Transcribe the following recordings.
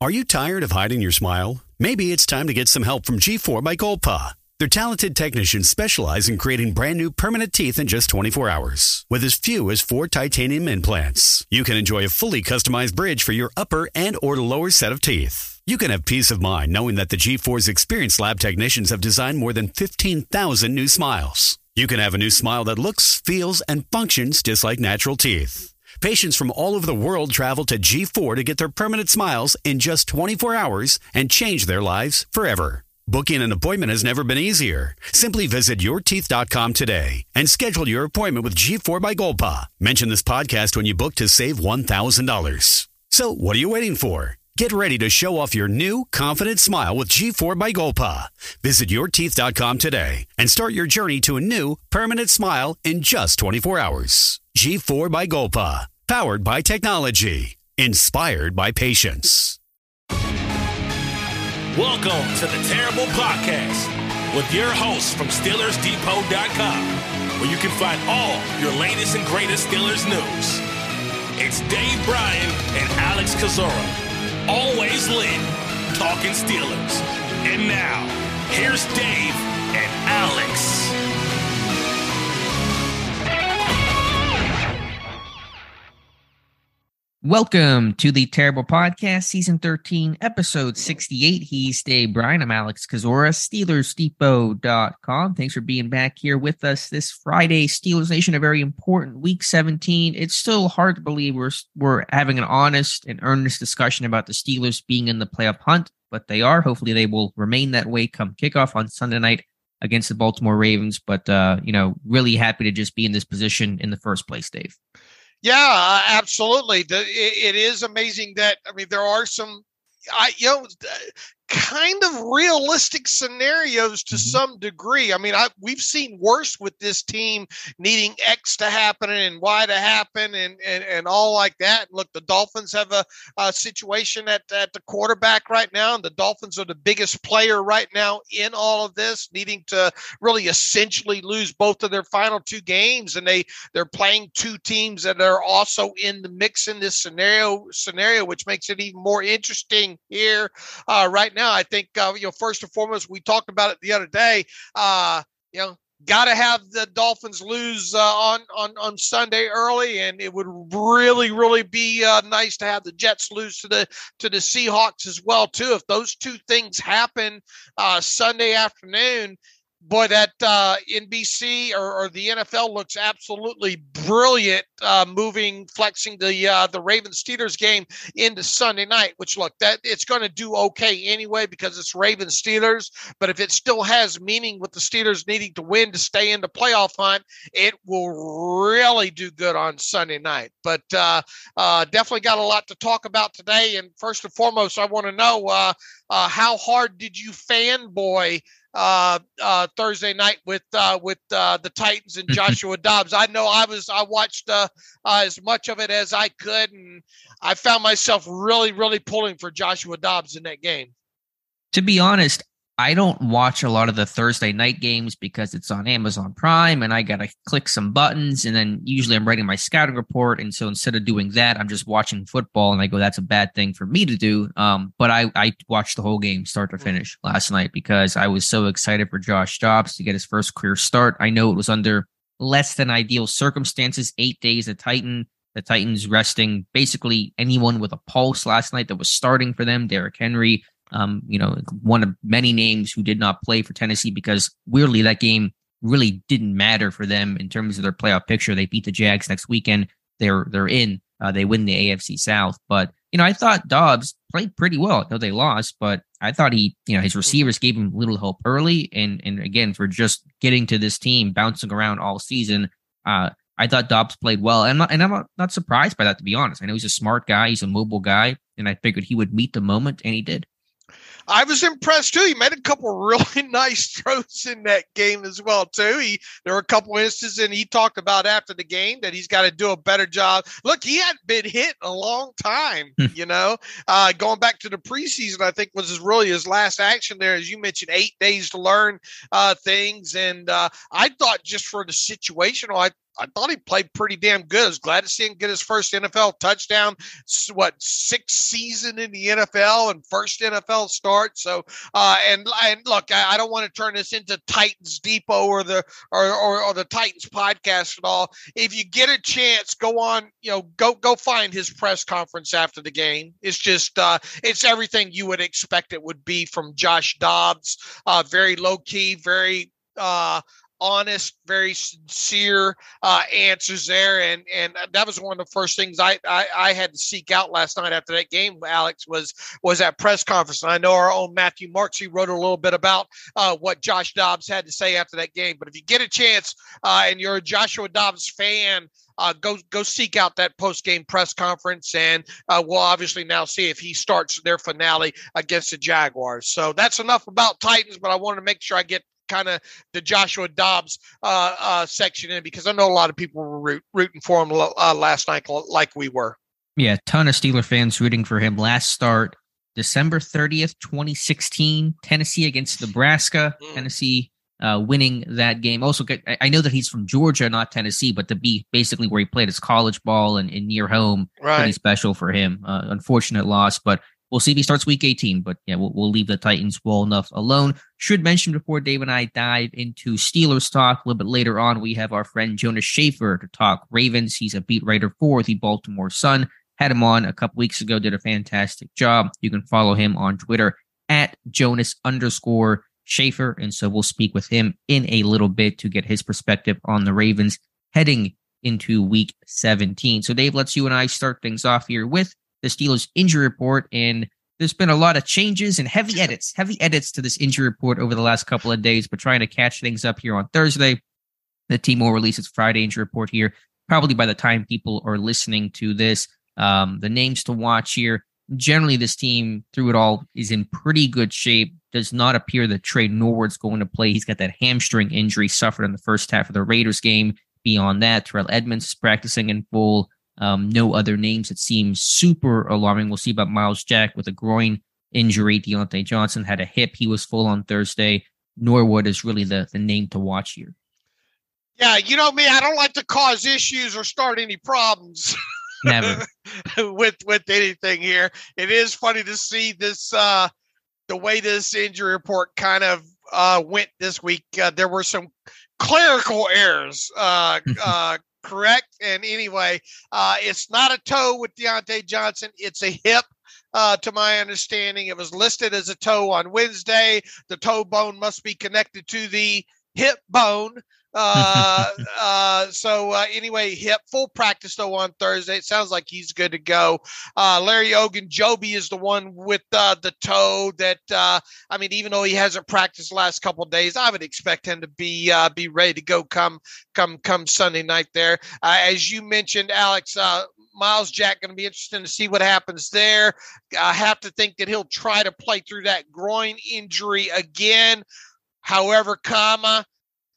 Are you tired of hiding your smile? Maybe it's time to get some help from G4 by Golpa. Their talented technicians specialize in creating brand new permanent teeth in just 24 hours. With as few as four titanium implants, you can enjoy a fully customized bridge for your upper and or lower set of teeth. You can have peace of mind knowing that the G4's experienced lab technicians have designed more than 15,000 new smiles. You can have a new smile that looks, feels, and functions just like natural teeth. Patients from all over the world travel to G4 to get their permanent smiles in just 24 hours and change their lives forever. Booking an appointment has never been easier. Simply visit yourteeth.com today and schedule your appointment with G4 by Golpa. Mention this podcast when you book to save $1,000. So, what are you waiting for? Get ready to show off your new, confident smile with G4 by Golpa. Visit yourteeth.com today and start your journey to a new, permanent smile in just 24 hours. G4 by Golpa. Powered by technology. Inspired by patience. Welcome to the Terrible Podcast with your hosts from SteelersDepot.com, where you can find all your latest and greatest Steelers news. It's Dave Bryan and Alex Kozora, always lit, talking Steelers. And now, here's Dave and Alex. Welcome to the Terrible Podcast, Season 13, Episode 68. He's Dave Bryan. I'm Alex Kozora, SteelersDepot.com. Thanks for being back here with us this Friday. Steelers Nation, a very important week 17. It's still hard to believe we're, we're having an honest and earnest discussion about the Steelers being in the playoff hunt, but they are. Hopefully, they will remain that way come kickoff on Sunday night against the Baltimore Ravens. But, uh, you know, really happy to just be in this position in the first place, Dave. Yeah, uh, absolutely. It is amazing that I mean there are some I you know kind of realistic scenarios to mm-hmm. some degree. I mean, I we've seen worse with this team needing X to happen and Y to happen and and, and all like that. Look, the Dolphins have a, a situation at, at the quarterback right now, and the Dolphins are the biggest player right now in all of this, needing to really essentially lose both of their final two games, and they they're playing two teams that are also in the mix in this scenario scenario, which makes it even more interesting here uh, right now, I think uh, you know first and foremost, we talked about it the other day. Uh, you know, got to have the Dolphins lose uh, on on on Sunday early, and it would really really be uh, nice to have the Jets lose to the to the Seahawks as well too. If those two things happen uh, Sunday afternoon, boy, that uh, NBC or, or, the NFL looks absolutely brilliant, uh, moving, flexing the uh, the Ravens Steelers game into Sunday night. Which look, that it's going to do okay anyway because it's Ravens Steelers. But if it still has meaning with the Steelers needing to win to stay in the playoff hunt, it will really do good on Sunday night. But uh, uh, definitely got a lot to talk about today. And first and foremost, I want to know uh, how hard did you fanboy? Uh, uh, Thursday night with uh, with uh, the Titans and Joshua Dobbs. I know I was I watched uh, uh, as much of it as I could, and I found myself really really pulling for Joshua Dobbs in that game. To be honest, I don't watch a lot of the Thursday night games because it's on Amazon Prime and I got to click some buttons. And then usually I'm writing my scouting report. And so instead of doing that, I'm just watching football and I go, that's a bad thing for me to do. Um, but I, I watched the whole game start to mm. finish last night because I was so excited for Josh Dobbs to get his first career start. I know it was under less than ideal circumstances, eight days at Titan. The Titans resting basically anyone with a pulse last night that was starting for them. Derrick Henry, um, you know, one of many names who did not play for Tennessee because weirdly that game really didn't matter for them in terms of their playoff picture. They beat the Jags next weekend. They're they're in. Uh, they win the AFC South. But you know, I thought Dobbs played pretty well. Know they lost, but I thought he, you know, his receivers gave him little hope early. And and again, for just getting to this team, bouncing around all season, uh, I thought Dobbs played well. And I'm not, and I'm not surprised by that, to be honest. I know he's a smart guy, he's a mobile guy, and I figured he would meet the moment, and he did. I was impressed too. He made a couple really nice throws in that game as well too. He there were a couple instances, and he talked about after the game that he's got to do a better job. Look, he hadn't been hit a long time. Hmm. you know, uh, going back to the preseason, I think was his, really his last action there, as you mentioned, eight days to learn uh, things. And uh, I thought just for the situational, I I thought he played pretty damn good. I was glad to see him get his first NFL touchdown. What sixth season in the NFL and first NFL start. So, uh, and and look, I, I don't want to turn this into Titans Depot or the or, or, or the Titans podcast at all. If you get a chance, go on. You know, go go find his press conference after the game. It's just uh, it's everything you would expect it would be from Josh Dobbs. Uh, very low key, very uh, honest, very sincere uh, answers there, and and that was one of the first things I, I, I had to seek out last night after that game. Alex was was at press conference, and I know our own Matthew Marks he wrote a little bit about uh, what Josh Dobbs had to say after that game. But if you get a chance uh, and you're a Joshua Dobbs fan. Uh, go go seek out that post game press conference, and uh, we'll obviously now see if he starts their finale against the Jaguars. So that's enough about Titans, but I wanted to make sure I get kind of the Joshua Dobbs uh, uh, section in because I know a lot of people were root, rooting for him uh, last night, like we were. Yeah, ton of Steeler fans rooting for him. Last start, December 30th, 2016, Tennessee against Nebraska. Mm. Tennessee uh, winning that game. Also, I know that he's from Georgia, not Tennessee, but to be basically where he played his college ball and, and near home, right. pretty special for him. Uh, unfortunate loss, but We'll see if he starts week 18, but yeah, we'll, we'll leave the Titans well enough alone. Should mention before Dave and I dive into Steelers talk a little bit later on, we have our friend Jonas Shaffer to talk Ravens. He's a beat writer for the Baltimore Sun. Had him on a couple weeks ago, did a fantastic job. You can follow him on Twitter at Jonas underscore Shaffer. And so we'll speak with him in a little bit to get his perspective on the Ravens heading into week 17. So, Dave, let's you and I start things off here with the Steelers injury report. And there's been a lot of changes and heavy edits, heavy edits to this injury report over the last couple of days, but trying to catch things up here on Thursday. The team will release its Friday injury report here, probably by the time people are listening to this. Um, the names to watch here. Generally, this team, through it all, is in pretty good shape. Does not appear that Tre Norwood's going to play. He's got that hamstring injury suffered in the first half of the Raiders game. Beyond that, Terrell Edmunds is practicing in full. Um, no other names that seem super alarming. We'll see about Myles Jack with a groin injury. Diontae Johnson had a hip. He was full on Thursday. Norwood is really the, the name to watch here. Yeah, you know me, I don't like to cause issues or start any problems. Never. with with anything here. It is funny to see this uh the way this injury report kind of uh went this week. Uh, there were some clerical errors uh uh correct. And anyway, uh, it's not a toe with Diontae Johnson, it's a hip. Uh, to my understanding, it was listed as a toe on Wednesday. The toe bone must be connected to the hip bone. Uh, uh, so uh, anyway, hip full practice though on Thursday. It sounds like he's good to go. Uh, Larry Ogunjobi is the one with uh, the toe that uh, I mean, even though he hasn't practiced the last couple days, I would expect him to be uh, be ready to go come come come Sunday night there. Uh, as you mentioned, Alex. Uh, Myles Jack going to be interesting to see what happens there. I have to think that he'll try to play through that groin injury again. However, comma,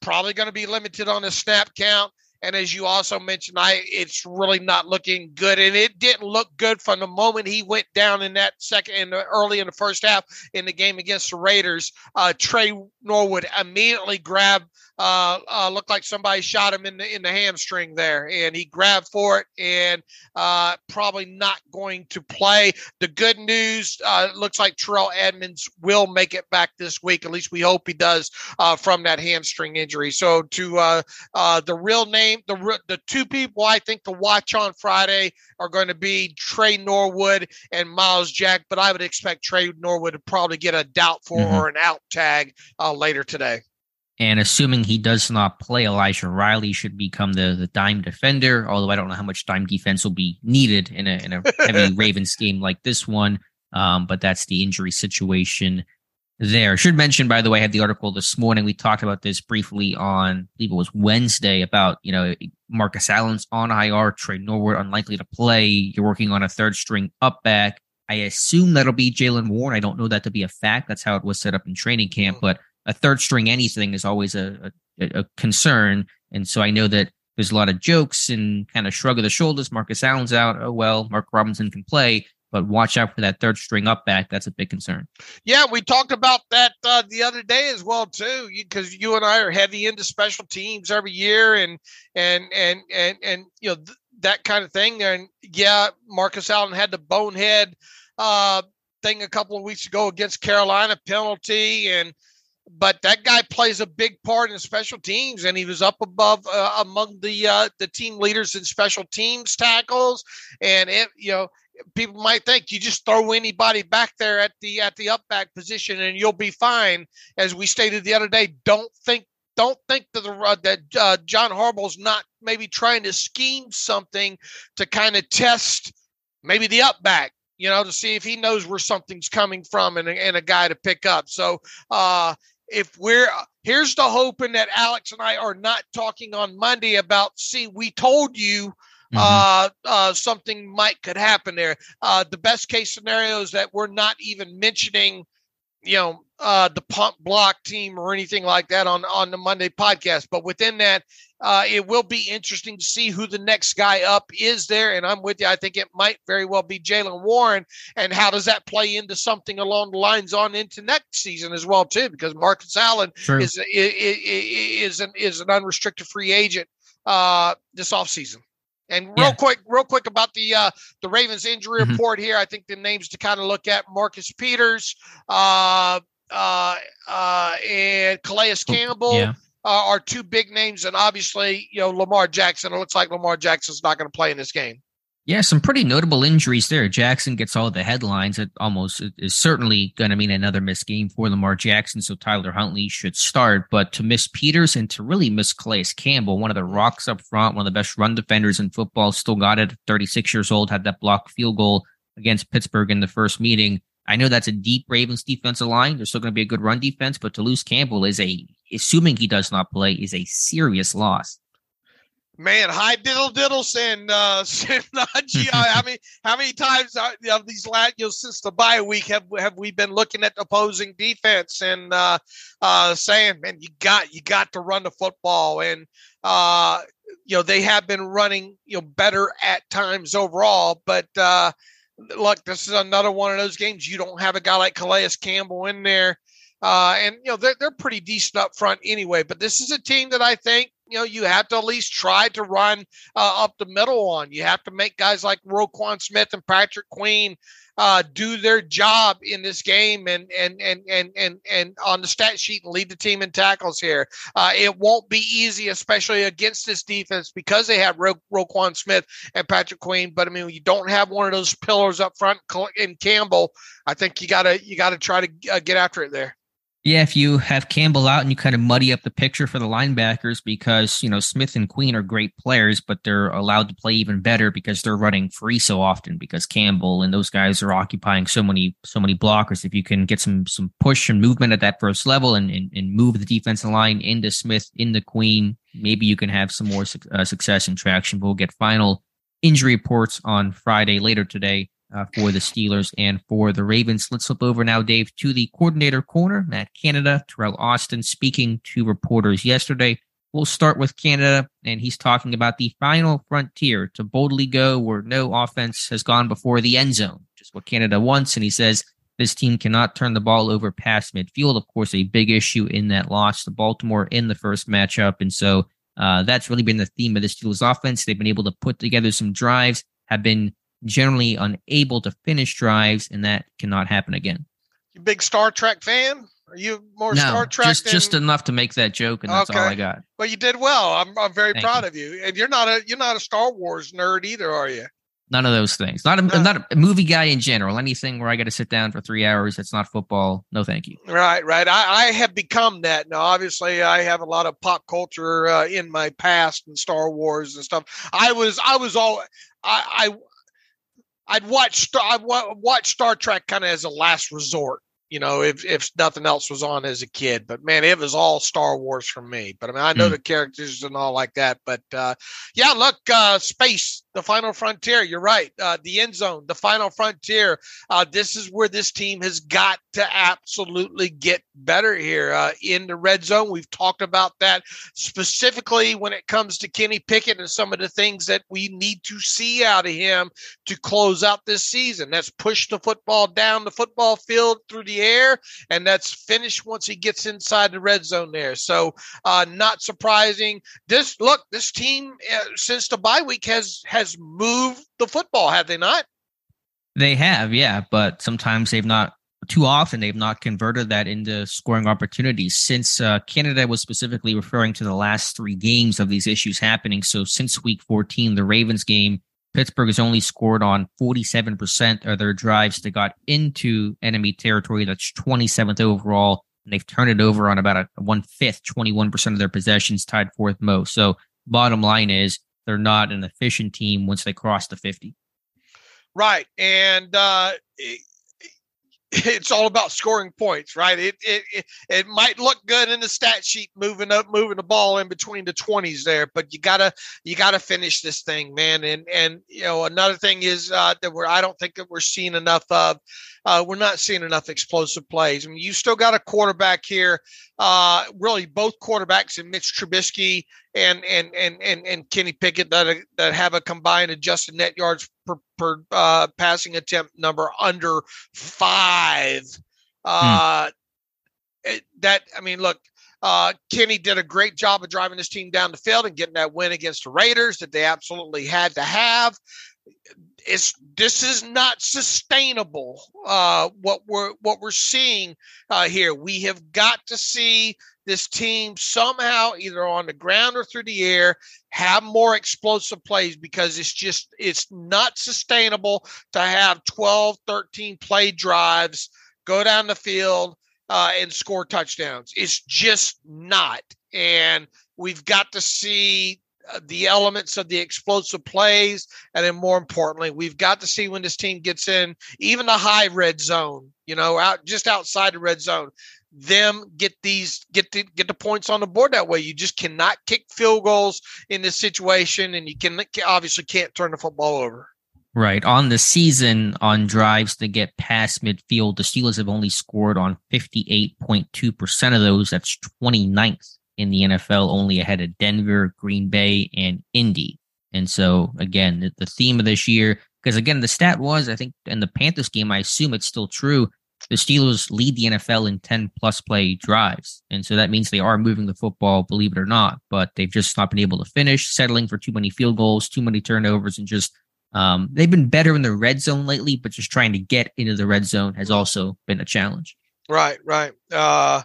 probably going to be limited on the snap count. And as you also mentioned, I it's really not looking good, and it didn't look good from the moment he went down in that second, the early in the first half in the game against the Raiders. Uh, Tre Norwood immediately grabbed uh, uh, looked like somebody shot him in the in the hamstring there, and he grabbed for it, and uh, probably not going to play. The good news uh, looks like Terrell Edmunds will make it back this week. At least we hope he does uh, from that hamstring injury. So to uh, uh, the real name, the the two people I think to watch on Friday are going to be Tre Norwood and Myles Jack, but I would expect Tre Norwood to probably get a doubtful mm-hmm. or an out tag uh, later today. And assuming he does not play, Elijah Riley should become the, the dime defender. Although I don't know how much dime defense will be needed in a in a heavy Ravens game like this one. Um, but that's the injury situation there. Should mention, by the way, I had the article this morning. We talked about this briefly on, I believe it was Wednesday, about you know Marcus Allen's on IR, Tre Norwood unlikely to play. You're working on a third string up back. I assume that'll be Jaylen Warren. I don't know that to be a fact. That's how it was set up in training camp, mm. but a third string anything is always a, a, a concern. And so I know that there's a lot of jokes and kind of shrug of the shoulders. Marcus Allen's out. Oh, well, Mark Robinson can play. but watch out for that third string up back. That's a big concern. Yeah, we talked about that uh, the other day as well too, because you, you, and I are heavy into special teams every year, and and and and and you know th- that kind of thing. And yeah, Marcus Allen had the bonehead uh, thing a couple of weeks ago against Carolina penalty, and but that guy plays a big part in special teams, and he was up above uh, among the uh, the team leaders in special teams tackles. And it, you know, people might think you just throw anybody back there at the at the up back position and you'll be fine. As we stated the other day, don't think don't think that the uh, that uh, John Harbaugh's not maybe trying to scheme something to kind of test maybe the up back you know, to see if he knows where something's coming from and, and a guy to pick up. So, uh, if we're here's the hoping that Alex and I are not talking on Monday about, see, we told you mm-hmm. uh, uh, something might could happen there. Uh, the best case scenario is that we're not even mentioning, you know, uh, the punt block team or anything like that on on the Monday podcast. But within that, uh, it will be interesting to see who the next guy up is there. And I'm with you. I think it might very well be Jaylen Warren. And how does that play into something along the lines on into next season as well too? Because Marcus Allen is, is is an is an unrestricted free agent uh, this offseason. And real yeah. quick, real quick about the uh, the Ravens injury mm-hmm. report here. I think the names to kind of look at: Marcus Peters, uh, uh, uh, and Calais Campbell. Yeah. Uh, are two big names, and obviously, you know, Lamar Jackson. It looks like Lamar Jackson's not going to play in this game. Yeah, some pretty notable injuries there. Jackson gets all the headlines. It almost is certainly going to mean another missed game for Lamar Jackson. So Tyler Huntley should start. But to miss Peters and to really miss Calais Campbell, one of the rocks up front, one of the best run defenders in football, still got it. 36 years old, had that block field goal against Pittsburgh in the first meeting. I know that's a deep Ravens defensive line. There's still going to be a good run defense, but to lose Campbell is a, assuming he does not play, is a serious loss. Man, hi diddle diddle send uh send how many how many times are, you know, these last you know, since the bye week have have we been looking at opposing defense and uh uh saying, man, you got you got to run the football and uh you know they have been running you know better at times overall, but uh look, this is another one of those games. You don't have a guy like Calais Campbell in there. Uh, and you know they're they're pretty decent up front anyway. But this is a team that I think you know you have to at least try to run uh, up the middle on. You have to make guys like Roquan Smith and Patrick Queen uh, do their job in this game and and and and and and on the stat sheet and lead the team in tackles here. Uh, it won't be easy, especially against this defense because they have Ro- Roquan Smith and Patrick Queen. But I mean, you don't have one of those pillars up front in Campbell. I think you gotta you gotta try to uh, get after it there. Yeah, if you have Campbell out and you kind of muddy up the picture for the linebackers because, you know, Smith and Queen are great players, but they're allowed to play even better because they're running free so often because Campbell and those guys are occupying so many so many blockers. If you can get some some push and movement at that first level and and, and move the defensive line into Smith, into Queen, maybe you can have some more uh, success and traction. But we'll get final injury reports on Friday later today uh, for the Steelers and for the Ravens. Let's flip over now, Dave, to the coordinator corner, Matt Canada, Teryl Austin speaking to reporters yesterday. We'll start with Canada, and he's talking about the final frontier to boldly go where no offense has gone before the end zone, just what Canada wants. And he says this team cannot turn the ball over past midfield. Of course, a big issue in that loss to Baltimore in the first matchup. And so uh, that's really been the theme of the Steelers offense. They've been able to put together some drives, have been generally unable to finish drives, and that cannot happen again. You big Star Trek fan? Are you more no, Star Trek? Just than... just enough to make that joke, and that's okay. all I got. Well, you did well. I'm I'm very Thank proud you. of you. And you're not a you're not a Star Wars nerd either, are you? None of those things. Not a, no. not a movie guy in general. Anything where I got to sit down for three hours that's not football. No, thank you. Right, right. I, I have become that now. Obviously, I have a lot of pop culture uh, in my past and Star Wars and stuff. I was I was all I, I I'd watch I'd watch Star Trek kind of as a last resort. You know, if if nothing else was on as a kid, but man, it was all Star Wars for me. But I mean, I know mm. the characters and all like that. But uh, yeah, look, uh, space, the final frontier. You're right. Uh, the end zone, the final frontier. Uh, this is where this team has got to absolutely get better here uh, in the red zone. We've talked about that specifically when it comes to Kenny Pickett and some of the things that we need to see out of him to close out this season. That's push the football down the football field through the air, and that's finish once he gets inside the red zone there. So, uh, not surprising. This look, this team uh, since the bye week has has moved the football, have they not? They have, yeah, but sometimes they've not too often they've not converted that into scoring opportunities since uh, Canada was specifically referring to the last three games of these issues happening. So since week 14, the Ravens game, Pittsburgh has only scored on 47% of their drives that got into enemy territory. That's 27th overall. And they've turned it over on about a one fifth, 21% of their possessions, tied fourth most. So bottom line is they're not an efficient team once they cross the 50. Right. And uh, it's all about scoring points, right? It, it it it might look good in the stat sheet, moving up, moving the ball in between the twenties there, but you gotta you gotta finish this thing, man. And and you know another thing is uh, that we're I don't think that we're seeing enough of uh, we're not seeing enough explosive plays. I mean, you still got a quarterback here, uh, really both quarterbacks in Mitch Trubisky and and and and, and Kenny Pickett that that have a combined adjusted net yards per, per uh, passing attempt number under five. Uh, hmm. That I mean, look, uh, Kenny did a great job of driving his team down the field and getting that win against the Raiders that they absolutely had to have it's this is not sustainable. Uh, what we're what we're seeing uh, here, we have got to see this team somehow either on the ground or through the air have more explosive plays because it's just it's not sustainable to have 12 13 play drives go down the field uh, and score touchdowns it's just not and we've got to see Uh, the elements of the explosive plays, and then more importantly, we've got to see when this team gets in even the high red zone. You know, out just outside the red zone, them get these get the get the points on the board that way. You just cannot kick field goals in this situation, and you can obviously can't turn the football over. Right. On the season, on drives to get past midfield, the Steelers have only scored on 58.2% of those. That's 29th in the NFL, only ahead of Denver, Green Bay, and Indy. And so, again, the, the theme of this year, because again, the stat was, I think, in the Panthers game, I assume it's still true. The Steelers lead the NFL in 10 plus play drives. And so that means they are moving the football, believe it or not, but they've just not been able to finish, settling for too many field goals, too many turnovers, and just um, they've been better in the red zone lately, but just trying to get into the red zone has also been a challenge. Right, right. Uh,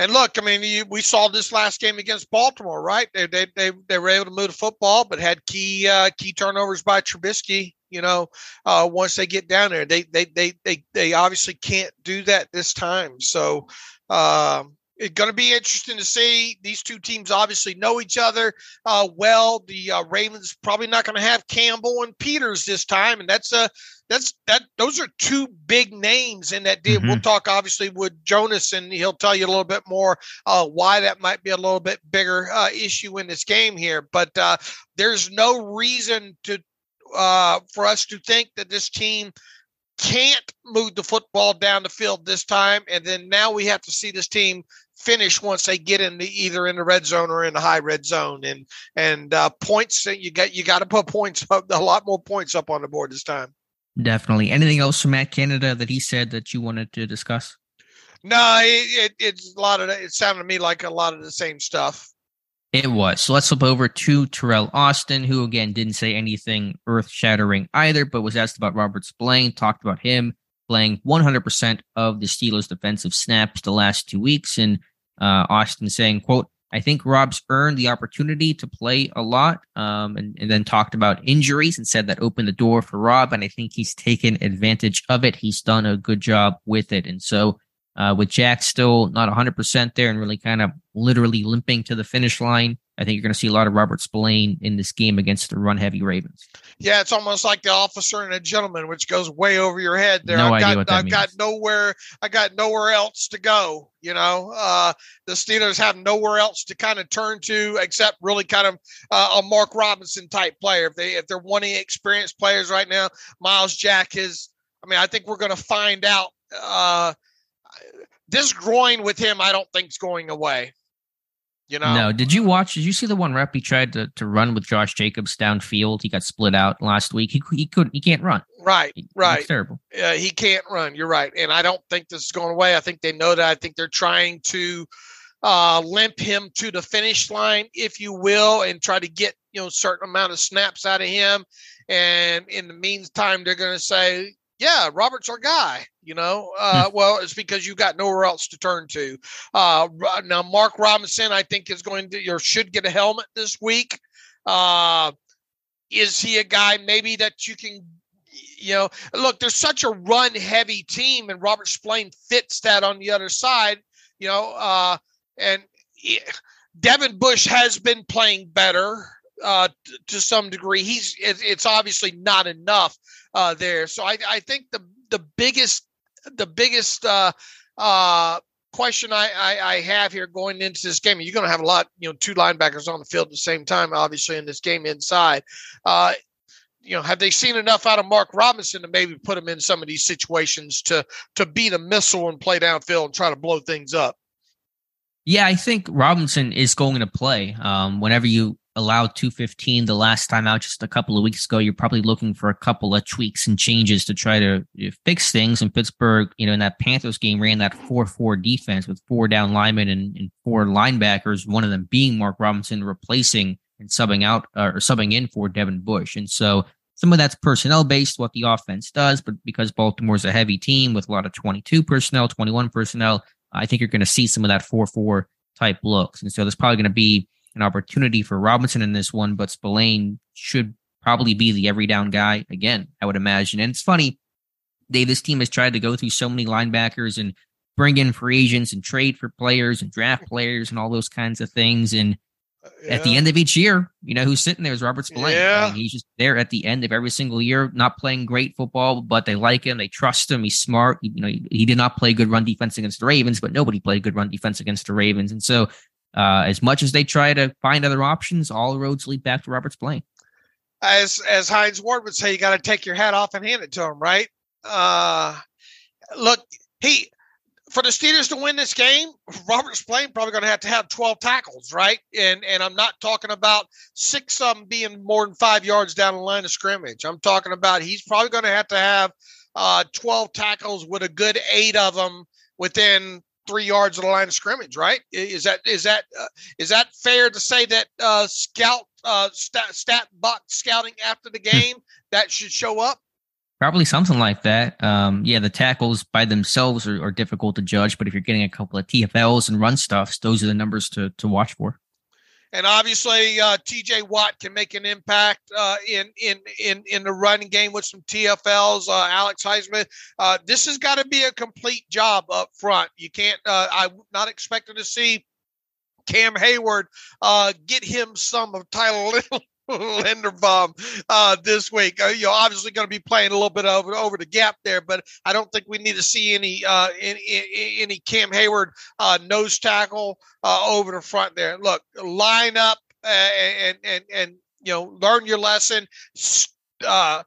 and look, I mean, you, we saw this last game against Baltimore, right? They, they they they were able to move the football, but had key uh, key turnovers by Trubisky. You know, uh, once they get down there, they they they they they obviously can't do that this time. So, um, it's going to be interesting to see. These two teams obviously know each other uh, well. The uh, Ravens probably not going to have Campbell and Peters this time, and that's a that's that. Those are two big names in that deal. Mm-hmm. We'll talk obviously with Jonas, and he'll tell you a little bit more uh, why that might be a little bit bigger uh, issue in this game here. But uh, there's no reason to uh, for us to think that this team can't move the football down the field this time. And then now we have to see this team finish once they get in the either in the red zone or in the high red zone. And and uh, points you got you got to put points up a lot more points up on the board this time. Definitely. Anything else from Matt Canada that he said that you wanted to discuss? No, it, it, it's a lot of it sounded to me like a lot of the same stuff. It was. So let's flip over to Teryl Austin, who again didn't say anything earth shattering either, but was asked about Robert Spillane, talked about him playing 100% of the Steelers' defensive snaps the last two weeks. And uh, Austin saying, quote, I think Rob's earned the opportunity to play a lot, um, and, and, then talked about injuries and said that opened the door for Rob, and I think he's taken advantage of it. He's done a good job with it, and so uh, with Jack still not 100% there and really kind of literally limping to the finish line, I think you're going to see a lot of Robert Spillane in this game against the run heavy Ravens. Yeah, it's almost like the officer and a gentleman, which goes way over your head there. No I've idea got, what that I've means. got nowhere I got nowhere else to go. You know, uh, the Steelers have nowhere else to kind of turn to except really kind of uh, a Mark Robinson type player. If they if they're wanting experienced players right now, Myles Jack is. I mean, I think we're going to find out. Uh, this groin with him, I don't think is going away. You know? No. Did you watch? Did you see the one rep he tried to, to run with Josh Jacobs downfield? He got split out last week. He he couldn't. He can't run. Right. He, right. terrible. Uh, he can't run. You're right, and I don't think this is going away. I think they know that. I think they're trying to uh, limp him to the finish line, if you will, and try to get you know certain amount of snaps out of him. And in the meantime, they're going to say, yeah, Robert's our guy. You know, uh, hmm. well, it's because you got nowhere else to turn to. Uh, now, Mark Robinson, I think, is going to or should get a helmet this week. Uh, is he a guy maybe that you can, you know, look? There's such a run heavy team, and Robert Spillane fits that on the other side. You know, uh, and Devin Bush has been playing better uh, t- to some degree. He's it, it's obviously not enough uh, there. So I, I think the the biggest the biggest uh, uh, question I, I, I have here going into this game, you're going to have a lot, you know, two linebackers on the field at the same time, obviously in this game inside. Uh, you know, have they seen enough out of Mark Robinson to maybe put him in some of these situations to to beat a missile and play downfield and try to blow things up? Yeah, I think Robinson is going to play. Um, whenever you allowed 215 the last time out just a couple of weeks ago, you're probably looking for a couple of tweaks and changes to try to fix things. And Pittsburgh, you know, in that Panthers game, ran that 4 4 defense with four down linemen and, and, four linebackers, one of them being Mark Robinson, replacing and subbing out uh, or subbing in for Devin Bush. And so some of that's personnel based, what the offense does, but because Baltimore's a heavy team with a lot of 22 personnel, 21 personnel, I think you're going to see some of that 4 4 type looks. And so there's probably going to be an opportunity for Robinson in this one, but Spillane should probably be the every down guy again, I would imagine. And it's funny, they this team has tried to go through so many linebackers and bring in free agents and trade for players and draft players and all those kinds of things. And yeah. at the end of each year, you know who's sitting there is Robert Spillane. Yeah. I mean, he's just there at the end of every single year, not playing great football, but they like him, they trust him, he's smart. You know, he, he did not play good run defense against the Ravens, but nobody played good run defense against the Ravens. And so uh, as much as they try to find other options, all roads lead back to Robert Spillane. As as Hines Ward would say, you got to take your hat off and hand it to him, right? Uh, look, he for the Steelers to win this game, Robert Spillane probably going to have to have 12 tackles, right? And and I'm not talking about six of them being more than five yards down the line of scrimmage. I'm talking about he's probably going to have to have uh, 12 tackles with a good eight of them within three yards of the line of scrimmage, right? Is that is that uh, is that fair to say that uh, scout uh, stat, stat box scouting after the hmm. game that should show up? Probably something like that. Um, yeah, the tackles by themselves are, are difficult to judge, but if you're getting a couple of TFLs and run stuffs, those are the numbers to to watch for and obviously uh, T.J. Watt can make an impact uh, in in in in the running game with some TFLs. Uh, Alex Highsmith, uh, this has got to be a complete job up front. You can't. Uh, I'm not expecting to see Cam Hayward uh, get him some of Tyler Linderbaum uh, this week. Uh, you're obviously going to be playing a little bit over over the gap there, but I don't think we need to see any uh, any, any Cam Hayward uh, nose tackle uh, over the front there. Look, line up uh, and and and you know learn your lesson. Uh,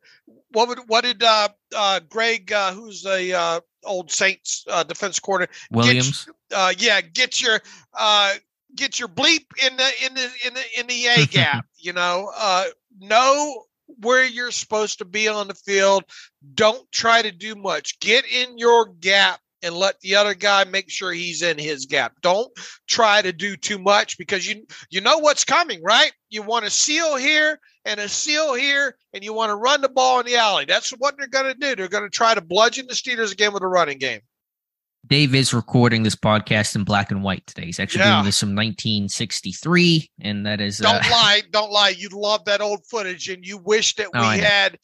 what would what did uh, uh, Greg, uh, who's the uh, old Saints uh, defense coordinator, Williams? Get, uh, yeah, get your uh, get your bleep in the in the in the in the A gap. you know, uh, know where you're supposed to be on the field. Don't try to do much. Get in your gap and let the other guy make sure he's in his gap. Don't try to do too much because you you know what's coming, right? You want a seal here and a seal here, and you want to run the ball in the alley. That's what they're going to do. They're going to try to bludgeon the Steelers again with a running game. Dave is recording this podcast in black and white today. He's actually yeah. doing this from 1963, and that is. Don't uh, lie, don't lie. You love that old footage, and you wish that we oh, had.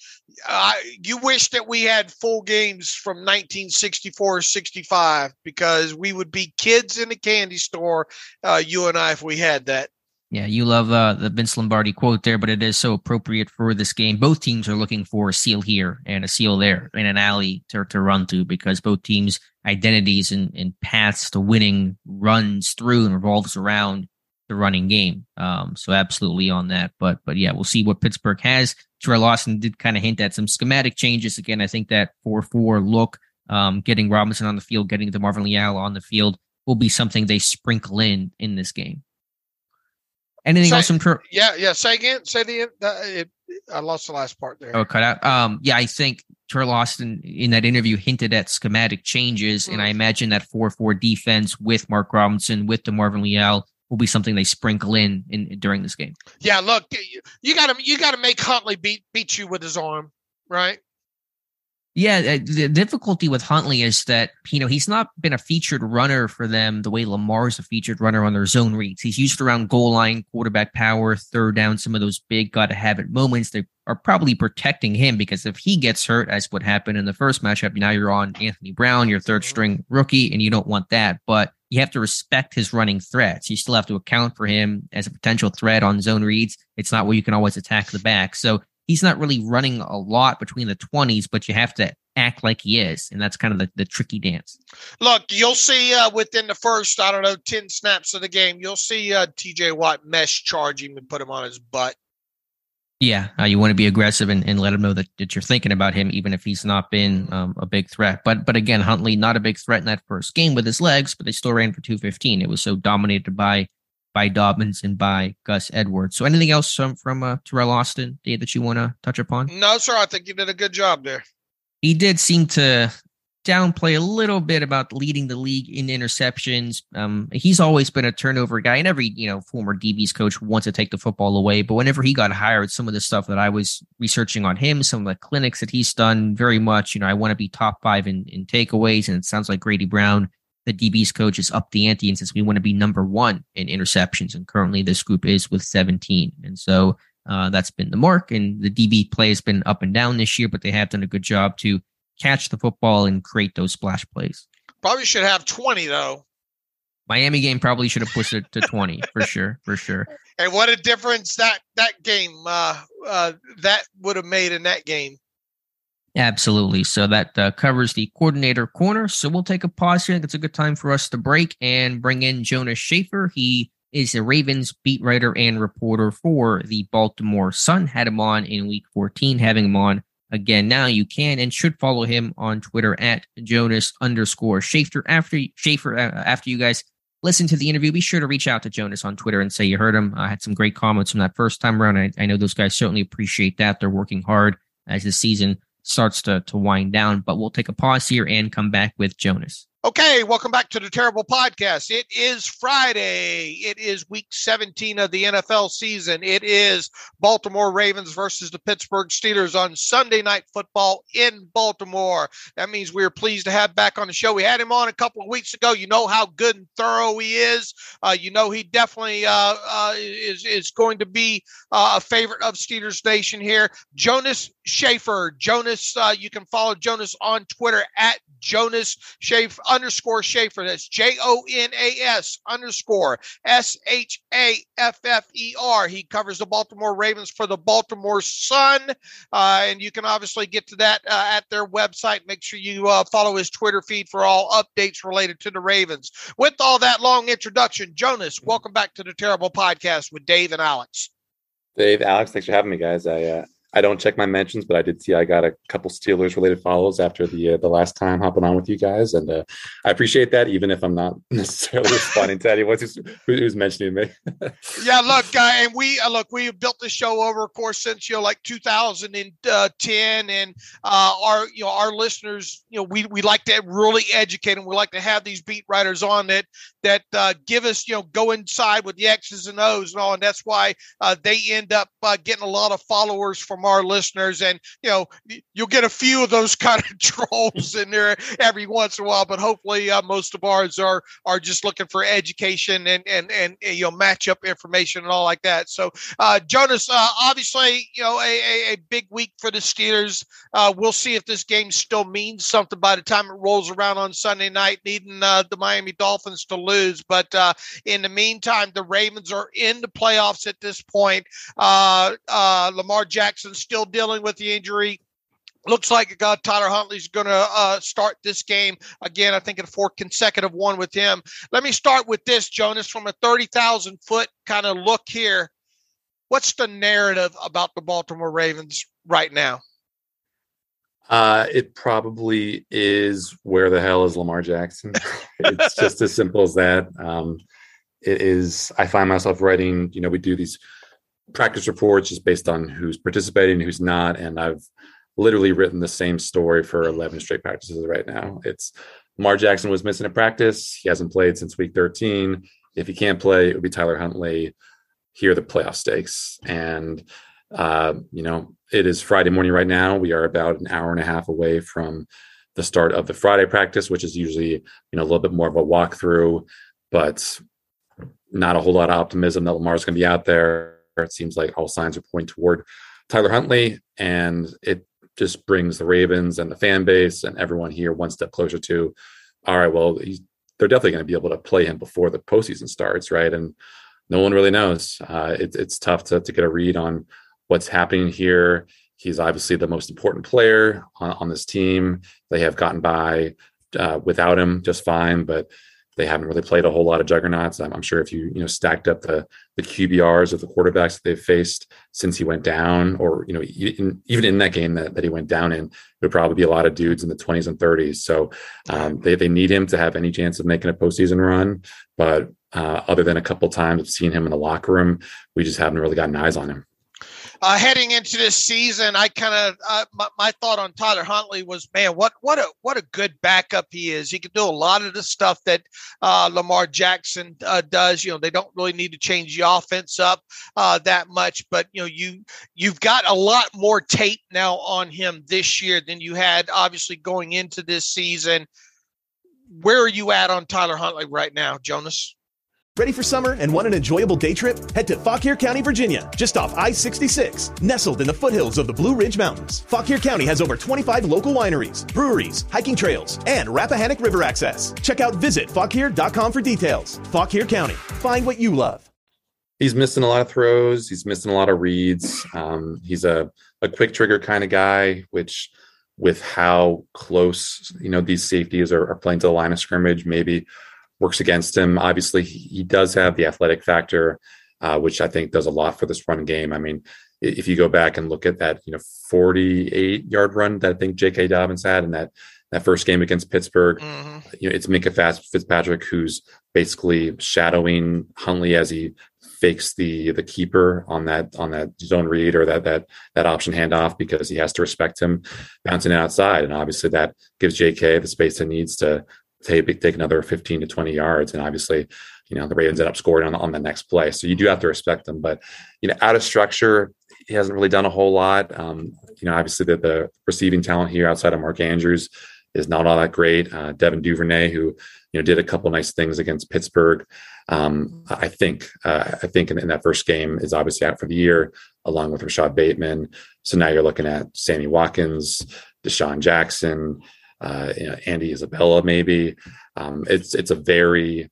Uh, you wish that we had full games from 1964 65 because we would be kids in a candy store, uh, you and I, if we had that. Yeah, you love uh, the Vince Lombardi quote there, but it is so appropriate for this game. Both teams are looking for a seal here and a seal there in an alley to, to run to because both teams' identities and, and paths to winning runs through and revolves around the running game. Um, so absolutely on that. But but yeah, we'll see what Pittsburgh has. Teryl Austin did kind of hint at some schematic changes. Again, I think that 4-4 look um, getting Robinson on the field, getting DeMarvin Leal on the field will be something they sprinkle in in this game. Anything say, else from Ter- Yeah, yeah. Say again. Say the. Uh, it, I lost the last part there. Oh, cut out. Um, yeah, I think Teryl Austin in that interview hinted at schematic changes, mm-hmm. and I mm. imagine that four-four defense with Mark Robinson with DeMarvin Leal will be something they sprinkle in, in during this game. Yeah, look, you got to you got to make Huntley beat beat you with his arm, right? Yeah, uh, the difficulty with Huntley is that you know he's not been a featured runner for them the way Lamar's a featured runner on their zone reads. He's used around goal line, quarterback power, third down, some of those big gotta have it moments. They are probably protecting him because if he gets hurt, as what happened in the first matchup, now you're on Anthony Brown, your third string rookie, and you don't want that. But you have to respect his running threats. You still have to account for him as a potential threat on zone reads. It's not where you can always attack the back. So he's not really running a lot between the 20s, but you have to act like he is. And that's kind of the, the tricky dance. Look, you'll see uh, within the first, I don't know, 10 snaps of the game, you'll see uh, TJ Watt mesh charge him and put him on his butt. Yeah, uh, you want to be aggressive and, and let him know that, that you're thinking about him, even if he's not been um, a big threat. But but again, Huntley not a big threat in that first game with his legs, but they still ran for 215. It was so dominated by by Dobbins and by Gus Edwards. So anything else from from uh, Teryl Austin Dave, that you want to touch upon? No, sir. I think you did a good job there. He did seem to downplay a little bit about leading the league in interceptions. Um, he's always been a turnover guy, and every you know former DB's coach wants to take the football away. But whenever he got hired, some of the stuff that I was researching on him, some of the clinics that he's done, very much, you know, I want to be top five in, in takeaways, and it sounds like Grady Brown the DB's coach is up the ante and says we want to be number one in interceptions. And currently this group is with 17. And so uh, that's been the mark. And the DB play has been up and down this year, but they have done a good job to catch the football and create those splash plays. Probably should have 20 though. Miami game probably should have pushed it to 20 for sure, for sure. And what a difference that that game uh, uh, that would have made in that game. Absolutely. So that uh, covers the coordinator corner. So we'll take a pause here. It's a good time for us to break and bring in Jonas Shaffer. He is a Ravens beat writer and reporter for the Baltimore Sun. Had him on in week 14, having him on again now. You can and should follow him on Twitter at Jonas underscore Shaffer. After Shaffer, uh, after you guys listen to the interview, be sure to reach out to Jonas on Twitter and say you heard him. I had some great comments from that first time around. I, I know those guys certainly appreciate that. They're working hard as the season starts to, to wind down. But we'll take a pause here and come back with Jonas. Okay, welcome back to the Terrible Podcast. It is Friday. It is week 17 of the NFL season. It is Baltimore Ravens versus the Pittsburgh Steelers on Sunday night football in Baltimore. That means we're pleased to have back on the show. We had him on a couple of weeks ago. You know how good and thorough he is. Uh, you know he definitely uh, uh, is is going to be uh, a favorite of Steelers Nation here. Jonas Shaffer. Jonas, uh, you can follow Jonas on Twitter at Jonas Shaffer underscore Shaffer. That's J O N A S underscore S H A F F E R. He covers the Baltimore Ravens for the Baltimore Sun. Uh, and you can obviously get to that uh, at their website. Make sure you uh, follow his Twitter feed for all updates related to the Ravens. With all that long introduction, Jonas, welcome back to the Terrible Podcast with Dave and Alex. Dave, Alex, thanks for having me, guys. I uh, I don't check my mentions, but I did see I got a couple Steelers related follows after the uh, the last time hopping on with you guys, and uh, I appreciate that, even if I'm not necessarily responding to anyone who's, who's mentioning me. yeah, look, uh, and we uh, look we built the show over, of course, since you know like 2010, and uh, our you know our listeners, you know, we we like to really educate them. We like to have these beat writers on that that uh, give us you know go inside with the X's and O's and all, and that's why they end up getting a lot of followers from from our listeners, and you know you'll get a few of those kind of trolls in there every once in a while. But hopefully, uh, most of ours are are just looking for education and and and you know match up information and all like that. So uh, Jonas, uh, obviously, you know a, a, a, big week for the Steelers. Uh, we'll see if this game still means something by the time it rolls around on Sunday night, needing uh, the Miami Dolphins to lose. But uh, in the meantime, the Ravens are in the playoffs at this point. Lamar Jackson still dealing with the injury. Looks like uh, Tyler Huntley's going to uh, start this game again. I think in a fourth consecutive one with him. Let me start with this, Jonas, from a thirty thousand foot kind of look here. What's the narrative about the Baltimore Ravens right now? Uh, it probably is where the hell is Lamar Jackson? it's just as simple as that. Um, it is. I find myself writing. You know, we do these practice reports just based on who's participating, who's not, and I've literally written the same story for 11 straight practices right now. It's Lamar Jackson was missing a practice. He hasn't played since week 13. If he can't play, it would be Tyler Huntley. Here are the playoff stakes, and uh, you know, it is Friday morning right now. We are about an hour and a half away from the start of the Friday practice, which is usually, you know, a little bit more of a walkthrough, but not a whole lot of optimism that Lamar's going to be out there. It seems like all signs are pointing toward Tyler Huntley, and it just brings the Ravens and the fan base and everyone here one step closer to, all right, well, they're definitely going to be able to play him before the postseason starts, right? And no one really knows. Uh, it, it's tough to, to get a read on what's happening here. He's obviously the most important player on, on this team. They have gotten by uh, without him just fine, but they haven't really played a whole lot of juggernauts. I'm, I'm, sure if you you know stacked up the the QBRs of the quarterbacks that they've faced since he went down, or you know even, even in that game that, that he went down in, it would probably be a lot of dudes in the 20s and 30s. So um, they they need him to have any chance of making a postseason run. But uh, other than a couple times of seeing him in the locker room, we just haven't really gotten eyes on him uh, heading into this season, I kind of uh, my, my, thought on Tyler Huntley was, man, what what a what a good backup he is. He can do a lot of the stuff that uh, Lamar Jackson uh, does. You know, they don't really need to change the offense up uh, that much, but you know, you you've got a lot more tape now on him this year than you had obviously going into this season. Where are you at on Tyler Huntley right now, Jonas? Ready for summer and want an enjoyable day trip? Head to Fauquier County, Virginia, just off I 66, nestled in the foothills of the Blue Ridge Mountains. Fauquier County has over 25 local wineries, breweries, hiking trails, and Rappahannock River access. Check out visitfauquier.com for details. Fauquier County, find what you love. He's missing a lot of throws, he's missing a lot of reads. Um, he's a, a quick trigger kind of guy, which with how close you know these safeties are, are playing to the line of scrimmage, maybe works against him. Obviously, he does have the athletic factor, uh, which I think does a lot for this run game. I mean, if you go back and look at that, you know, 48 yard run that I think J.K. Dobbins had in that that first game against Pittsburgh, mm-hmm. you know, it's Minkah Fast Fitzpatrick who's basically shadowing Huntley as he fakes the the keeper on that on that zone read or that that that option handoff because he has to respect him bouncing outside and obviously that gives JK the space he needs to take, take another 15 to 20 yards. And obviously, you know, the Ravens end up scoring on the, on the next play. So you do have to respect them. But, you know, out of structure, he hasn't really done a whole lot. Um, you know, obviously the, the receiving talent here outside of Mark Andrews is not all that great. Uh, Devin Duvernay, who you know did a couple nice things against Pittsburgh, um, I think uh, I think in, in, that first game is obviously out for the year, along with Rashod Bateman. So now you're looking at Sammy Watkins, DeSean Jackson, uh, you know, Andy Isabella, maybe. Um, it's it's a very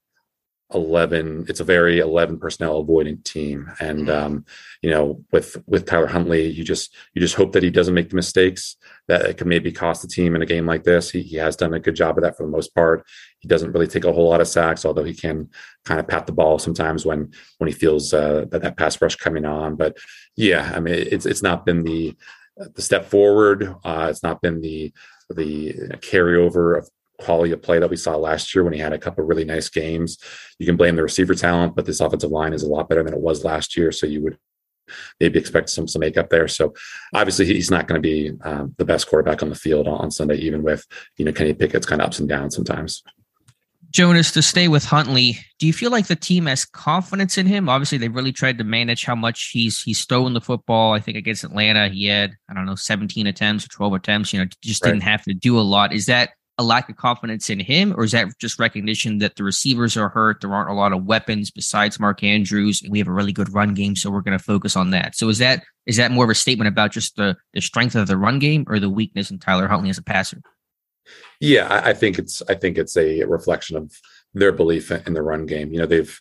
11 it's a very 11 personnel avoiding team. And mm-hmm. um, you know with with tyler huntley you just you just hope that he doesn't make the mistakes that it could maybe cost the team in a game like this. He, he has done a good job of that for the most part. He doesn't really take a whole lot of sacks although he can kind of pat the ball sometimes when when he feels uh, that that pass rush coming on. But yeah i mean it's it's not been the the step forward. Uh, it's not been the the carryover of quality of play that we saw last year when he had a couple really nice games. You can blame the receiver talent, but this offensive line is a lot better than it was last year. So you would maybe expect some some makeup there. So obviously he's not going to be um, the best quarterback on the field on Sunday, even with you know Kenny Pickett's kind of ups and downs sometimes. Jonas, to stay with Huntley, do you feel like the team has confidence in him? Obviously, they really tried to manage how much he's he's stolen the football. I think against Atlanta, he had I don't know 17 attempts or 12 attempts. You know, just right. didn't have to do a lot. Is that a lack of confidence in him, or is that just recognition that the receivers are hurt? There aren't a lot of weapons besides Mark Andrews, and we have a really good run game, so we're going to focus on that. So is that is that more of a statement about just the the strength of the run game or the weakness in Tyler Huntley as a passer? Yeah, I, I think it's I think it's a reflection of their belief in the run game. You know, they've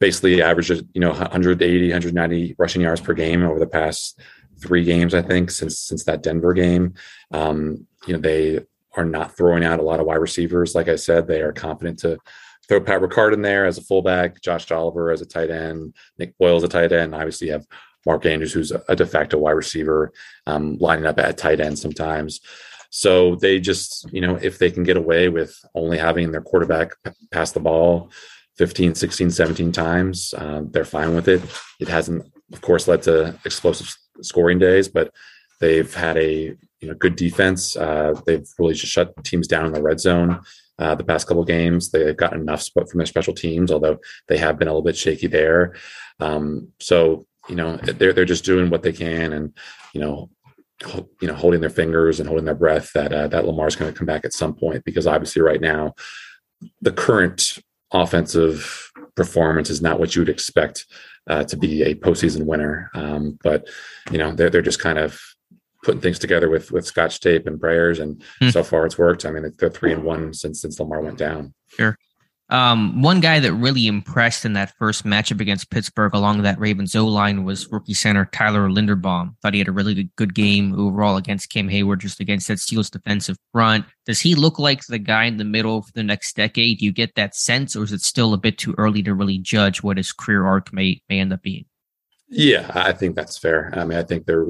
basically averaged you know 180, 190 rushing yards per game over the past three games. I think since since that Denver game. Um, you know, they are not throwing out a lot of wide receivers. Like I said, they are confident to throw Pat Ricard in there as a fullback, Josh Oliver as a tight end, Nick Boyle as a tight end. Obviously, you have Mark Andrews, who's a de facto wide receiver, um, lining up at tight end sometimes. So they just, you know, if they can get away with only having their quarterback pass the ball 15, 16, 17 times, uh, they're fine with it. It hasn't, of course, led to explosive scoring days, but they've had a you know good defense. Uh, they've really just shut teams down in the red zone. Uh, the past couple games, they've gotten enough support from their special teams, although they have been a little bit shaky there. Um, so you know they're they're just doing what they can, and you know you know holding their fingers and holding their breath that uh, that Lamar's going to come back at some point because obviously right now the current offensive performance is not what you would expect uh, to be a postseason winner. Um, but you know they're they're just kind of putting things together with with scotch tape and prayers, and hmm. so far it's worked. I mean they're three and one since since Lamar went down. Sure. Um, one guy that really impressed in that first matchup against Pittsburgh along that Ravens O line was rookie center Tyler Linderbaum. Thought he had a really good game overall against Cam Hayward, just against that Steelers defensive front. Does he look like the guy in the middle for the next decade? Do you get that sense, or is it still a bit too early to really judge what his career arc may may end up being? Yeah, I think that's fair. I mean, I think there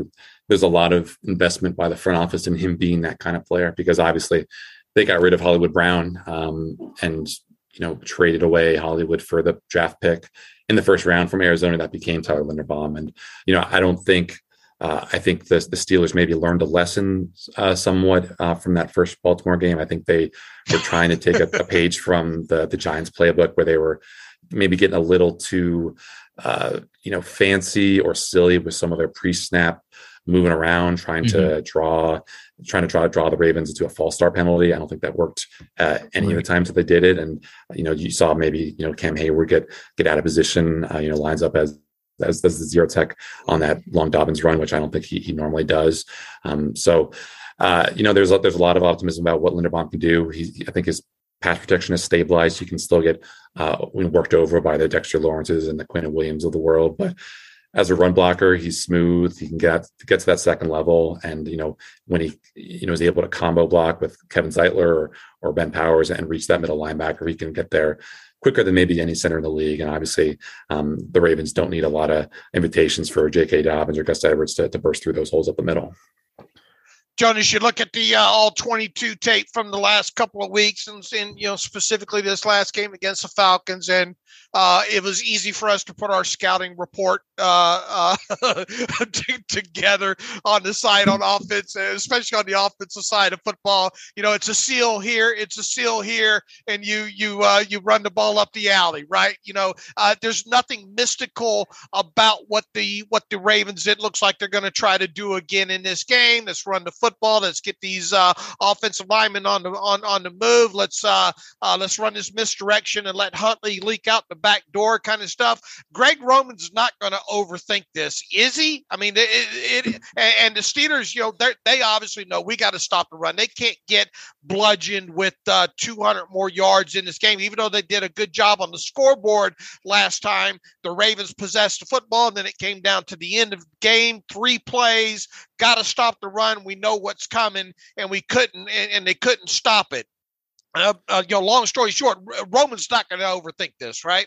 there's a lot of investment by the front office in him being that kind of player because obviously they got rid of Hollywood Brown um, and you know, traded away Hollywood for the draft pick in the first round from Arizona that became Tyler Linderbaum. And, you know, I don't think, uh, I think the, the Steelers maybe learned a lesson uh, somewhat uh, from that first Baltimore game. I think they were trying to take a, a, page from the, the Giants playbook where they were maybe getting a little too, uh, you know, fancy or silly with some of their pre snap moving around, trying mm-hmm. to draw, trying to draw draw the Ravens into a false start penalty. I don't think that worked uh, any right. of the times that they did it. And you know, you saw maybe you know Cam Hayward get get out of position, uh, you know, lines up as as, as the zero tech on that long Dobbins run, which I don't think he, he normally does. Um, so, uh, you know, there's a, there's a lot of optimism about what Linderbaum can do. He, I think his pass protection is stabilized. He can still get uh, worked over by the Dexter Lawrences and the Quinnen Williams of the world, but as a run blocker, he's smooth. He can get get to that second level, and you know when he you know is able to combo block with Kevin Zeitler or, or Ben Powers and reach that middle linebacker, he can get there quicker than maybe any center in the league. And obviously, um, the Ravens don't need a lot of invitations for J.K. Dobbins or Gus Edwards to, to burst through those holes up the middle. Jonas, you look at the uh, all 22 tape from the last couple of weeks and, and, you know, specifically this last game against the Falcons. And uh, it was easy for us to put our scouting report uh, uh together on the side on offense, especially on the offensive side of football. You know, it's a seal here, it's a seal here, and you you uh, you run the ball up the alley, right? You know, uh, there's nothing mystical about what the what the Ravens. It looks like they're going to try to do again in this game. Let's run the football. Let's get these uh, offensive linemen on the on on the move. Let's uh, uh, let's run this misdirection and let Huntley leak out the back door kind of stuff. Greg Roman's not going to overthink this, is he? I mean, it, it, and the Steelers, you know, they obviously know we got to stop the run. They can't get bludgeoned with uh, 200 more yards in this game, even though they did a good job on the scoreboard last time. The Ravens possessed the football, and then it came down to the end of game, three plays, got to stop the run. We know what's coming, and we couldn't, and, and they couldn't stop it. Uh, uh, you know, long story short, Roman's not going to overthink this, right?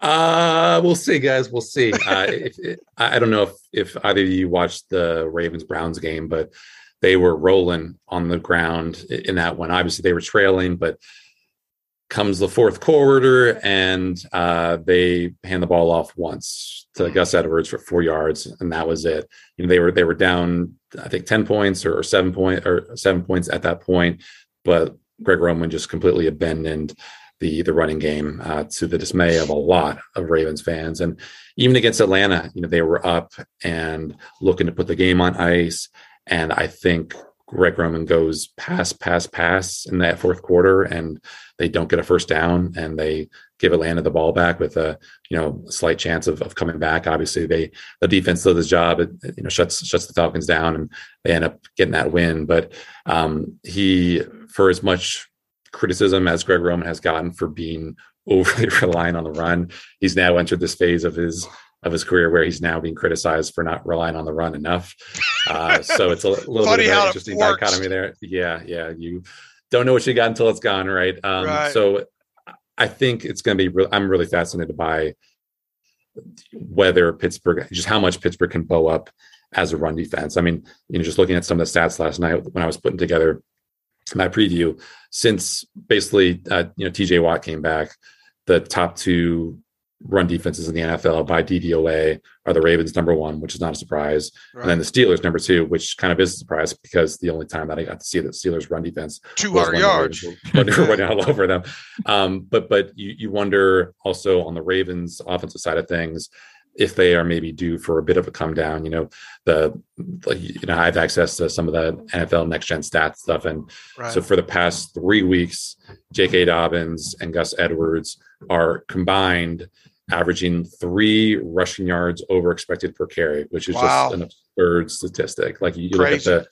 Uh, we'll see, guys. We'll see. Uh, if, I don't know if if either of you watched the Ravens Browns game, but they were rolling on the ground in that one. Obviously, they were trailing, but comes the fourth quarter and uh, they hand the ball off once to Gus Edwards for four yards, and that was it. You know, they were they were down, I think, ten points or, or seven point or seven points at that point, but Greg Roman just completely abandoned the the running game uh, to the dismay of a lot of Ravens fans. And even against Atlanta, you know, they were up and looking to put the game on ice. And I think Greg Roman goes pass, pass, pass in that fourth quarter, and they don't get a first down, and they give Atlanta the ball back with a you know slight chance of, of coming back. Obviously, they the defense does his job. It, you know shuts shuts the Falcons down, and they end up getting that win. But um, he, for as much criticism as Greg Roman has gotten for being overly reliant on the run, he's now entered this phase of his of his career where he's now being criticized for not relying on the run enough. Uh, so it's a little Funny bit of an interesting dichotomy there. Yeah, yeah. You don't know what you got until it's gone, right? Um, right. So I think it's going to be. Re- I'm really fascinated by whether Pittsburgh, just how much Pittsburgh can bow up as a run defense. I mean, you know, just looking at some of the stats last night when I was putting together my preview, since basically uh, you know TJ Watt came back, the top two run defenses in the NFL by DVOA are the Ravens number one, which is not a surprise, right. and then the Steelers number two, which kind of is a surprise because the only time that I got to see the Steelers run defense, two hundred yards, running all over them. Um, but but you you wonder also on the Ravens offensive side of things if they are maybe due for a bit of a come down. You know, the you know I have access to some of the NFL next gen stats stuff, and right. so for the past three weeks, J.K. Dobbins and Gus Edwards are combined averaging three rushing yards over expected per carry, which is wow. just an absurd statistic. Like you look at the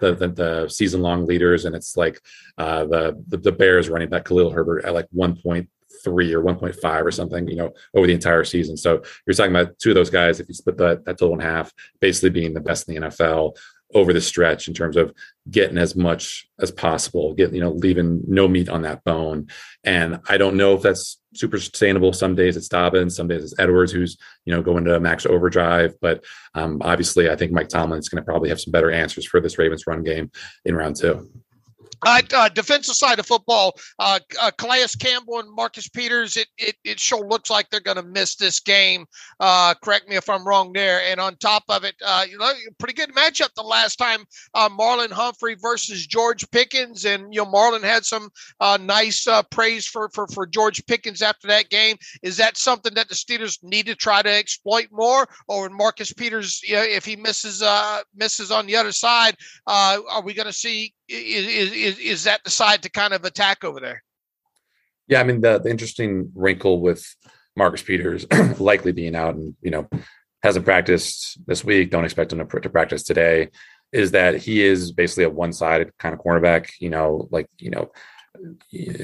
the, the, the season long leaders, and it's like uh, the, the, the Bears running back Khalil Herbert at like one point three or one point five or something, you know, over the entire season. So you're talking about two of those guys. If you split that that total in half, basically being the best in the NFL over the stretch in terms of getting as much as possible, get you know, leaving no meat on that bone. And I don't know if that's super sustainable. Some days it's Dobbins, some days it's Edwards who's you know going to max overdrive. But um, obviously, I think Mike Tomlin is going to probably have some better answers for this Ravens run game in round two. Uh, uh, defensive side of football, uh, uh, Calais Campbell and Marcus Peters, it, it, it sure looks like they're going to miss this game. Uh, correct me if I'm wrong there. And on top of it, uh, you know, pretty good matchup the last time uh, Marlon Humphrey versus George Pickens. And, you know, Marlon had some uh, nice uh, praise for, for, for George Pickens after that game. Is that something that the Steelers need to try to exploit more? Or Marcus Peters, you know, if he misses uh, misses on the other side, uh, are we going to see is, is is that the side to kind of attack over there? Yeah, I mean the, the interesting wrinkle with Marcus Peters likely being out and you know hasn't practiced this week. Don't expect him to, to practice today. Is that he is basically a one-sided kind of cornerback? You know, like you know,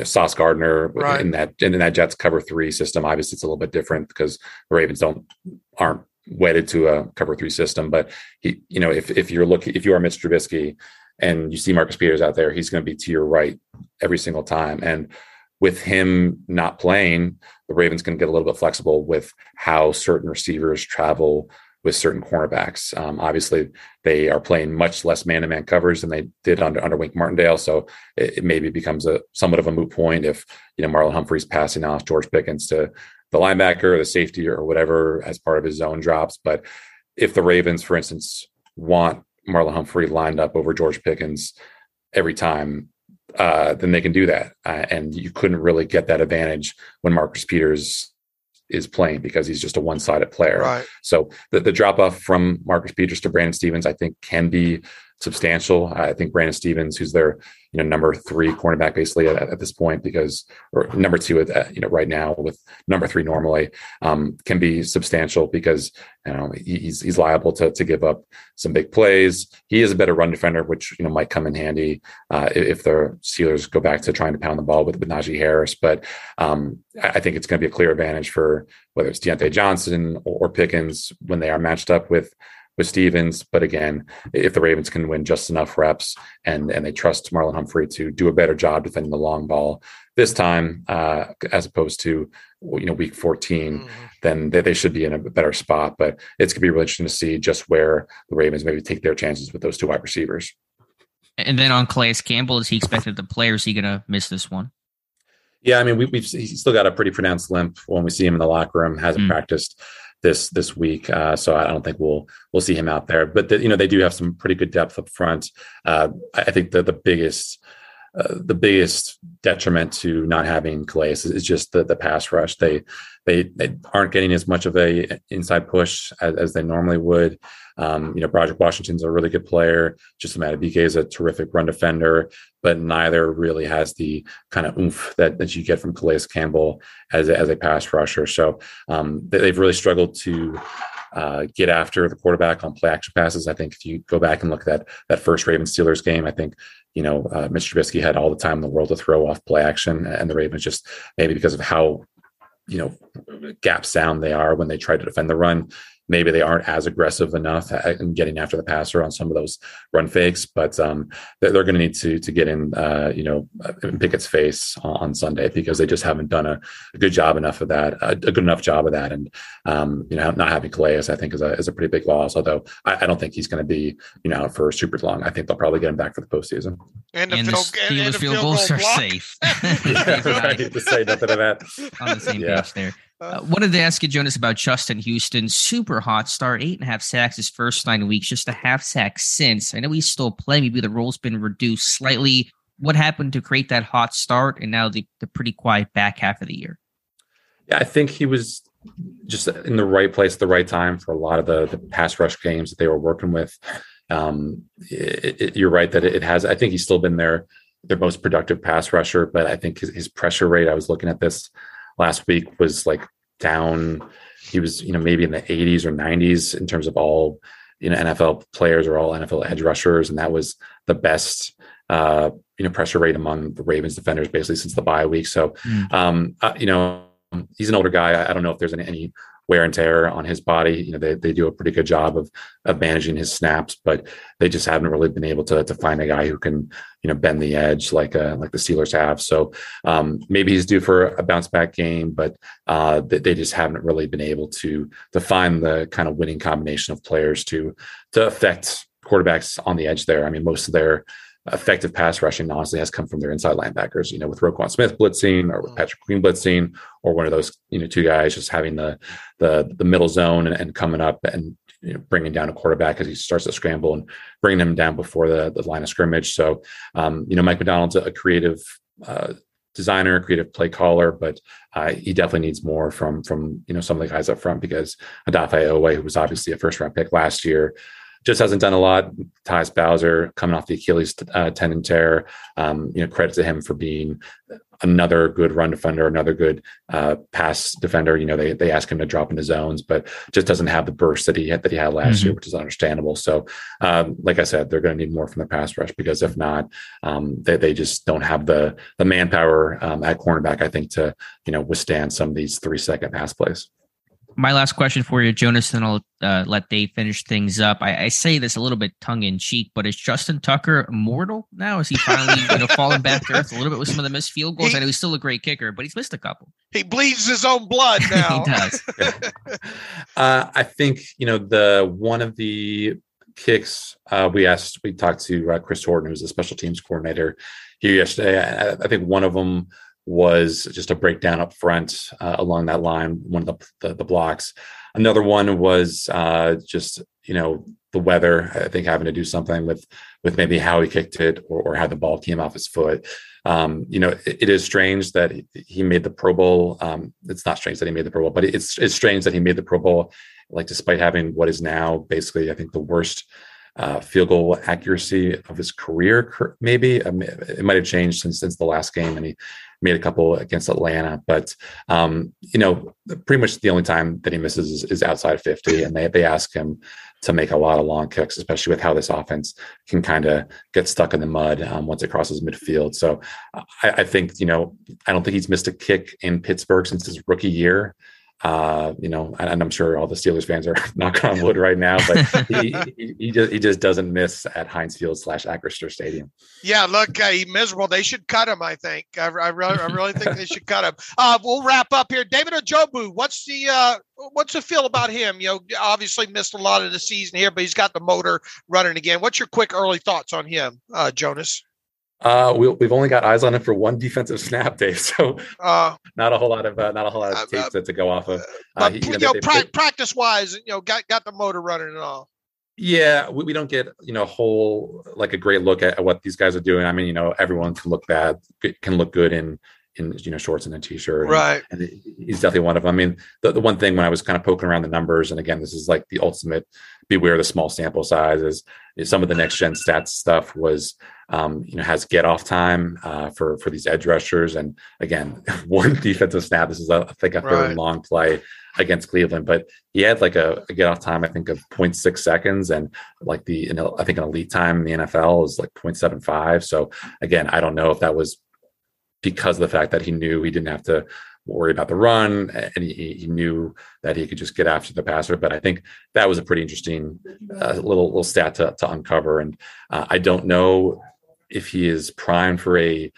Sauce Gardner right. in that in that Jets cover three system. Obviously, it's a little bit different because the Ravens don't aren't wedded to a cover three system. But he, you know, if if you're looking if you are Mitch Trubisky and you see Marcus Peters out there, he's going to be to your right every single time. And with him not playing, the Ravens can get a little bit flexible with how certain receivers travel with certain cornerbacks. Um, obviously, they are playing much less man-to-man coverage than they did under under Wink Martindale, so it, it, maybe becomes a somewhat of a moot point if you know Marlon Humphrey's passing off George Pickens to the linebacker or the safety or whatever as part of his zone drops. But if the Ravens, for instance, want Marlon Humphrey lined up over George Pickens every time, uh, then they can do that. Uh, and you couldn't really get that advantage when Marcus Peters is playing because he's just a one-sided player. Right. So the, the drop off from Marcus Peters to Brandon Stephens, I think, can be substantial. I think Brandon Stephens, who's their you know number three cornerback basically at, at this point, because or number two at you know right now with number three normally um, can be substantial because you know he's he's liable to to give up some big plays. He is a better run defender, which you know might come in handy uh, if the Steelers go back to trying to pound the ball with, with Najee Harris. But um, I think it's going to be a clear advantage for whether it's Diontae Johnson or, or Pickens when they are matched up with with Stephens. But again, if the Ravens can win just enough reps and and they trust Marlon Humphrey to do a better job defending the long ball this time, uh, as opposed to you know week 14, mm-hmm. then they, they should be in a better spot. But it's gonna be really interesting to see just where the Ravens maybe take their chances with those two wide receivers. And then on Calais Campbell, is he expected to play or is he gonna miss this one? Yeah, I mean, we, have he's still got a pretty pronounced limp when we see him in the locker room. Hasn't mm. practiced this this week, uh, so I don't think we'll we'll see him out there. But the, you know they do have some pretty good depth up front. Uh, I think the the biggest uh, the biggest detriment to not having Calais is, just the the pass rush. They, they they aren't getting as much of a inside push as, as they normally would. Um, you know, Broderick Washington's a really good player. Justin Madubuike is a terrific run defender, but neither really has the kind of oomph that, that you get from Calais Campbell as a, as a pass rusher. So um, they've really struggled to uh, get after the quarterback on play action passes. I think if you go back and look at that that first Ravens Steelers game, I think you know uh, Mr. Trubisky had all the time in the world to throw off play action, and the Ravens just maybe because of how you know gap sound they are when they try to defend the run maybe they aren't as aggressive enough in getting after the passer on some of those run fakes, but um, they're, they're going to need to to get in, uh, you know, in Pickett's face on, on, Sunday because they just haven't done a, a, good job enough of that, a, a good enough job of that, and um, you know, not having Calais, I think, is a is a pretty big loss. Although I, I don't think he's going to be, you know, out for super long. I think they'll probably get him back for the postseason. And the, and field, the Steelers and, field, field goals are safe. yeah, right. To say nothing of that. On the same yeah. page there. Uh, wanted to ask you, Jonas, about Justin Houston. Super hot start, eight and a half sacks his first nine weeks, just a half sack since. I know he's still playing. Maybe the role's been reduced slightly. What happened to create that hot start and now the, the pretty quiet back half of the year? Yeah, I think he was just in the right place at the right time for a lot of the, the pass rush games that they were working with. Um, it, it, you're right that it has. I think he's still been their their most productive pass rusher, but I think his, his pressure rate. I was looking at this last week was like down. He was, you know, maybe in the 80s or 90s in terms of all, you know, NFL players or all NFL edge rushers, and that was the best, uh, you know, pressure rate among the Ravens defenders basically since the bye week. So, mm. um, uh, you know, he's an older guy. I, I don't know if there's any, any wear and tear on his body. You know, they, they do a pretty good job of of managing his snaps, but they just haven't really been able to to find a guy who can you know bend the edge like uh, like the Steelers have. So um, maybe he's due for a bounce back game, but uh, they, just haven't really been able to to find the kind of winning combination of players to to affect quarterbacks on the edge there. I mean, most of their effective pass rushing honestly has come from their inside linebackers, you know, with Roquan Smith blitzing or with mm. Patrick Queen blitzing or one of those, you know, two guys just having the the the middle zone and, and coming up and you know, bringing down a quarterback as he starts to scramble and bringing him down before the, the line of scrimmage. So, um, you know, Mike Macdonald's a, creative uh, designer, creative play caller, but uh, he definitely needs more from from you know some of the guys up front because Odafe Oweh, who was obviously a first round pick last year, just hasn't done a lot. Tyus Bowser coming off the Achilles uh, tendon tear. Um, you know, credit to him for being another good run defender, another good uh, pass defender. You know, they they ask him to drop into zones, but just doesn't have the burst that he had, that he had last mm-hmm. year, which is understandable. So, um, like I said, they're going to need more from the pass rush because if not, um, they they just don't have the the manpower um, at cornerback. I think to you know withstand some of these three second pass plays my last question for you, Jonas, and I'll uh, let Dave finish things up. I, I, say this a little bit tongue in cheek, but is Justin Tucker immortal now? Is he finally you know falling back to earth a little bit with some of the missed field goals? He, I know he's still a great kicker, but he's missed a couple. He bleeds his own blood now. he does. uh, I think you know the one of the kicks uh, we asked. We talked to uh, Chris Horton, who's the special teams coordinator here yesterday. I, I think one of them was just a breakdown up front uh, along that line, one of the, the, the blocks. Another one was uh, just you know the weather. I think having to do something with with maybe how he kicked it or, or how the ball came off his foot. Um, you know, it, it is strange that he made the Pro Bowl. Um, it's not strange that he made the Pro Bowl, but it's it's strange that he made the Pro Bowl. Like despite having what is now basically, I think the worst uh, field goal accuracy of his career. Maybe um, it might have changed since since the last game, and he made a couple against Atlanta. But um, you know, pretty much the only time that he misses is, is, outside 50, and they they ask him to make a lot of long kicks, especially with how this offense can kind of get stuck in the mud um, once it crosses midfield. So I, I think you know I don't think he's missed a kick in Pittsburgh since his rookie year. Uh, you know, and, I'm sure all the Steelers fans are knocking on wood right now, but he, he, he, just he just doesn't miss at Heinz Field slash Acrisure Stadium. Yeah, look, uh, he's miserable. They should cut him. I think. I, I really, I really think they should cut him. Uh, we'll wrap up here. David Ojabo, what's the uh, what's the feel about him? You know, obviously missed a lot of the season here, but he's got the motor running again. What's your quick early thoughts on him, uh, Jonas? Uh, we, have only got eyes on him for one defensive snap, Dave. So uh, not a whole lot of uh, not a whole lot of uh, tape to, to go off of. Uh, but he, you know, they, pra- practice wise, you know, got got the motor running and all. Yeah, we, we don't get you know a whole like a great look at, at what these guys are doing. I mean, you know, everyone can look bad, can look good in in you know shorts and a t-shirt right and, and, he's definitely one of them i mean the, the one thing when i was kind of poking around the numbers and again this is like the ultimate beware the small sample sizes. Some of the next gen stats stuff was um, you know has get off time uh, for for these edge rushers. And again one defensive snap this is a, I think after a third right. long play against Cleveland but he had like a, a, get off time I think of 0.6 seconds. And like the you know, I think an elite time in the NFL is like 0.75 so again I don't know if that was because of the fact that he knew he didn't have to worry about the run, and he, he, knew that he could just get after the passer. But I think that was a pretty interesting uh, little little stat to, to uncover. And uh, I don't know if he is primed for a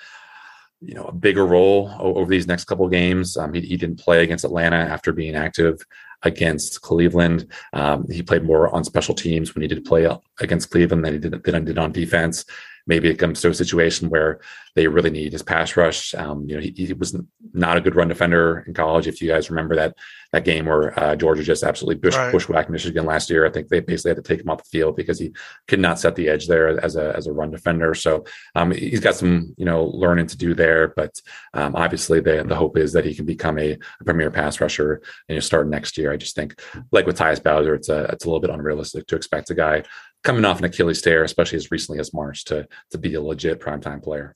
you know a bigger role over these next couple games. Um, he, he, didn't play against Atlanta after being active against Cleveland. Um, he played more on special teams when he did play against Cleveland than he did, than he did on defense maybe it comes to a situation where they really need his pass rush. Um, you know, he, he, was not a good run defender in college. If you guys remember that that game where uh, Georgia just absolutely bush, right. bushwhacked Michigan last year, I think they basically had to take him off the field because he could not set the edge there as a as a run defender. So um, he's got some you know learning to do there, but um, obviously the the hope is that he can become a, a premier pass rusher and you start next year. I just think like with Tyus Bowser, it's a it's a little bit unrealistic to expect a guy coming off an Achilles tear, especially as recently as March, to to be a legit primetime player.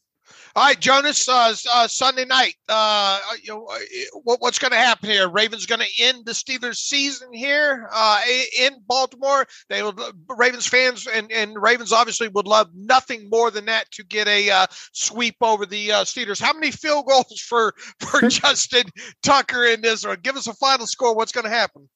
All right, Jonas. Uh, uh, Sunday night. Uh, uh you know, uh, what, what's going to happen here? Ravens going to end the Steelers' season here uh, in Baltimore. They will. Ravens fans and, and Ravens obviously would love nothing more than that to get a sweep over the Steelers. How many field goals for for Justin Tucker in this? Or give us a final score. What's going to happen?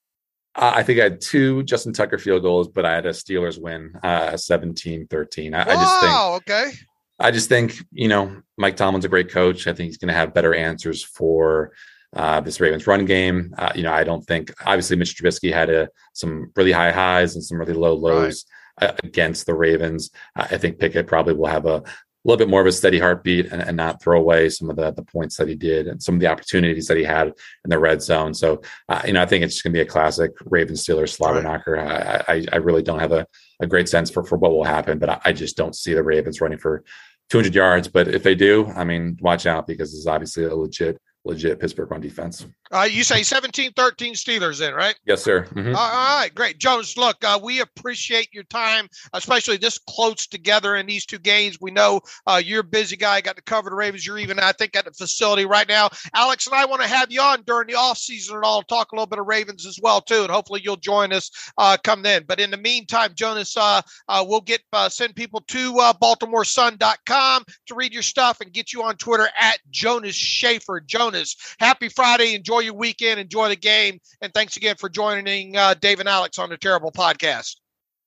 Uh, I think I had two Justin Tucker field goals, but I had a Steelers win, uh, 17 13. I, I just think, okay. I just think, you know, Mike Tomlin's a great coach. I think he's going to have better answers for uh, this Ravens run game. Uh, you know, I don't think, obviously, Mitch Trubisky had a, some really high highs and some really low lows. Right against the Ravens. I think Pickett probably will have a a little bit more of a steady heartbeat and, and, not throw away some of the, the points that he did and some of the opportunities that he had in the red zone. So, uh, you know, I think it's just going to be a classic Raven Steelers slobber knocker. I, I, I, really don't have a, a great sense for, for what will happen, but I, I just don't see the Ravens running for 200 yards. But if they do, I mean, watch out because it's obviously a legit legit Pittsburgh on defense. Uh, you say 17 13 Steelers then, right? Yes, sir. Mm-hmm. All right, great. Jonas, look, uh, we appreciate your time, especially this close together in these two games. We know uh, you're a busy guy, got to cover the Ravens. You're even, I think, at the facility right now. Alex and I want to have you on during the offseason and all talk a little bit of Ravens as well, too. And hopefully you'll join us uh, come then. But in the meantime, Jonas, uh, uh, we'll get send people to uh, BaltimoreSun.com to read your stuff and get you on Twitter at Jonas Shaffer. Jonas, happy Friday. Enjoy your weekend. Enjoy the game. And thanks again for joining uh, Dave and Alex on the Terrible Podcast.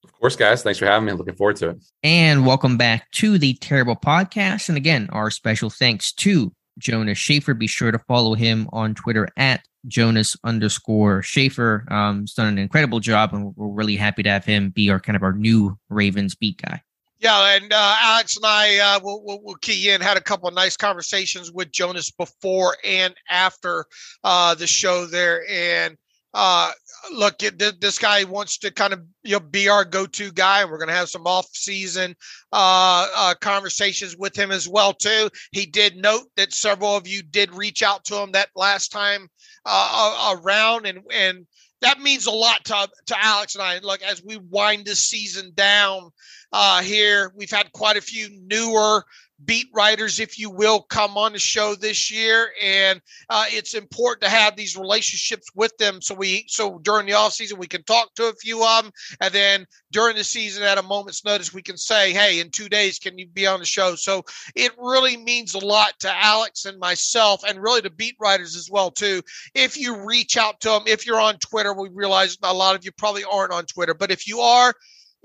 Of course, guys. Thanks for having me. Looking forward to it. And welcome back to the Terrible Podcast. And again, our special thanks to Jonas Shaffer. Be sure to follow him on Twitter at Jonas underscore Shaffer. Um, he's done an incredible job, and we're really happy to have him be our kind of our new Ravens beat guy. Yeah, and uh, Alex and I uh, will will we'll key in. Had a couple of nice conversations with Jonas before and after uh, the show there, and uh, look, it, this guy wants to kind of you know be our go-to guy. And we're going to have some off-season uh, uh, conversations with him as well too. He did note that several of you did reach out to him that last time uh, around, and and that means a lot to, to Alex and I. Look, as we wind this season down uh, here, we've had quite a few newer beat writers, if you will, come on the show this year, and uh, it's important to have these relationships with them. So we, so during the off season, we can talk to a few of them, and then during the season, at a moment's notice, we can say, "Hey, in two days, can you be on the show?" So it really means a lot to Alex and myself, and really to beat writers as well too. If you reach out to them, if you're on Twitter, we realize a lot of you probably aren't on Twitter, but if you are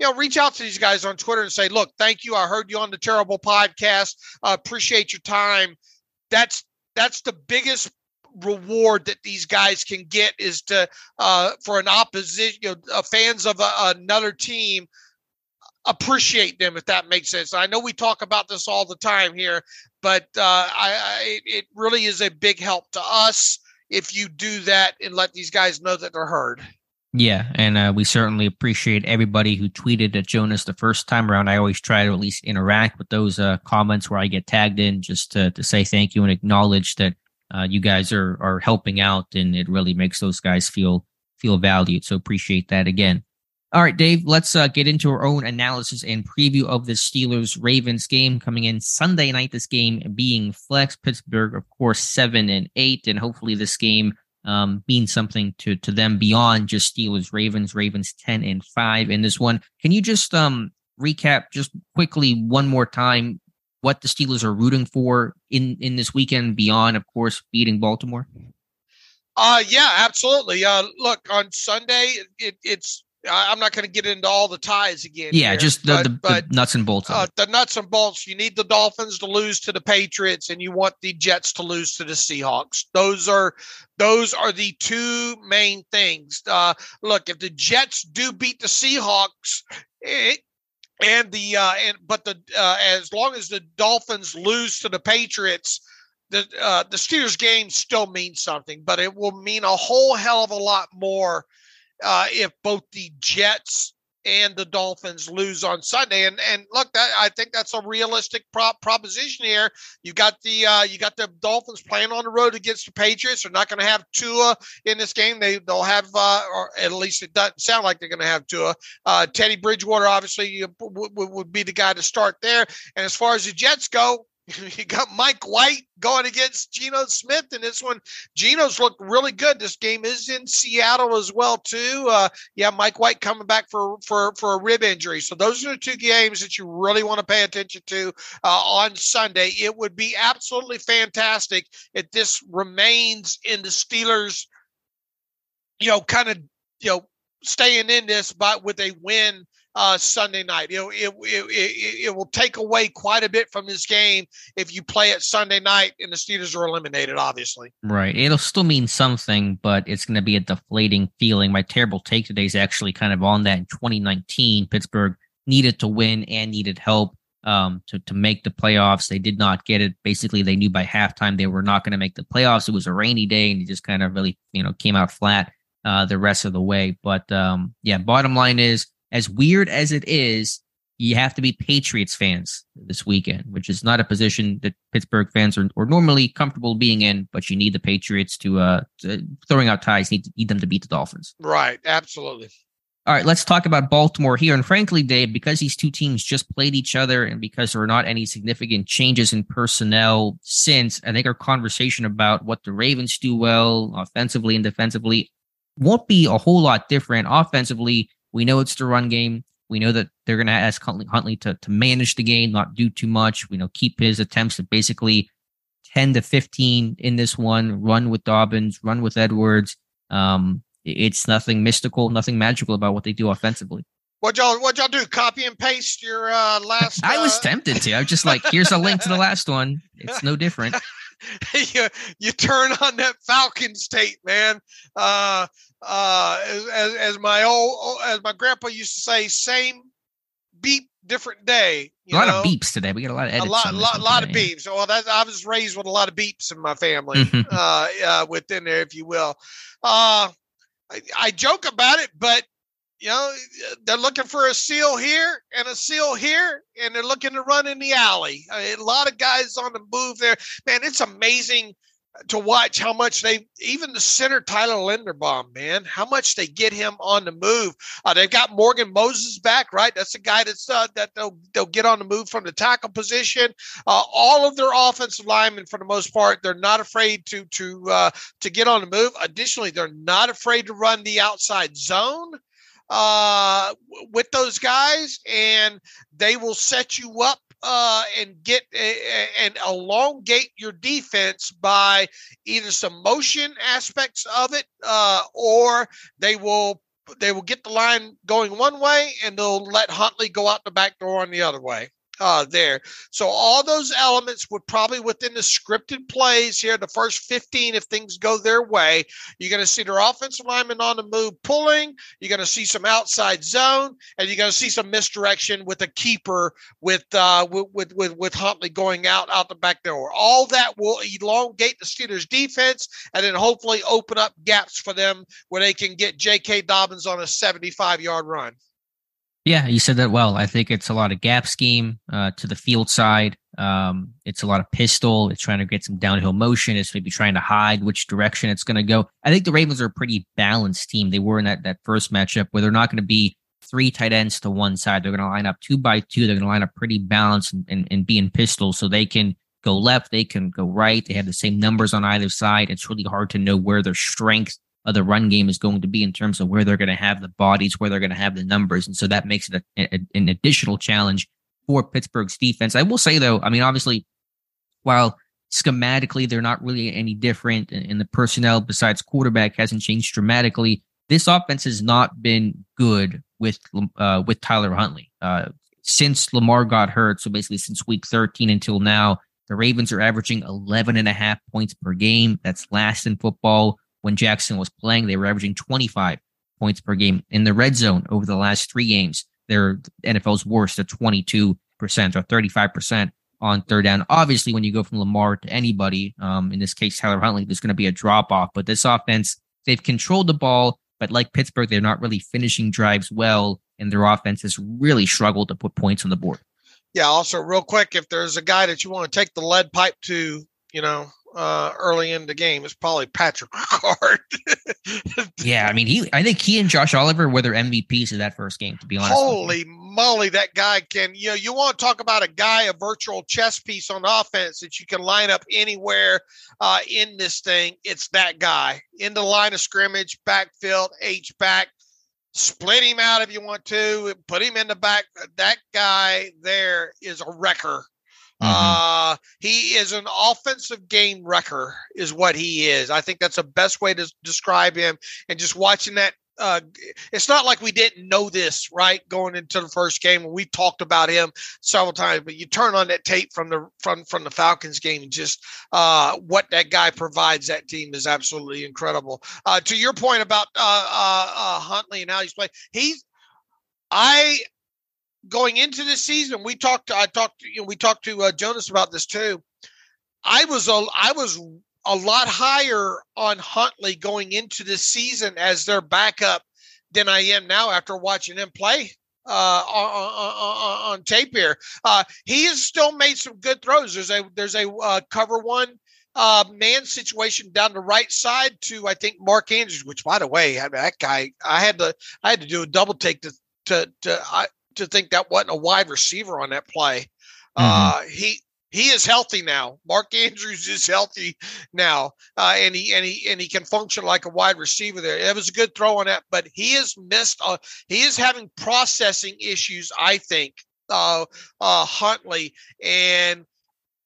you know, reach out to these guys on Twitter and say, look, thank you. I heard you on the terrible podcast. Uh, appreciate your time. That's that's the biggest reward that these guys can get is to uh, for an opposition, you know, uh, fans of a, another team appreciate them if that makes sense. I know we talk about this all the time here, but uh, I, I, it really is a big help to us if you do that and let these guys know that they're heard. Yeah, and uh, we certainly appreciate everybody who tweeted at Jonas the first time around. I always try to at least interact with those uh, comments where I get tagged in, just to, to say thank you and acknowledge that uh, you guys are are helping out, and it really makes those guys feel feel valued. So appreciate that again. All right, Dave, let's uh, get into our own analysis and preview of the Steelers Ravens game coming in Sunday night. This game being flex Pittsburgh, of course, seven and eight, and hopefully this game um, mean something to to them beyond just Steelers Ravens. Ravens ten and five in this one. Can you just um, recap just quickly one more time what the Steelers are rooting for in in this weekend beyond, of course, beating Baltimore? Uh yeah, absolutely. Uh, look on Sunday, it, it's I'm not going to get into all the ties again. Yeah, here, just the, but, the, but, the nuts and bolts. Uh, the nuts and bolts. You need the Dolphins to lose to the Patriots, and you want the Jets to lose to the Seahawks. Those are those are the two main things. Uh, look, if the Jets do beat the Seahawks, it, and the uh, and but the uh, as long as the Dolphins lose to the Patriots, the uh, the Steelers game still means something, but it will mean a whole hell of a lot more uh, if both the Jets and the Dolphins lose on Sunday. And and look, that I think that's a realistic prop proposition here. You got the uh, you got the Dolphins playing on the road against the Patriots. They're not going to have Tua in this game. They they'll have, uh, or at least it doesn't sound like they're going to have Tua. Uh, Teddy Bridgewater obviously would, would be the guy to start there. And as far as the Jets go, you got Mike White going against Geno Smith in this one. Geno's looked really good. This game is in Seattle as well too. Uh, yeah, Mike White coming back for for for a rib injury. So those are the two games that you really want to pay attention to uh, on Sunday. It would be absolutely fantastic if this remains in the Steelers. You know, kind of you know staying in this, but with a win uh, Sunday night. It, it, it, it, will take away quite a bit from this game if you play it Sunday night and the Steelers are eliminated, obviously. Right. It'll still mean something, but it's going to be a deflating feeling. My terrible take today is actually kind of on that in 2019. Pittsburgh needed to win and needed help um, to, to make the playoffs. They did not get it. Basically, they knew by halftime they were not going to make the playoffs. It was a rainy day and it just kind of really, you know, came out flat uh, the rest of the way. But um, yeah, bottom line is, as weird as it is, you have to be Patriots fans this weekend, which is not a position that Pittsburgh fans are, are normally comfortable being in, but you need the Patriots to, uh, to throwing out ties, need, need them to beat the Dolphins. Right. Absolutely. All right, let's talk about Baltimore here. And frankly, Dave, because these two teams just played each other and because there are not any significant changes in personnel since, I think our conversation about what the Ravens do well offensively and defensively won't be a whole lot different. Offensively, we know it's the run game. We know that they're going to ask Huntley, Huntley to, to manage the game, not do too much. We know keep his attempts at basically 10 to 15 in this one, run with Dobbins, run with Edwards. Um, it's nothing mystical, nothing magical about what they do offensively. What y'all what y'all do? Copy and paste your uh, last. I was uh, tempted to. I was just like, here's a link to the last one. It's no different. you, you turn on that Falcons tape, man. Uh, uh, as, as my old as my grandpa used to say, same beep, different day. a lot know? of beeps today. We got a lot of edits. A lot, lot, lot of beeps. Well, that I was raised with a lot of beeps in my family, uh, uh, within there, if you will. Uh, I, I joke about it, but you know, they're looking for a seal here and a seal here, and they're looking to run in the alley. I mean, a lot of guys on the move there. Man, it's amazing to watch how much they even the center Tyler Linderbaum, man, how much they get him on the move. Uh, they've got Morgan Moses back, right? That's a guy that's uh, that they'll they'll get on the move from the tackle position. Uh, all of their offensive linemen, for the most part, they're not afraid to to uh, to get on the move. Additionally, they're not afraid to run the outside zone uh, with those guys, and they will set you up uh, and get and elongate your defense by either some motion aspects of it, uh, or they will they will get the line going one way and they'll let Huntley go out the back door on the other way uh, there. So all those elements would probably within the scripted plays here, the first 15, if things go their way, you're going to see their offensive lineman on the move pulling. You're going to see some outside zone, and you're going to see some misdirection with a keeper with uh, with with with Huntley going out out the back door. All that will elongate the Steelers' defense, and then hopefully open up gaps for them where they can get J.K. Dobbins on a 75 yard run. Yeah, you said that well. I think it's a lot of gap scheme uh, to the field side. Um, it's a lot of pistol. It's trying to get some downhill motion. It's maybe trying to hide which direction it's going to go. I think the Ravens are a pretty balanced team. They were in that, that first matchup where they're not going to be three tight ends to one side. They're going to line up two by two. They're going to line up pretty balanced and, and, and be in pistol so they can go left. They can go right. They have the same numbers on either side. It's really hard to know where their strength of the run game is going to be in terms of where they're going to have the bodies, where they're going to have the numbers. And so that makes it a, a, an additional challenge for Pittsburgh's defense. I will say though, I mean, obviously, while schematically they're not really any different, and the personnel besides quarterback hasn't changed dramatically. This offense has not been good with uh, with Tyler Huntley uh, since Lamar got hurt. So basically, since week 13 until now, the Ravens are averaging 11 and a half points per game. That's last in football. When Jackson was playing, they were averaging 25 points per game in the red zone over the last three games. They're NFL's worst at 22% or 35% on third down. Obviously, when you go from Lamar to anybody, um, in this case, Tyler Huntley, there's going to be a drop off. But this offense, they've controlled the ball, but like Pittsburgh, they're not really finishing drives well, and their offense has really struggled to put points on the board. Yeah. Also, real quick, if there's a guy that you want to take the lead pipe to, you know, uh, early in the game is probably Patrick Ricard. yeah, I mean, he. I think he and Josh Oliver were their MVPs of that first game. To be honest, holy moly, that guy can. You know, you want to talk about a guy, a virtual chess piece on offense that you can line up anywhere uh, in this thing. It's that guy in the line of scrimmage, backfield, H back. Split him out if you want to. Put him in the back. That guy there is a wrecker. Uh, he is an offensive game wrecker, is what he is. I think that's the best way to describe him. And just watching that, uh, it's not like we didn't know this, right? Going into the first game, we talked about him several times. But you turn on that tape from the from from the Falcons game, and just uh, what that guy provides that team is absolutely incredible. Uh, to your point about uh, uh, uh, Huntley and how he's playing, he's I going into this season, we talked. I talked. You know, we talked to uh, Jonas about this too. I was a I was a lot higher on Huntley going into this season as their backup than I am now after watching him play uh, on, on, on, tape here. Uh, he has still made some good throws. There's a there's a uh, cover one uh, man situation down the right side to I think Mark Andrews, which by the way, that guy I had to I had to do a double take to to to I, to think that wasn't a wide receiver on that play. Mm-hmm. Uh, he he is healthy now. Mark Andrews is healthy now, uh, and he and he and he can function like a wide receiver there. It was a good throw on that, but he has missed. Uh, he is having processing issues. I think uh, uh, Huntley and.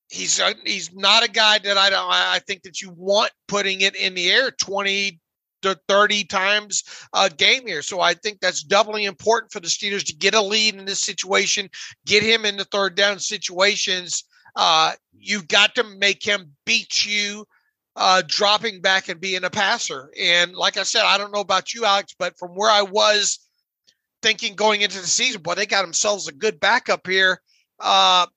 He's uh, he's not a guy that I don't I think that you want putting it in the air 20 to 30 times a game here. So I think that's doubly important for the Steelers to get a lead in this situation, get him in the third down situations. Uh, you've got to make him beat you uh, dropping back and being a passer. And like I said, I don't know about you, Alex, but from where I was thinking going into the season, boy, they got themselves a good backup here. Uh,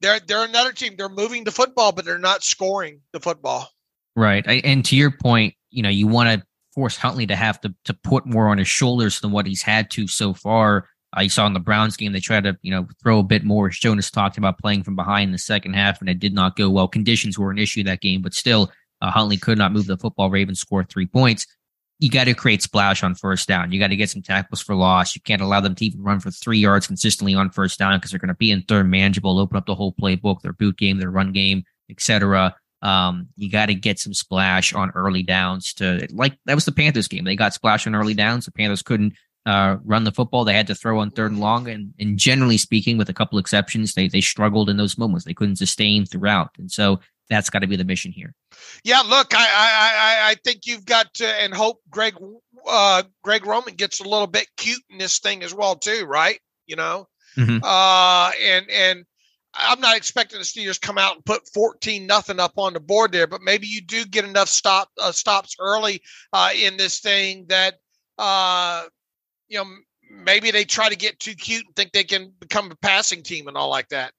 they're they're another team. They're moving the football, but they're not scoring the football. Right. I, and to your point, you know, you want to force Huntley to have to to put more on his shoulders than what he's had to so far. I uh, saw in the Browns game they tried to you know throw a bit more. Jonas talked about playing from behind in the second half, and it did not go well. Conditions were an issue that game, but still, uh, Huntley could not move the football. Ravens scored three points. You got to create splash on first down. You got to get some tackles for loss. You can't allow them to even run for three yards consistently on first down because they're going to be in third manageable. Open up the whole playbook, their boot game, their run game, etc. Um, you got to get some splash on early downs to like that was the Panthers game. They got splash on early downs. The Panthers couldn't uh, run the football. They had to throw on third and long, and, and generally speaking, with a couple exceptions, they they struggled in those moments. They couldn't sustain throughout, and so that's got to be the mission here. Yeah, look, I I I think you've got to and hope Greg uh, Greg Roman gets a little bit cute in this thing as well too, right? You know, mm-hmm. uh, and and I'm not expecting the Steelers come out and put 14 nothing up on the board there, but maybe you do get enough stop uh, stops early uh, in this thing that uh, you know maybe they try to get too cute and think they can become a passing team and all like that.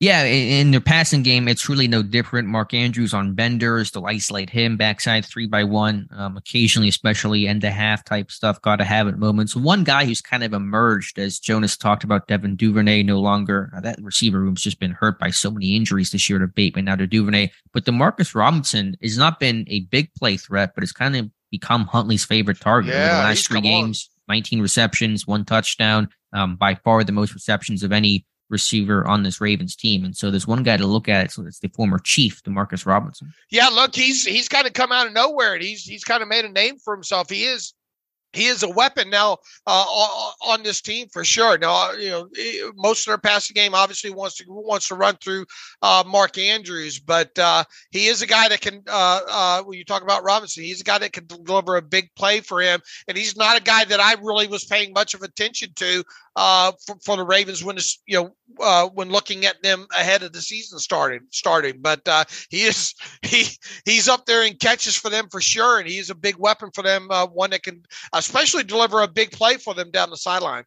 Yeah, in their passing game, it's really no different. Mark Andrews on benders, to isolate him backside three by one, um, occasionally, especially end to half type stuff. Got to have it moments. One guy who's kind of emerged, as Jonas talked about, Devin Duvernay, no longer uh, that receiver room's just been hurt by so many injuries this year to Bateman now to Duvernay. But Demarcus Robinson has not been a big play threat, but it's kind of become Huntley's favorite target yeah, over the last three games. On. 19 receptions, one touchdown, um, by far the most receptions of any receiver on this Ravens team. And so there's one guy to look at. So it's the former chief, Demarcus Robinson. Yeah, look, he's he's kind of come out of nowhere and he's he's kind of made a name for himself. He is he is a weapon now uh, on this team for sure. Now, uh, you know, most of their passing game obviously wants to wants to run through uh, Mark Andrews, but uh, he is a guy that can. Uh, uh, when you talk about Robinson, he's a guy that can deliver a big play for him, and he's not a guy that I really was paying much of attention to for, for, the Ravens when you know when looking at them ahead of the season starting starting. But he is he he's up there in catches for them for sure, and he's a big weapon for them. one that can especially deliver a big play for them down the sideline.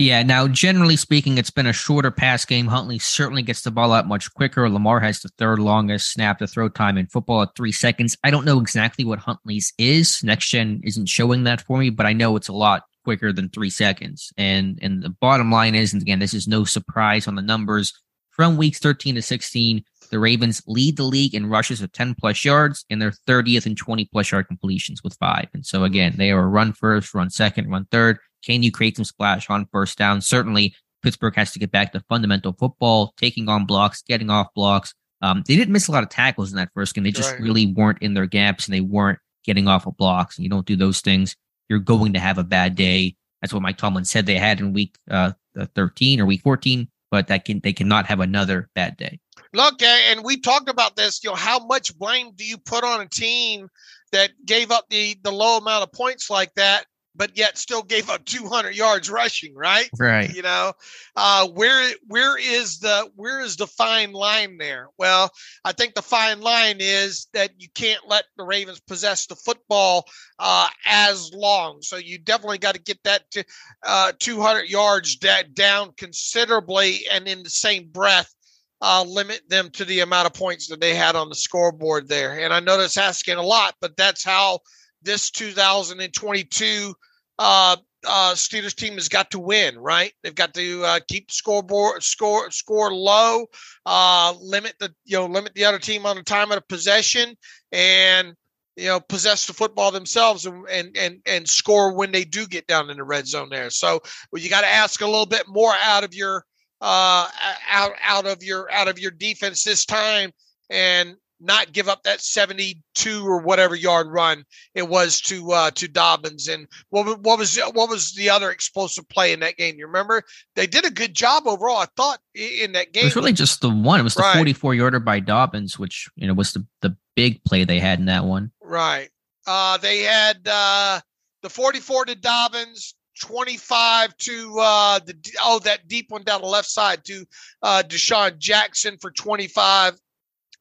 Yeah, now generally speaking, it's been a shorter pass game. Huntley certainly gets the ball out much quicker. Lamar has the third longest snap to throw time in football at three seconds. I don't know exactly what Huntley's is. Next gen isn't showing that for me, but I know it's a lot quicker than three seconds. And and the bottom line is, and again, this is no surprise on the numbers from weeks 13 to 16. The Ravens lead the league in rushes of 10 plus yards and they're 30th and 20 plus yard completions with five. And so again, they are run first, run second, run third. Can you create some splash on first down? Certainly, Pittsburgh has to get back to fundamental football, taking on blocks, getting off blocks. Um, they didn't miss a lot of tackles in that first game. They just right. really weren't in their gaps and they weren't getting off of blocks. And you don't do those things, you're going to have a bad day. That's what Mike Tomlin said they had in week uh, 13 or week 14, but that can they cannot have another bad day. Look, and we talked about this. You know, how much blame do you put on a team that gave up the the low amount of points like that, but yet still gave up 200 yards rushing? Right. Right. You know, uh, where where is the where is the fine line there? Well, I think the fine line is that you can't let the Ravens possess the football uh, as long. So you definitely got to get that to uh, 200 yards down considerably, and in the same breath uh, limit them to the amount of points that they had on the scoreboard there. And I know that's asking a lot, but that's how this 2022 uh, uh, Steelers team has got to win, right? They've got to uh, keep scoreboard score score low, uh, limit the you know limit the other team on the time of possession, and you know possess the football themselves and and and, and score when they do get down in the red zone there. So well, you got to ask a little bit more out of your uh, out out of your out of your defense this time and not give up that 72 or whatever yard run it was to uh, to Dobbins. And what, what was what was the other explosive play in that game? You remember they did a good job overall. I thought in that game. It was really just the one. It was the right. 44 yarder by Dobbins, which you know was the the big play they had in that one. Right. Uh, they had uh, the 44 to Dobbins, 25 to uh the oh that deep one down the left side to uh DeSean Jackson for 25.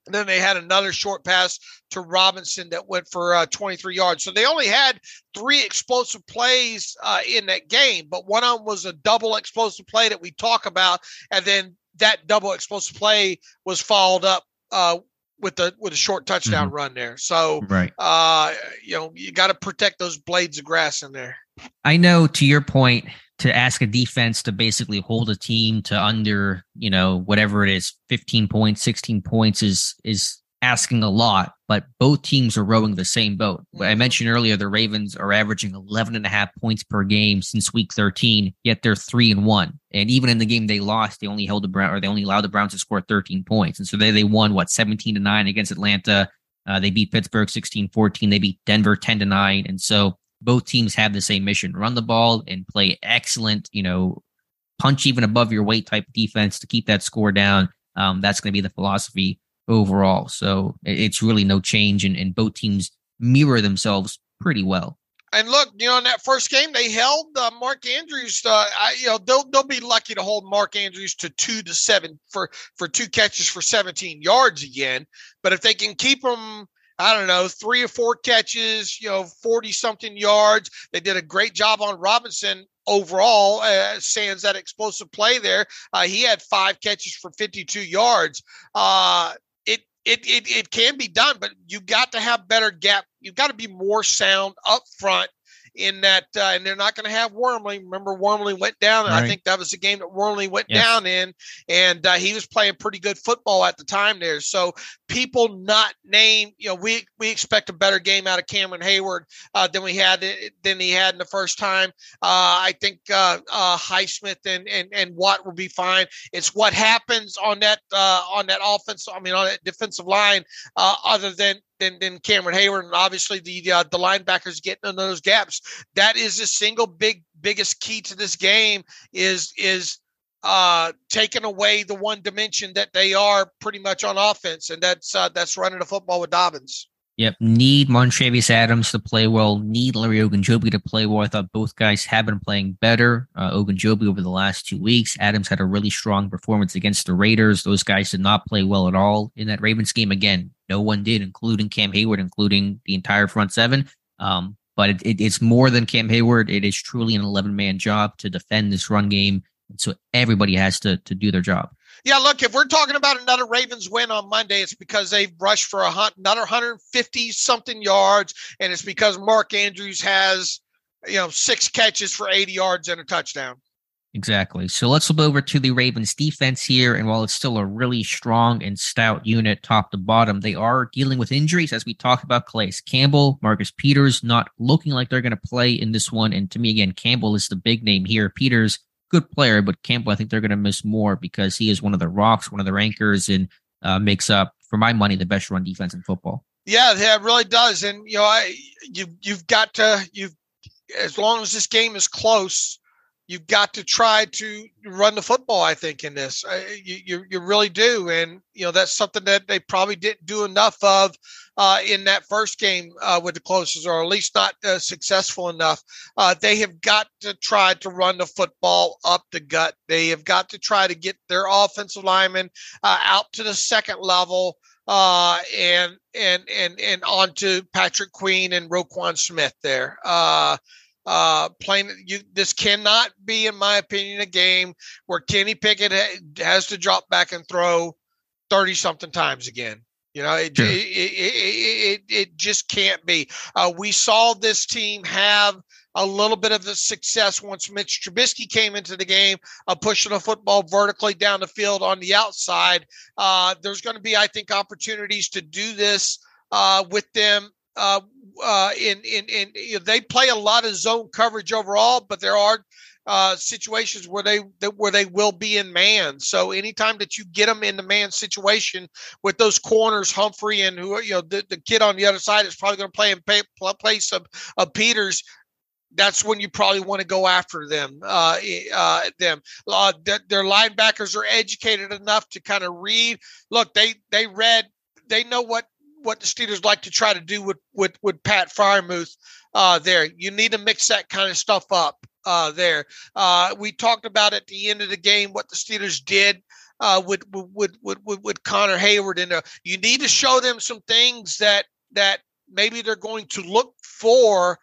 And then they had another short pass to Robinson that went for uh, 23 yards. So they only had three explosive plays uh, in that game, but one of them was a double explosive play that we talk about, and then that double explosive play was followed up uh, with the with a short touchdown mm-hmm. run there. So right, uh, you know, you got to protect those blades of grass in there. I know to your point to ask a defense to basically hold a team to under, you know, whatever it is, 15 points, 16 points is is asking a lot, but both teams are rowing the same boat. I mm-hmm. mentioned earlier the Ravens are averaging 11 and a half points per game since week 13, yet they're 3 and 1. And even in the game they lost, they only held the Brown or they only allowed the Browns to score 13 points. And so they they won what 17 to 9 against Atlanta. Uh, they beat Pittsburgh 16-14, they beat Denver 10 to 9. And so both teams have the same mission run the ball and play excellent, you know, punch even above your weight type defense to keep that score down. Um, that's going to be the philosophy overall. So it's really no change, and, and both teams mirror themselves pretty well. And look, you know, in that first game, they held uh, Mark Andrews. Uh, I, you know, they'll they'll be lucky to hold Mark Andrews to two to seven for for two catches for 17 yards again. But if they can keep him I don't know, three or four catches, you know, 40 something yards. They did a great job on Robinson overall, uh, sans that explosive play there. Uh, he had five catches for 52 yards. Uh, it, it, it, it can be done, but you've got to have better gap. You've got to be more sound up front in that, uh, and they're not going to have Wormley. Remember, Wormley went down, right. I think that was the game that Wormley went yes. down in, and uh, he was playing pretty good football at the time there. So people not name, you know, we we expect a better game out of Cameron Heyward uh, than we had than he had in the first time. Uh, I think uh, uh, Highsmith and, and and Watt will be fine. It's what happens on that uh, on that offense. I mean, on that defensive line, uh, other than than, than Cameron Heyward, and obviously the uh, the linebackers getting in those gaps. That is the single big biggest key to this game is is uh, taking away the one dimension that they are pretty much on offense, and that's uh, that's running the football with Dobbins. Yep. Need Montravius Adams to play well. Need Larry Ogunjobi to play well. I thought both guys have been playing better. Uh, Ogunjobi over the last two weeks. Adams had a really strong performance against the Raiders. Those guys did not play well at all in that Ravens game. Again, no one did, including Cam Heyward, including the entire front seven. Um, but it, it, it's more than Cam Heyward. It is truly an 11 man job to defend this run game. So everybody has to, to do their job. Yeah, look, if we're talking about another Ravens win on Monday, it's because they've rushed for a hunt, another 150 something yards, and it's because Mark Andrews has, you know, six catches for 80 yards and a touchdown. Exactly. So let's flip over to the Ravens defense here. And while it's still a really strong and stout unit top to bottom, they are dealing with injuries, as we talked about Calais Campbell, Marcus Peters, not looking like they're going to play in this one. And to me, again, Campbell is the big name here. Peters good player, but Campbell, I think they're going to miss more because he is one of the rocks, one of the rankers, and uh, makes up, for my money, the best run defense in football. Yeah, yeah, it really does. And you know, I you you've got to you've as long as this game is close, you've got to try to run the football. I think in this, you, you, you really do, and you know that's something that they probably didn't do enough of uh, in that first game uh, with the closest, or at least not uh, successful enough. Uh, they have got to try to run the football up the gut. They have got to try to get their offensive linemen uh, out to the second level. Uh, and and and and on to Patrick Queen and Roquan Smith there uh, playing you this cannot be in my opinion a game where kenny pickett ha- has to drop back and throw 30 something times again you know it, sure. it, it, it, it, just can't be uh, we saw this team have a little bit of the success once Mitch Trubisky came into the game, uh, pushing the football vertically down the field on the outside. Uh, there's going to be, I think, opportunities to do this uh, with them uh, uh, in in in you know, they play a lot of zone coverage overall, but there are uh, situations where they that where they will be in man. So anytime that you get them in the man situation with those corners, Humphrey and who you know the, the kid on the other side is probably going to play in pay, place of, of Peters. That's when you probably want to go after them. Uh, uh, them, uh, their linebackers are educated enough to kind of read. Look, they they read they know what what the Steelers like to try to do with with with Pat Freiermuth uh, there. You need to mix that kind of stuff up uh, there. Uh, we talked about at the end of the game what the Steelers did uh, with, with with with with Connor Heyward, and uh, you need to show them some things that that maybe they're going to look for.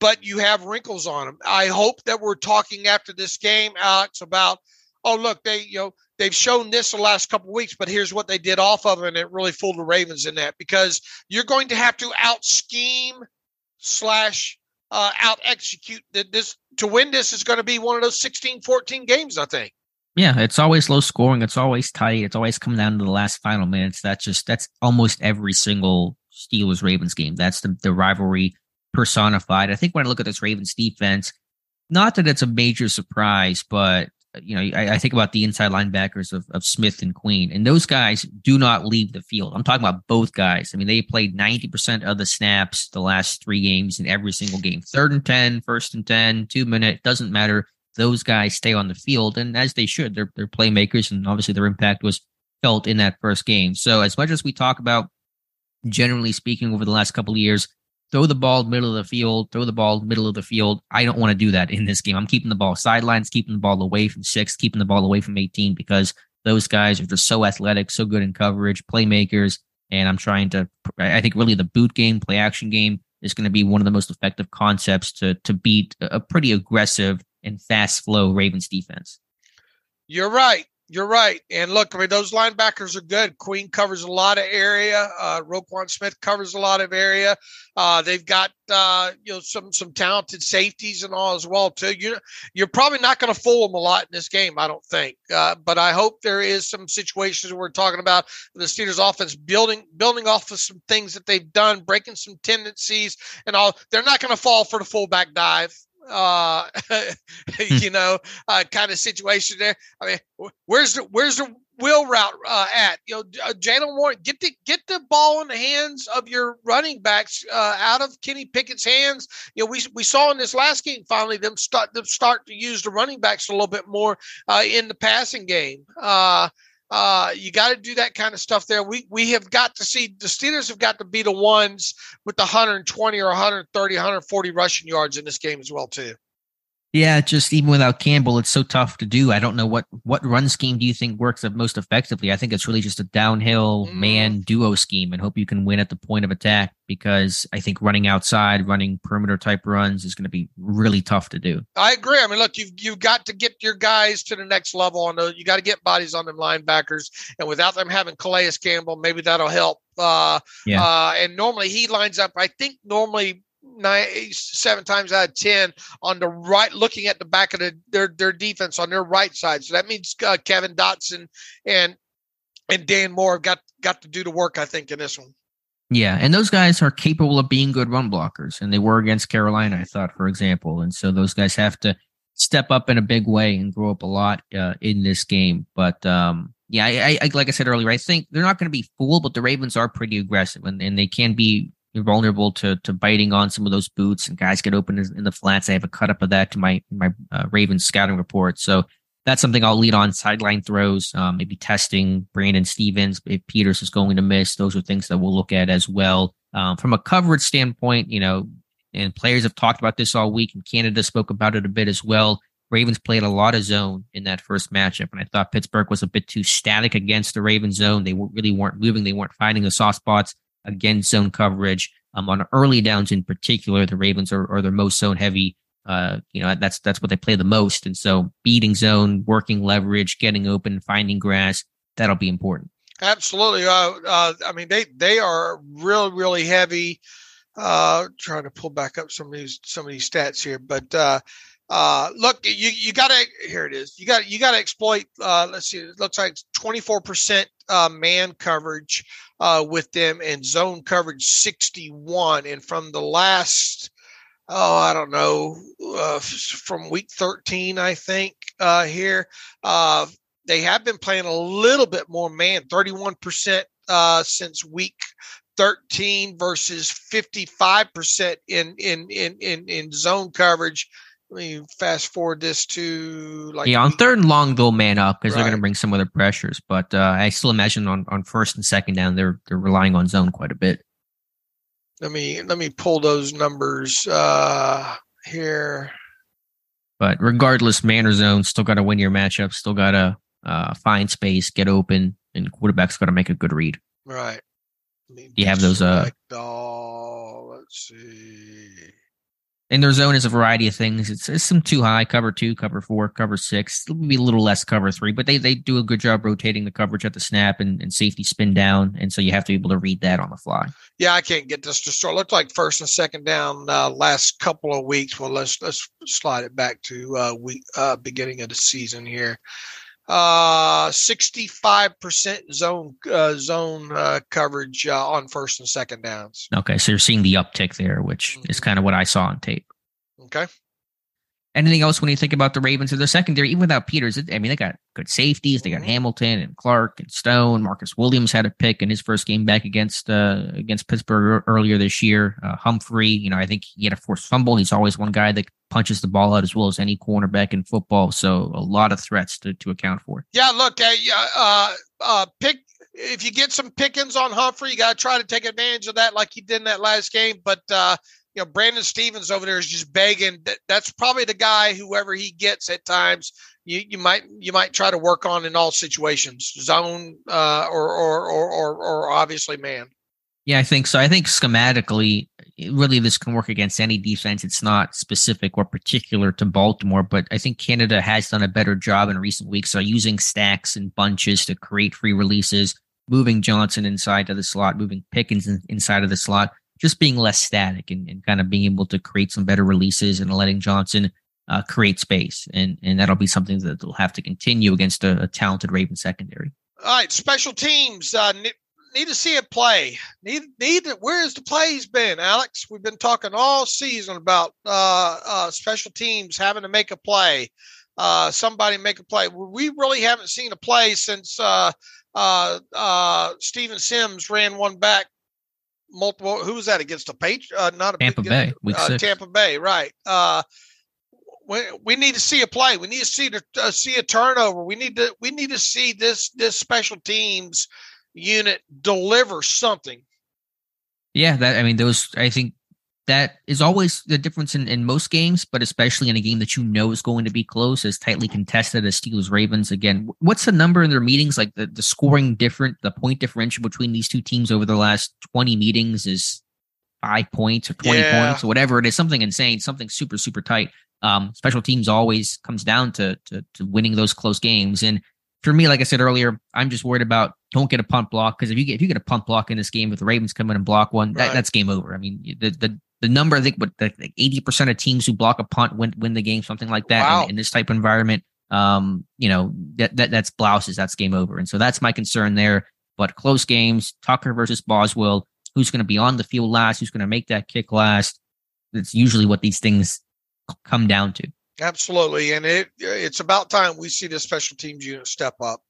But you have wrinkles on them. I hope that we're talking after this game, Alex, about oh look, they you know they've shown this the last couple of weeks, but here's what they did off of and it really fooled the Ravens in that because you're going to have to out scheme slash uh, out execute this to win this is going to be one of those 16 14 games i think. Yeah it's always low scoring it's always tight it's always coming down to the last final minutes that's just that's almost every single steelers ravens game that's the, the rivalry personified. I think when i look at this ravens defense not that it's a major surprise but you know, I, I, think about the inside linebackers of, of Smith and Queen, and those guys do not leave the field. I'm talking about both guys. I mean, they played 90% of the snaps the last three games in every single game. Third and 10, first and 10, two minute, doesn't matter. Those guys stay on the field, and as they should, they're, they're playmakers, and obviously their impact was felt in that first game. So, as much as we talk about, generally speaking, over the last couple of years, throw the ball middle of the field, throw the ball middle of the field. I don't want to do that in this game. I'm keeping the ball sidelines, keeping the ball away from six, keeping the ball away from 18 because those guys are just so athletic, so good in coverage, playmakers. And I'm trying to, I think really the boot game, play action game is going to be one of the most effective concepts to, to beat a pretty aggressive and fast flow Ravens defense. You're right. You're right. And look, I mean, those linebackers are good. Queen covers a lot of area. Uh, Roquan Smith covers a lot of area. Uh, they've got uh, you know some some talented safeties and all as well too. You you're probably not going to fool them a lot in this game, I don't think. Uh, but I hope there is some situations we're talking about the Steelers offense building building off of some things that they've done, breaking some tendencies and all. They're not going to fall for the fullback dive uh, hmm. you know, uh, kind of situation there. I mean, where's the where's the will route uh, at. You know, uh, Jaylen Warren, get the get the ball in the hands of your running backs uh, out of Kenny Pickett's hands. You know, we we saw in this last game finally them start them start to use the running backs a little bit more uh, in the passing game. Uh, uh, you got to do that kind of stuff there. We we have got to see the Steelers have got to be the ones with the 120 or 130, 140 rushing yards in this game as well too. Yeah, just even without Campbell, it's so tough to do. I don't know what what run scheme do you think works most effectively. I think it's really just a downhill mm. man duo scheme, and hope you can win at the point of attack. Because I think running outside, running perimeter type runs is going to be really tough to do. I agree. I mean, look, you've you've got to get your guys to the next level on the. You got to get bodies on them linebackers, and without them having Calais Campbell, maybe that'll help. Uh, yeah. Uh, and normally he lines up. I think normally nine, seven times out of ten on the right, looking at the back of the, their their defense on their right side. So that means uh, Kevin Dotson and and Dan Moore have got got to do the work. I think in this one. Yeah, and those guys are capable of being good run blockers, and they were against Carolina, I thought, for example. And so those guys have to step up in a big way and grow up a lot uh, in this game. But um, yeah, I, I, like I said earlier, I think they're not going to be fooled, but the Ravens are pretty aggressive, and, and they can be you're vulnerable to to biting on some of those boots, and guys get open in the flats. I have a cut up of that to my my uh, Ravens scouting report. So that's something I'll lead on sideline throws, um, maybe testing Brandon Stephens if Peters is going to miss. Those are things that we'll look at as well. Um, from a coverage standpoint, you know, and players have talked about this all week, and Canada spoke about it a bit as well. Ravens played a lot of zone in that first matchup, and I thought Pittsburgh was a bit too static against the Ravens zone. They really weren't moving, they weren't finding the soft spots against zone coverage. Um, on early downs in particular, the Ravens are, are the most zone heavy. Uh, you know, that's that's what they play the most. And so beating zone, working leverage, getting open, finding grass, that'll be important. Absolutely. Uh, uh, I mean, they they are really really heavy. Uh, trying to pull back up some of these some of these stats here, but uh, look, you you got to here it is. You got you got to exploit. Uh, let's see. It looks like twenty four percent uh, man coverage uh, with them and zone coverage 61. And from the last, oh, I don't know, uh, from week 13, I think, uh, here, uh, they have been playing a little bit more man, 31% uh, since week 13 versus 55% in, in, in, in, in zone coverage let me fast forward this to like yeah on third and long they'll man up because right. they're going to bring some other pressures but uh, i still imagine on, on first and second down they're they're relying on zone quite a bit. Let me let me pull those numbers uh here. But regardless man or zone still got to win your matchup still got to uh, find space get open and quarterback's got to make a good read. Right. Do you have those uh oh, let's see in their zone is a variety of things. It's, it's some too high, cover two, cover four, cover six. It'll be a little less cover three, but they they do a good job rotating the coverage at the snap and, and safety spin down, and so you have to be able to read that on the fly. Yeah, I can't get this to start. Looked like first and second down uh, last couple of weeks. Well, let's let's slide it back to uh, week uh, beginning of the season here. Uh, 65% zone uh, zone uh, coverage uh, on first and second downs. Okay, so you're seeing the uptick there, which mm-hmm. is kind of what I saw on tape. Okay. Anything else when you think about the Ravens or the secondary, even without Peters? I mean, they got good safeties. They got mm-hmm. Hamilton and Clark and Stone. Marcus Williams had a pick in his first game back against uh, against Pittsburgh earlier this year. Uh, Humphrey, you know, I think he had a forced fumble. He's always one guy that punches the ball out as well as any cornerback in football. So a lot of threats to, to account for. Yeah, look, uh, uh, uh, pick if you get some pickings on Humphrey, you got to try to take advantage of that, like he did in that last game. But uh, you know, Brandon Stephens over there is just begging. That, that's probably the guy, whoever he gets at times, you, you might you might try to work on in all situations, zone uh, or, or or or or obviously man. Yeah, I think so. I think schematically, really, this can work against any defense. It's not specific or particular to Baltimore, but I think Canada has done a better job in recent weeks. So using stacks and bunches to create free releases, moving Johnson inside to the slot, moving Pickens inside of the slot just being less static and, and kind of being able to create some better releases and letting Johnson uh, create space. And, and that'll be something that they'll have to continue against a, a talented Raven secondary. All right, special teams. Uh, need, need to see it play. Need need where's the plays been, Alex? We've been talking all season about uh, uh, special teams having to make a play. uh, somebody make a play. We really haven't seen a play since uh, uh, uh, Steven Sims ran one back multiple. Who was that against the Patriots? Uh, not a Tampa Bay, week uh, six. Tampa Bay, right? Uh, we, we need to see a play. We need to see the uh, see a turnover. We need to we need to see this this special teams unit deliver something. Yeah, that I mean, those I think that is always the difference in, in most games, but especially in a game that you know is going to be close, as tightly contested as Steelers Ravens. Again, what's the number in their meetings? Like the, the scoring different, the point differential between these two teams over the last 20 meetings is five points or 20 Yeah. points or whatever it is, something insane, something super, super tight. Um, special teams always comes down to, to to winning those close games. And for me, like I said earlier, I'm just worried about don't get a punt block because if you get if you get a punt block in this game, if the Ravens come in and block one, that, Right. that's game over. I mean, the the the number I think what the eighty percent of teams who block a punt win win the game, something like that Wow. in, in this type of environment. Um, you know that, that that's blouses, that's game over, and so that's my concern there. But close games, Tucker versus Boswell, who's going to be on the field last, who's going to make that kick last. That's usually what these things come down to. Absolutely, and it it's about time we see the special teams unit step up.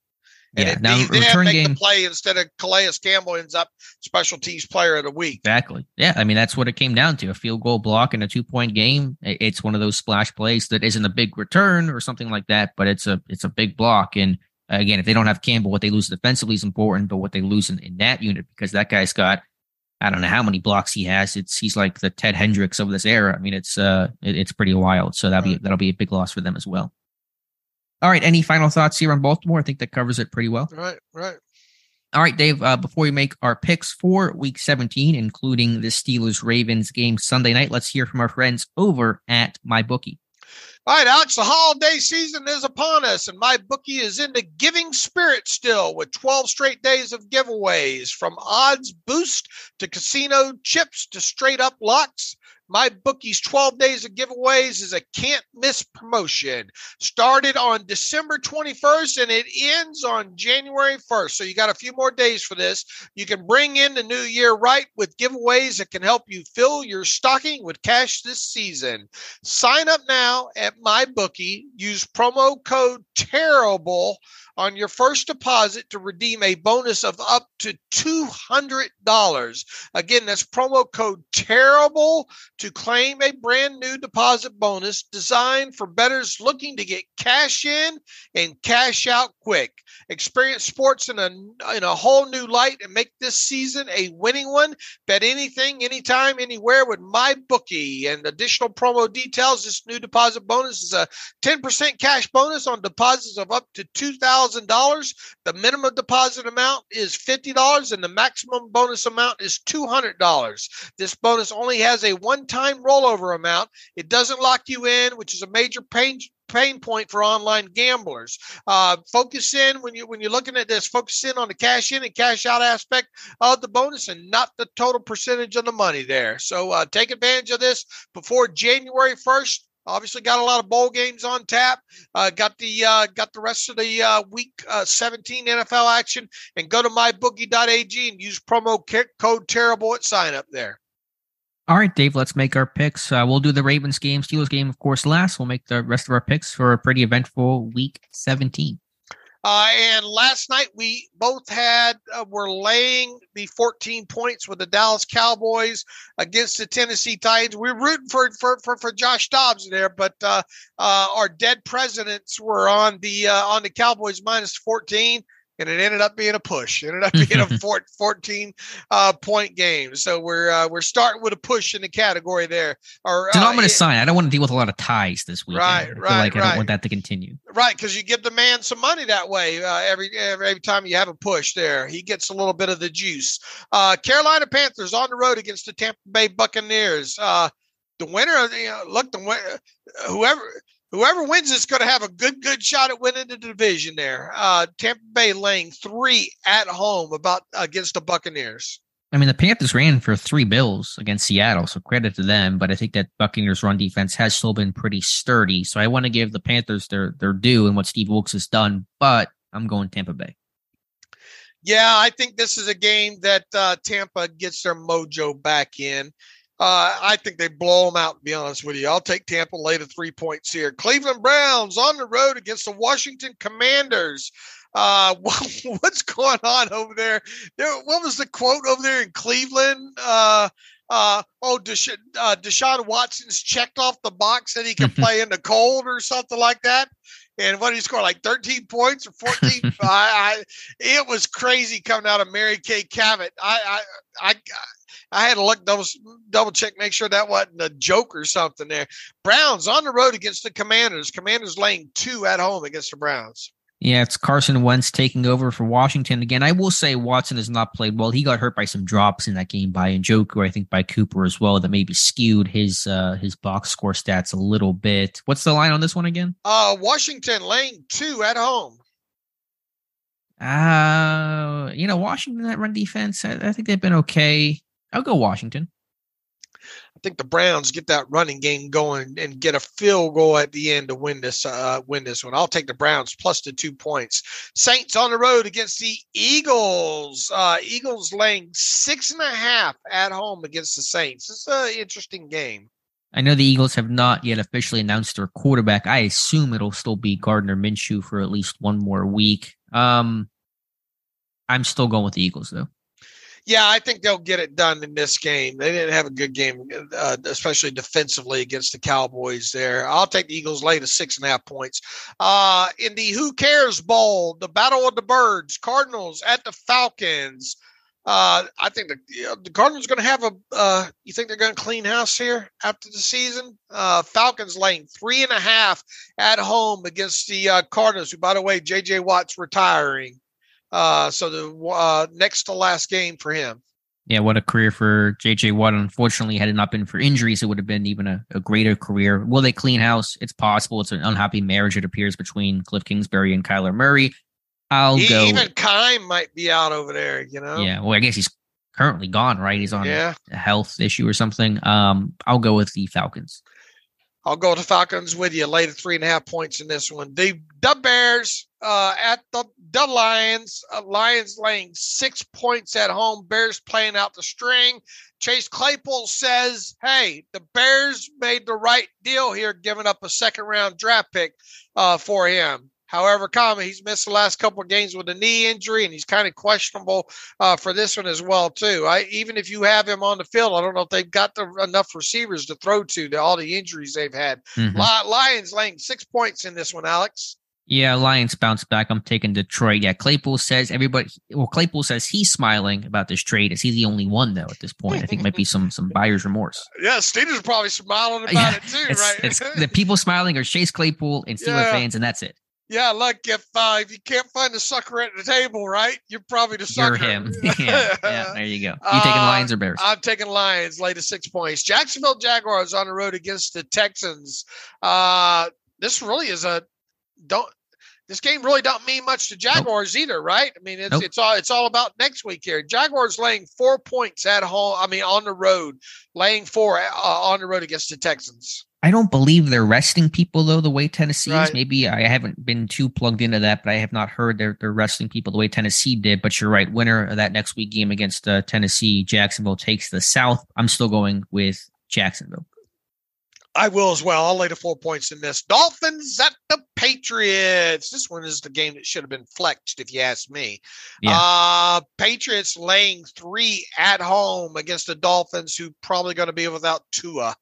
And Yeah. it Now return make game. the play instead of Calais Campbell ends up special teams player of the week. Exactly. Yeah. I mean, that's what it came down to a field goal block in a two point game. It's one of those splash plays that isn't a big return or something like that, but it's a, it's a big block. And again, if they don't have Campbell, what they lose defensively is important, but what they lose in, in that unit, because that guy's got, I don't know how many blocks he has. It's, he's like the Ted Hendricks of this era. I mean, it's, uh, it- it's pretty wild. So that'll be, that'll be a big loss for them as well. All right. Any final thoughts here on Baltimore? I think that covers it pretty well. Right, right. All right, Dave, uh, before we make our picks for week 17, including the Steelers Ravens game Sunday night, let's hear from our friends over at MyBookie. All right, Alex, the holiday season is upon us, and my bookie is in the giving spirit still with 12 straight days of giveaways from odds boost to casino chips to straight up locks. My bookie's 12 days of giveaways is a can't miss promotion. Started on December 21st and it ends on January 1st. So you got a few more days for this. You can bring in the new year right with giveaways that can help you fill your stocking with cash this season. Sign up now at my bookie. Use promo code TERRIBLE on your first deposit to redeem a bonus of up to $200. Again, that's promo code TERRIBLE to claim a brand new deposit bonus designed for bettors looking to get cash in and cash out quick. Experience sports in a in a whole new light and make this season a winning one. Bet anything, anytime, anywhere with my bookie. And additional promo details: this new deposit bonus is a 10% cash bonus on deposits of up to $2,000. The minimum deposit amount is $50 and the maximum bonus amount is $200. This bonus only has a one-time rollover amount. It doesn't lock you in, which is a major pain pain point for online gamblers. Uh, focus in when you when you're looking at this. Focus in on the cash in and cash out aspect of the bonus, and not the total percentage of the money there. So uh, take advantage of this before January first. Obviously, got a lot of bowl games on tap. Uh, got the uh, got the rest of the uh, week uh, 17 NFL action, and go to mybookie.ag and use promo code terrible at sign up there. All right, Dave, let's make our picks. Uh, we'll do the Ravens game, Steelers game, of course, last. We'll make the rest of our picks for a pretty eventful week 17. Uh, and last night we both had uh, were laying the 14 points with the Dallas Cowboys against the Tennessee Titans. We're rooting for for for, for Josh Dobbs there, but uh, uh, our dead presidents were on the uh, on the Cowboys minus 14. And it ended up being a push. It ended up being a four- 14 uh, point game. So we're uh, we're starting with a push in the category there. Or So uh, I'm going it- to sign. I don't want to deal with a lot of ties this week. Right, I right, like I right. don't want that to continue. Right, because you give the man some money that way. Uh, every, every time you have a push there, he gets a little bit of the juice. Uh, Carolina Panthers on the road against the Tampa Bay Buccaneers. Uh, the winner, of the- you know, look, the whoever whoever wins is going to have a good good shot at winning the division. There, uh, Tampa Bay laying three at home about against the Buccaneers. I mean, the Panthers ran for three bills against Seattle, so credit to them. But I think that Buccaneers' run defense has still been pretty sturdy. So I want to give the Panthers their their due and what Steve Wilks has done. But I'm going Tampa Bay. Yeah, I think this is a game that uh, Tampa gets their mojo back in. Uh, I think they blow them out, to be honest with you. I'll take Tampa lay the three points here. Cleveland Browns on the road against the Washington Commanders. Uh, what's going on over there? there? What was the quote over there in Cleveland? Uh, uh, oh, Desha- uh, Deshaun Watson's checked off the box that he can play in the cold or something like that. And what did he score? Like 13 points or 14? I, I, it was crazy coming out of Mary Kay Cabot. I, I, I, I had to look double double check, make sure that wasn't a joke or something there. Browns on the road against the Commanders. Commanders laying two at home against the Browns. Yeah, it's Carson Wentz taking over for Washington again. I will say Watson has not played well. He got hurt by some drops in that game by Njoku, I think by Cooper as well, that maybe skewed his uh his box score stats a little bit. What's the line on this one again? Uh Washington laying two at home. Uh you know, Washington that run defense, I, I think they've been okay. I'll go Washington. I think the Browns get that running game going and get a field goal at the end to win this uh, win this one. I'll take the Browns plus the two points. Saints on the road against the Eagles. Uh, Eagles laying six and a half at home against the Saints. It's an interesting game. I know the Eagles have not yet officially announced their quarterback. I assume it'll still be Gardner Minshew for at least one more week. Um, I'm still going with the Eagles though yeah, I think they'll get it done in this game. They didn't have a good game, uh, especially defensively against the Cowboys there. I'll take the Eagles late to six and a half points. Uh, in the Who Cares Bowl, the Battle of the Birds, Cardinals at the Falcons. Uh, I think the, you know, the Cardinals are going to have a. Uh, you think they're going to clean house here after the season? Uh, Falcons laying three and a half at home against the uh, Cardinals. Who, by the way, J.J. Watt's retiring. Uh, so the uh, next to last game for him. Yeah, what a career for JJ Watt. Unfortunately, had it not been for injuries, it would have been even a, a, greater career. Will they clean house? It's possible. It's an unhappy marriage, it appears, between Cliff Kingsbury and Kyler Murray. I'll he, go. Even Keim might be out over there, you know? Yeah, well, I guess he's currently gone, right? He's on yeah. a health issue or something. Um, I'll go with the Falcons. I'll go to the Falcons with you. Later, three and a half points in this one. The the Bears uh, at the the Lions. Uh, Lions laying six points at home. Bears playing out the string. Chase Claypool says, "Hey, the Bears made the right deal here, giving up a second round draft pick uh, for him." However, comma, he's missed the last couple of games with a knee injury, and he's kind of questionable uh, for this one as well, too. I even if you have him on the field, I don't know if they've got the, enough receivers to throw to to all the injuries they've had. Mm-hmm. Lions laying six points in this one, Alex. Yeah, Lions bounce back. I'm taking Detroit. Yeah, Claypool says everybody. Well, Claypool says he's smiling about this trade. Is he the only one though at this point? I think might be some some buyer's remorse. Yeah, Steelers probably smiling about yeah, it too, it's, right? it's the people smiling are Chase Claypool and Steeler yeah. fans, and that's it. Yeah, look, if uh, if you can't find the sucker at the table, right, you're probably the sucker. You're him. yeah, yeah, there you go. You taking uh, Lions or Bears? I'm taking Lions, late to six points. Jacksonville Jaguars on the road against the Texans. Uh, this really is a don't. This game really don't mean much to Jaguars nope. either, right? I mean, it's nope. it's all it's all about next week here. Jaguars laying four points at home. I mean, on the road, laying four uh, on the road against the Texans. I don't believe they're resting people though the way Tennessee right. is. Maybe I haven't been too plugged into that, but I have not heard they're they're resting people the way Tennessee did. But you're right. Winner of that next week game against uh, Tennessee, Jacksonville takes the South. I'm still going with Jacksonville. I will as well. I'll lay the four points in this. Dolphins at the Patriots. This one is the game that should have been flexed, if you ask me. Yeah. Uh, Patriots laying three at home against the Dolphins, who probably going to be without Tua.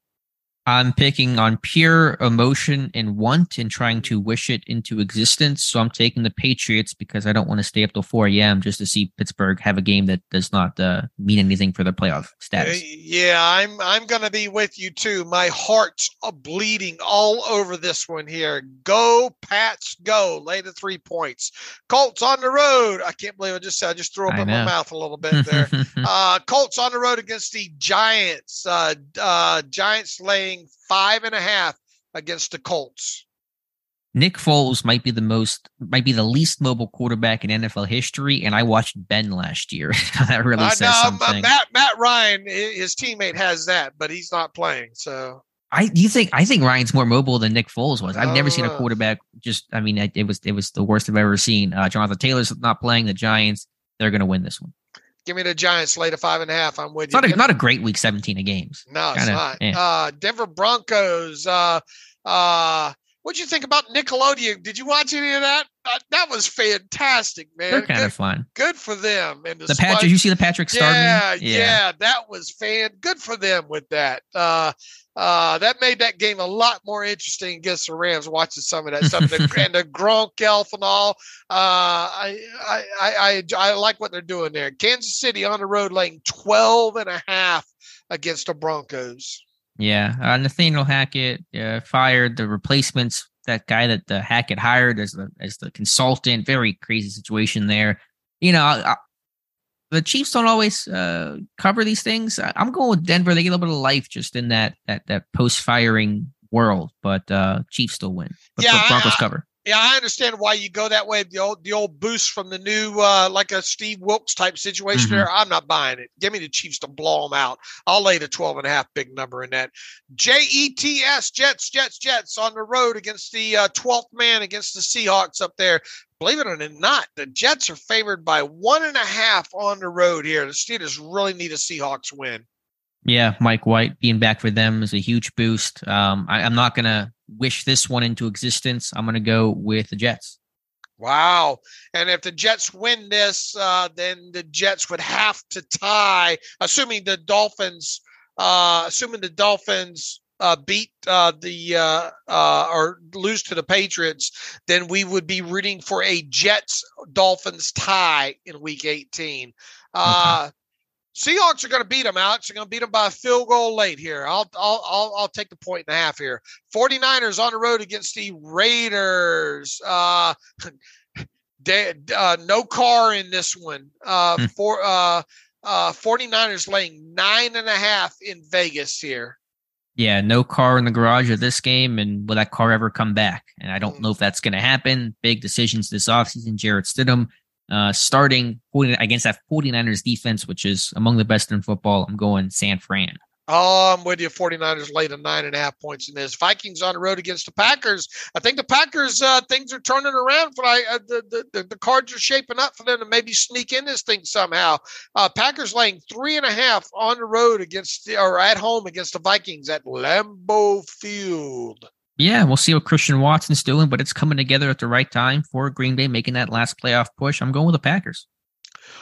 I'm picking on pure emotion and want and trying to wish it into existence. So I'm taking the Patriots because I don't want to stay up till 4 a.m. just to see Pittsburgh have a game that does not uh, mean anything for their playoff status. Yeah, I'm I'm going to be with you too. My heart's bleeding all over this one here. Go Pats, go! Lay the three points. Colts on the road. I can't believe I just said I just threw up in my mouth a little bit there. uh, Colts on the road against the Giants. Uh, uh, Giants laying five and a half against the Colts. Nick Foles might be the most, might be the least mobile quarterback in NFL history, and I watched Ben last year. that really uh, says no, something. Matt Matt Ryan, his teammate has that, but he's not playing. So I you think I think Ryan's more mobile than Nick Foles was. I've never seen a oh. quarterback just. I mean, it, it was it was the worst I've ever seen. Uh, Jonathan Taylor's not playing the Giants. They're going to win this one. Give me the Giants late of five and a half. I'm with It's you. not a, not a great week 17 of games. No, it's Kinda, not. yeah. Uh, Denver Broncos. Uh, uh, what'd you think about Nickelodeon? Did you watch any of that? Uh, that was fantastic, man. They're kind good, of fun. good for them. And The Patrick, you see the Patrick Star? yeah, meme? yeah, that was fan. Good for them with that. Uh, uh, that made that game a lot more interesting against the Rams. Watching some of that stuff the, and the Gronk elf and all. Uh, I, I, I, I, I like what they're doing there. Kansas City on the road, laying 12 and a half against the Broncos. Yeah, uh, Nathaniel Hackett uh, fired the replacements. That guy that the Hackett hired as the as the consultant. Very crazy situation there. You know, I, I- the Chiefs don't always uh, cover these things. I, I'm going with Denver. They get a little bit of life just in that that that post firing world, but uh, Chiefs still win. But Yeah, the Broncos I- cover. Yeah, I understand why you go that way. The old the old boost from the new uh like a Steve Wilks type situation Mhm. there. I'm not buying it. Give me the Chiefs to blow them out. I'll lay the 12 and a half big number in that. J E T S Jets, Jets, Jets on the road against the uh, 12th man against the Seahawks up there. Believe it or not, the Jets are favored by one and a half on the road here. The Steelers really need a Seahawks win. Yeah, Mike White being back for them is a huge boost. Um, I, I'm not gonna wish this one into existence. I'm gonna go with the Jets. Wow. And if the Jets win this, uh, then the Jets would have to tie, assuming the Dolphins, uh, assuming the Dolphins uh, beat uh, the uh, uh, or lose to the Patriots, then we would be rooting for a Jets Dolphins tie in Week 18. Uh, Seahawks are going to beat them, Alex. They're going to beat them by a field goal late here. I'll, I'll, I'll, I'll take the point and a half here. 49ers on the road against the Raiders. Uh, they, uh, no car in this one. Uh, Hmm. for uh, uh, 49ers laying nine and a half in Vegas here. Yeah, no car in the garage of this game, and will that car ever come back? And I don't Mm. know if that's going to happen. Big decisions this offseason. Jarrett Stidham uh, starting against that 49ers defense, which is among the best in football. I'm going San Fran. Oh, I'm with you. 49ers laid a nine and a half points in this. Vikings on the road against the Packers. I think the Packers uh, things are turning around. For I, uh, the, the the cards are shaping up for them to maybe sneak in this thing somehow. Uh, Packers laying three and a half on the road against the, or at home against the Vikings at Lambeau Field. Yeah, we'll see what Christian Watson's doing, but it's coming together at the right time for Green Bay making that last playoff push. I'm going with the Packers.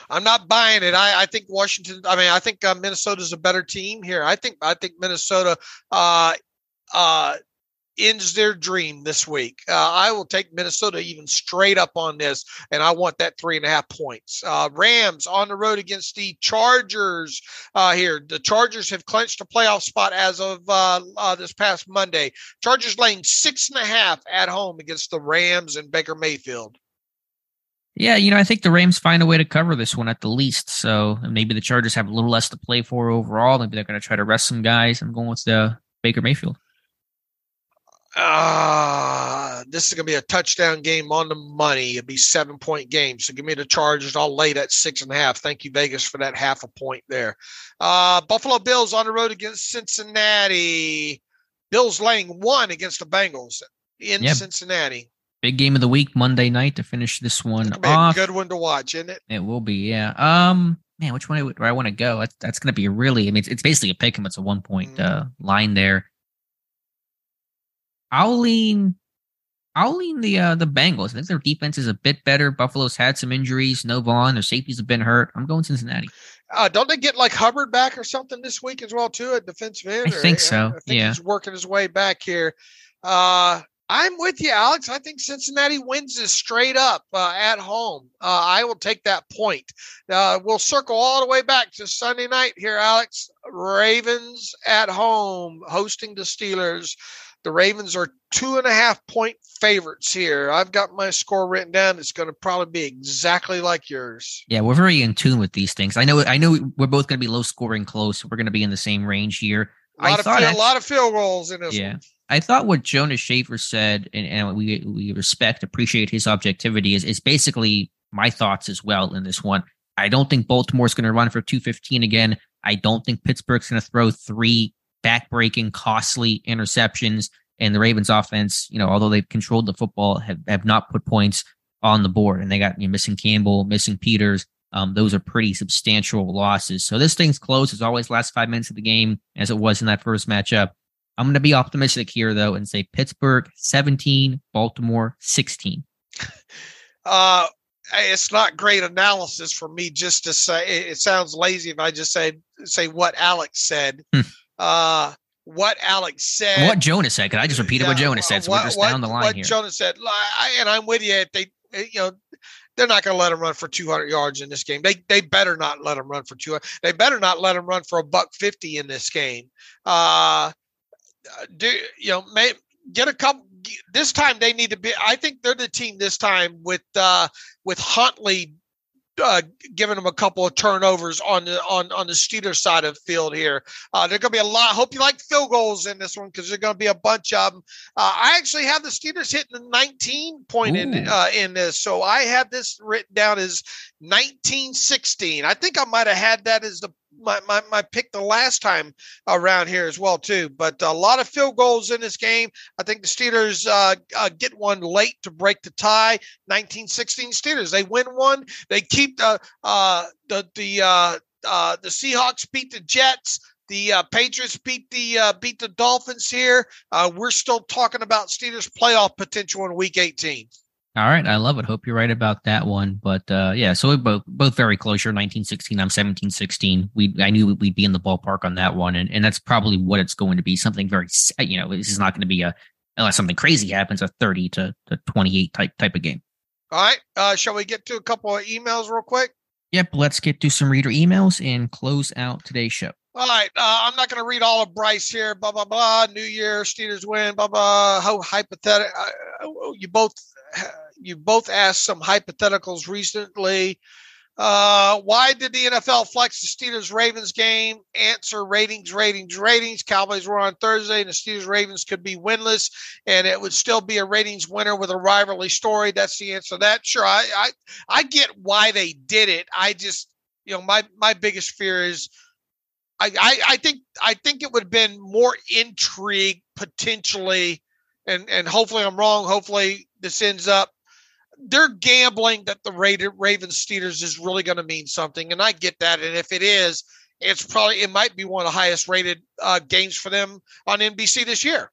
I'm not buying it. I, I think Washington. I mean, I think uh, Minnesota's a better team here. I think I think Minnesota uh, uh, ends their dream this week. Uh, I will take Minnesota even straight up on this, and I want that three and a half points. Uh, Rams on the road against the Chargers uh, here. The Chargers have clinched a playoff spot as of uh, uh, this past Monday. Chargers laying six and a half at home against the Rams and Baker Mayfield. Yeah, you know, I think the Rams find a way to cover this one at the least. So maybe the Chargers have a little less to play for overall. Maybe they're going to try to rest some guys. I'm going with the Baker Mayfield. Ah, this is gonna be a touchdown game on the money. It'll be seven point game. So give me the Chargers. I'll lay that six and a half. Thank you, Vegas, for that half a point there. Uh, Buffalo Bills on the road against Cincinnati. Bills laying one against the Bengals in Yep. Cincinnati. Big game of the week, Monday night to finish this one off. good one to watch, isn't it? It will be, yeah. Um, man, which one do I want to go? That's, that's going to be really. I mean, it's, it's basically a pick 'em. It's a one point Mhm. uh, line there. I'll lean. I'll lean the uh, the Bengals. I think their defense is a bit better. Buffalo's had some injuries. No Von. Their safeties have been hurt. I'm going Cincinnati. Uh, don't they get like Hubbard back or something this week as well too at defensive end? I Or- think so, I think yeah. he's working his way back here. Uh, I'm with you, Alex. I think Cincinnati wins this straight up uh, at home. Uh, I will take that point. Uh, we'll circle all the way back to Sunday night here, Alex. Ravens at home hosting the Steelers. The Ravens are two and a half point favorites here. I've got my score written down. It's going to probably be exactly like yours. Yeah, we're very in tune with these things. I know. I know we're both going to be low scoring, close. We're going to be in the same range here. A lot, I of, thought field, a lot of field goals in this Yeah. one. I thought what Jonas Shaffer said, and, and we we respect, appreciate his objectivity, is is basically my thoughts as well in this one. I don't think Baltimore's going to run for 215 again. I don't think Pittsburgh's going to throw three backbreaking, costly interceptions. And the Ravens offense, you know, although they've controlled the football, have, have not put points on the board. And they got you know, missing Campbell, missing Peters. Um, those are pretty substantial losses. So this thing's close as always. Last five minutes of the game, as it was in that first matchup. I'm going to be optimistic here though and say Pittsburgh 17, Baltimore 16. Uh, it's not great analysis for me just to say. It sounds lazy if I just say say what Alex said. Uh, what Alex said. What Jonas said. Could I just repeat yeah, what Jonas said? So what, we're just what, down the line what here. Jonas said, I, and I'm with you. If they, you know, they're not going to let him run for 200 yards in this game. They they better not let him run for 200. They better not let him run for a buck 50 in this game. Uh, do you know? May, get a couple. This time they need to be. I think they're the team this time with uh, with Huntley uh, giving them a couple of turnovers on the on on the Steelers side of the field here. Uh, there's going to be a lot. I hope you like field goals in this one because there's going to be a bunch of them. Uh, I actually have the Steelers hitting the 19 point in uh, in this, so I have this written down as 1916. I think I might have had that as the my, my, my pick the last time around here as well too. But a lot of field goals in this game. I think the Steelers uh, uh, get one late to break the tie. 1916 Steelers. They win one. They keep the uh, the the uh, uh, the Seahawks beat the Jets. The uh, Patriots beat the uh, beat the Dolphins here. Uh, we're still talking about Steelers playoff potential in Week 18. All right, I love it. Hope you're right about that one. But uh, yeah, so we both both very close. You're 1916. I'm 1716. We I knew we'd be in the ballpark on that one, and, and that's probably what it's going to be. Something very you know, this is not going to be a unless something crazy happens, a 30 to, to 28 type type of game. All right. Uh, shall we get to a couple of emails real quick? Yep. Let's get to some reader emails and close out today's show. All right. Uh, I'm not going to read all of Bryce here. Blah blah blah. New Year, Steelers win. Blah blah. How hypothetical. Uh, you both you both asked some hypotheticals recently. Uh, why did the NFL flex the Steelers Ravens game? Answer ratings, ratings, ratings. Cowboys were on Thursday, and the Steelers Ravens could be winless, and it would still be a ratings winner with a rivalry story. That's the answer to that. Sure, I, I, I get why they did it. I just, you know, my my biggest fear is, I, I, think I think it would have been more intrigue potentially, and and hopefully I'm wrong. Hopefully this ends up they're gambling that the rated Ravens Steelers is really going to mean something, and I get that. And if it is, it's probably it might be one of the highest rated uh, games for them on NBC this year.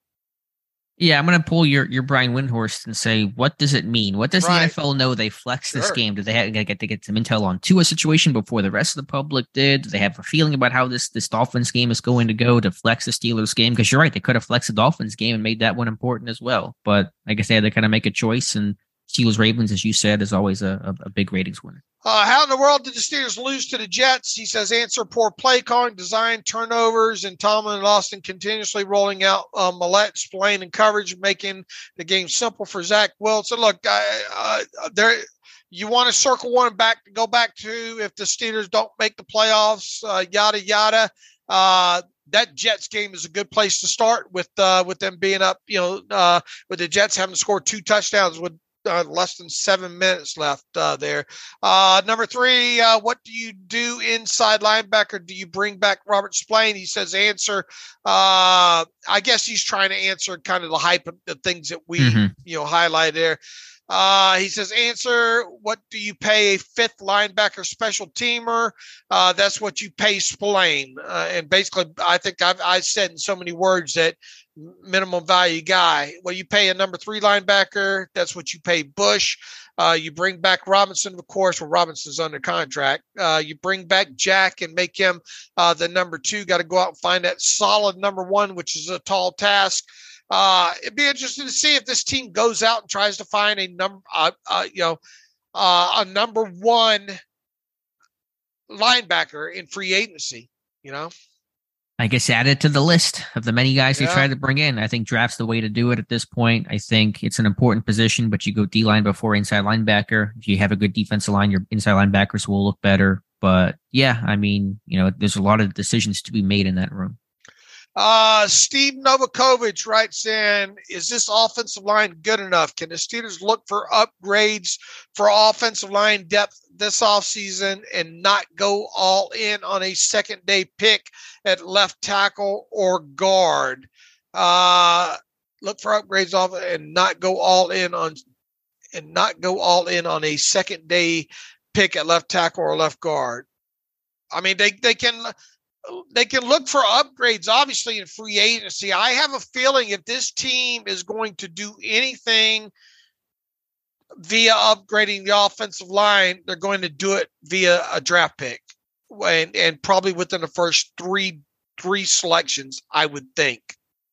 Yeah, I'm going to pull your your Brian Windhorst and say, what does it mean? What does right. the NFL know they flexed sure. this game? Do they have, get to get some intel on to a situation before the rest of the public did? Do they have a feeling about how this this Dolphins game is going to go to flex the Steelers game? Because you're right, they could have flexed the Dolphins game and made that one important as well. But like I guess they had to kind of make a choice and Steelers Ravens, as you said, is always a, a, big ratings winner. Uh, how in the world did the Steelers lose to the Jets? He says answer poor play calling, design, turnovers, and Tomlin and Austin continuously rolling out uh, Millette, Spillane, and coverage, making the game simple for Zach Wilson. Look, uh, there you want to circle one back, go back to if the Steelers don't make the playoffs, uh, yada yada. Uh, that Jets game is a good place to start with uh, with them being up. You know, uh, with the Jets having scored two touchdowns with uh, less than seven minutes left uh, there. Uh, number three, uh, what do you do inside linebacker? Do you bring back Robert Spillane? He says, answer. Uh, I guess he's trying to answer kind of the hype of the things that we, mm-hmm. you know, highlight there. Uh, he says, answer, what do you pay a fifth linebacker special teamer? Uh, that's what you pay Spillane. Uh, and basically, I think I've, i said in so many words that minimum value guy. Well, you pay a number three linebacker. That's what you pay Bush. Uh, you bring back Robinson, of course, well, Robinson's under contract. Uh, you bring back Jack and make him uh, the number two. Got to go out and find that solid number one, which is a tall task. Uh, it'd be interesting to see if this team goes out and tries to find a number, uh, uh, you know, a number one linebacker in free agency. You know, I guess add it to the list of the many guys yeah. they tried to bring in. I think draft's the way to do it at this point. I think it's an important position, but you go D line before inside linebacker. If you have a good defensive line, your inside linebackers will look better. But yeah, I mean, you know, there's a lot of decisions to be made in that room. Uh, Steve Novakovic writes in, is this offensive line good enough? Can the Steelers look for upgrades for offensive line depth this offseason and not go all in on a second day pick at left tackle or guard? Uh, look for upgrades off and not go all in on and not go all in on a second day pick at left tackle or left guard. I mean, they they can they can look for upgrades, obviously, in free agency. I have a feeling if this team is going to do anything via upgrading the offensive line, they're going to do it via a draft pick, and and probably within the first three three selections, I would think,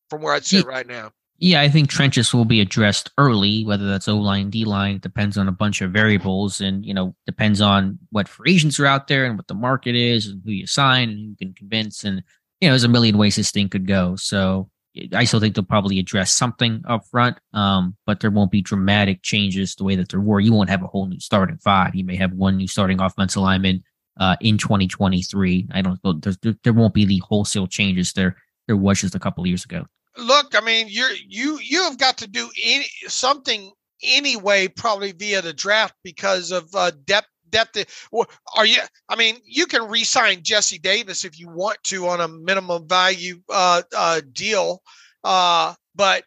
from where I sit right now. Yeah, I think trenches will be addressed early, whether that's O line, D line, depends on a bunch of variables and, you know, depends on what free agents are out there and what the market is and who you sign and who you can convince. And, you know, there's a million ways this thing could go. So I still think they'll probably address something up front, um, but there won't be dramatic changes the way that there were. You won't have a whole new starting five. You may have one new starting offensive lineman uh, in 2023. I don't know. There, there won't be the wholesale changes there there was just a couple years ago look, I mean, you're you you have got to do any something anyway, probably via the draft because of uh, depth depth. Are you? I mean, you can re-sign Jesse Davis if you want to on a minimum value uh, uh, deal, uh, but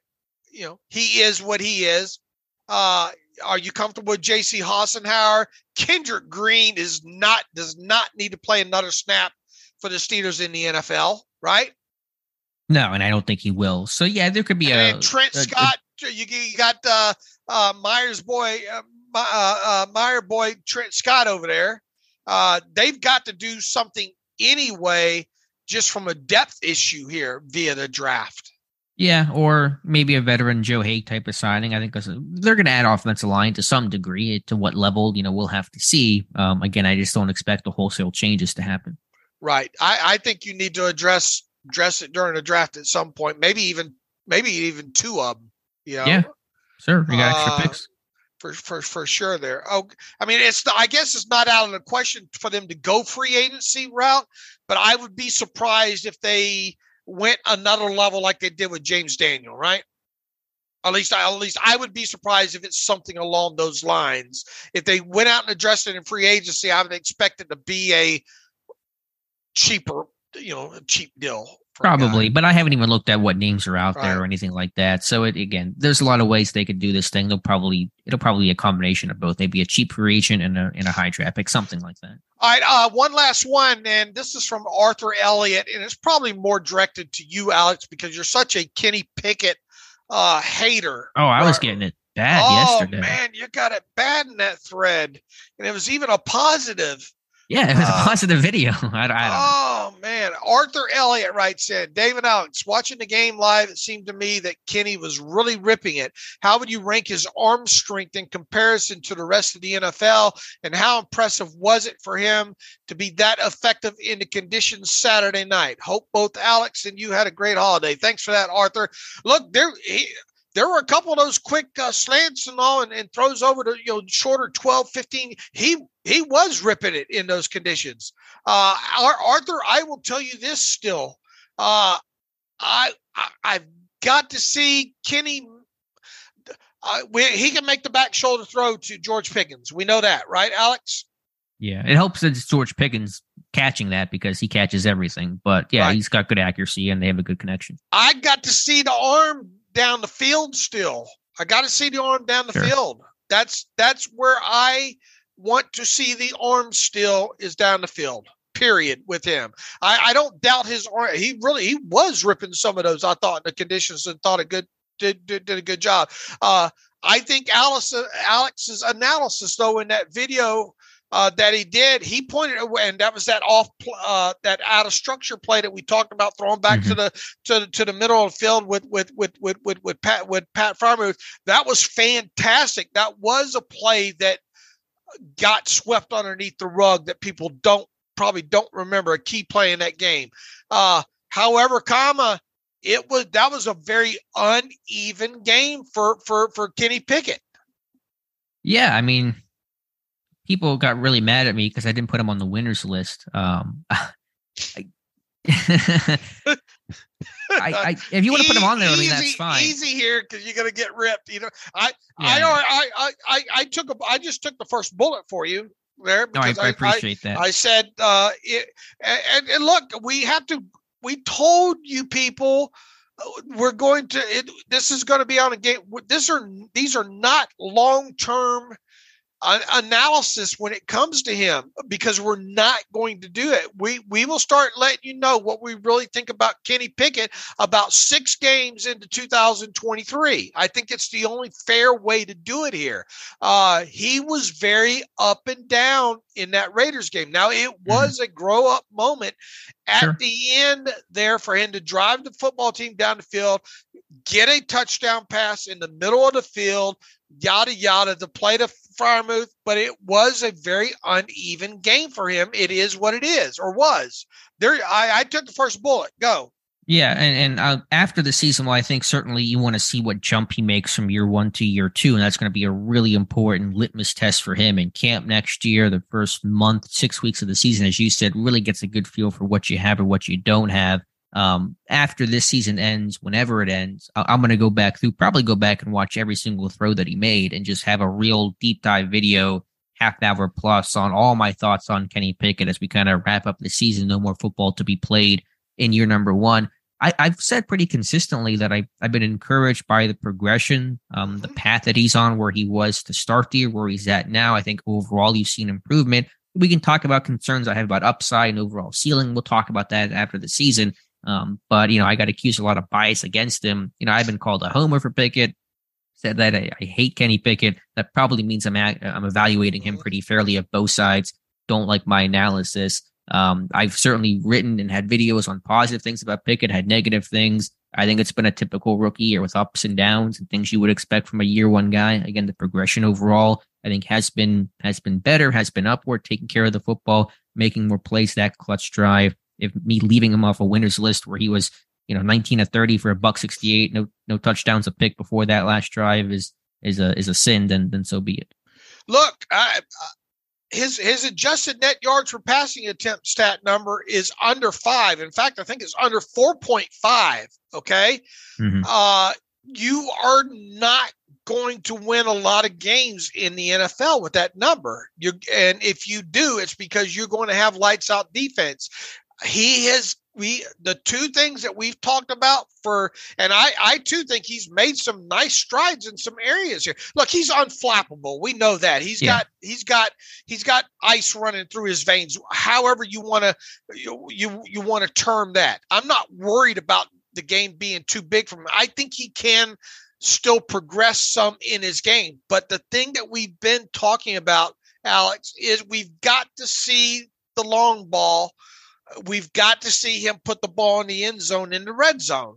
you know he is what he is. Uh, are you comfortable with J.C. Hassenauer? Kendrick Green is not does not need to play another snap for the Steelers in the NFL, right? No, and I don't think he will. So yeah, there could be a Trent a, Scott. A, you, you got uh, uh, Myers boy, uh, uh, uh, Meyer boy, Trent Scott over there. Uh, they've got to do something anyway, just from a depth issue here via the draft. Yeah, or maybe a veteran Joe Haeg type of signing. I think they're going to add offensive line to some degree. To what level, you know, we'll have to see. Um, again, I just don't expect the wholesale changes to happen. Right. I, I think you need to address dress it during the draft at some point. Maybe even maybe even two of them. You know? Yeah, sure. You got extra uh, picks for for for sure. There. Oh, I mean, it's I guess it's not out of the question for them to go free agency route, but I would be surprised if they went another level like they did with James Daniel, right? At least, I, at least I would be surprised if it's something along those lines. If they went out and addressed it in free agency, I would expect it to be a cheaper you know a cheap deal. Probably, but I haven't even looked at what names are out right. there or anything like that. So it again, there's a lot of ways they could do this thing. They'll probably it'll probably be a combination of both. Maybe a cheap free agent and a in a high traffic, something like that. All right, uh, one last one, and this is from Arthur Elliott, and it's probably more directed to you, Alex, because you're such a Kenny Pickett uh, hater. Oh, I was getting it bad oh, yesterday. man, you got it bad in that thread, and it was even a positive. Yeah, it was uh, a positive video. I, I oh man, Arthur Elliott writes in David Alex watching the game live. It seemed to me that Kenny was really ripping it. How would you rank his arm strength in comparison to the rest of the NFL? And how impressive was it for him to be that effective in the conditions Saturday night? Hope both Alex and you had a great holiday. Thanks for that, Arthur. Look, there. He, there were a couple of those quick uh, slants and all and, and, throws over to you know shorter 12 15 he he was ripping it in those conditions. Uh arthur i will tell you this still. Uh i, I have got to see kenny uh, we, he can make the back shoulder throw to george pickens. We know that right alex? Yeah it helps that it's george pickens catching that because he catches everything but yeah right. he's got good accuracy and they have a good connection. I got to see the arm down the field still. I got to see the arm down the sure. field. That's that's where I want to see the arm still is down the field. Period with him. I, I don't doubt his arm. He really he was ripping some of those. I thought in the conditions and thought a good did did, did a good job. Uh, I think Alice Alex's analysis though in that video uh, that he did, he pointed away, and that was that off, uh, that out of structure play that we talked about, throwing back mm-hmm. to the to, to the middle of the field with with with with with, with Pat with Pat Freiermuth. That was fantastic. That was a play that got swept underneath the rug that people don't probably don't remember a key play in that game. Uh, however, comma it was that was a very uneven game for for for Kenny Pickett. Yeah, I mean people got really mad at me because I didn't put him on the winners list. Um, I, I, I, if you want to put him on there, I mean that's fine. Easy here because you're gonna get ripped. You know, I, yeah. I, I, I, I, took a, I just took the first bullet for you there. Because no, I, I appreciate I, that. I said, uh, it, and, and look, we have to. We told you people uh, we're going to. It, this is going to be on a game. This are these are not long term analysis when it comes to him because we're not going to do it. We we will start letting you know what we really think about Kenny Pickett about six games into 2023. I think it's the only fair way to do it here. Uh, he was very up and down in that Raiders game. Now it mm-hmm. was mm-hmm. a grow up moment at sure. the end there for him to drive the football team down the field, get a touchdown pass in the middle of the field, yada yada, to play the Freiermuth, but it was a very uneven game for him. It is what it is, or was. There, I, I took the first bullet. Go. Yeah, and and uh, after the season, well, I think certainly you want to see what jump he makes from year one to year two, and that's going to be a really important litmus test for him in camp next year. The first month, six weeks of the season, as you said, really gets a good feel for what you have or what you don't have. Um, after this season ends, whenever it ends, I- I'm going to go back through, probably go back and watch every single throw that he made, and just have a real deep dive video, half an hour plus, on all my thoughts on Kenny Pickett as we kind of wrap up the season. No more football to be played in year number one. I, have said pretty consistently that I, I've been encouraged by the progression, um, the mm-hmm. path that he's on, where he was to start the year, where he's at now. I think overall you've seen improvement. We can talk about concerns I have about upside and overall ceiling. We'll talk about that after the season. Um, but you know, I got accused a lot of bias against him. You know, I've been called a homer for Pickett. Said that I, I hate Kenny Pickett. That probably means I'm a, I'm evaluating him pretty fairly of both sides. Don't like my analysis. Um, I've certainly written and had videos on positive things about Pickett, had negative things. I think it's been a typical rookie year with ups and downs and things you would expect from a year one guy. Again, the progression overall, I think has been has been better, has been upward, taking care of the football, making more plays that clutch drive. If me leaving him off a winners list where he was, you know, 19 to 30 for a buck 68, no no touchdowns a pick before that last drive is is a is a sin, then then so be it. Look, I, his his adjusted net yards per passing attempt stat number is under five. In fact, I think it's under four point five. Okay, mm-hmm. uh, you are not going to win a lot of games in the NFL with that number. You and if you do, it's because you're going to have lights out defense. He has we the two things that we've talked about for and I I too think he's made some nice strides in some areas here. Look, he's unflappable. We know that. He's yeah. got he's got he's got ice running through his veins. However you want to you you, you want to term that. I'm not worried about the game being too big for him. I think he can still progress some in his game. But the thing that we've been talking about, Alex, is we've got to see the long ball we've got to see him put the ball in the end zone in the red zone.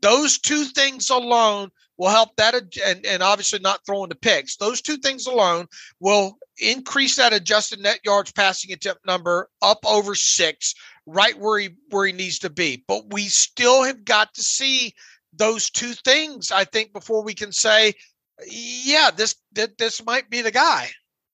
Those two things alone will help that, and, and obviously not throwing the picks. Those two things alone will increase that adjusted net yards passing attempt number up over six, right where he where he needs to be. But we still have got to see those two things, I think, before we can say, yeah, this this might be the guy.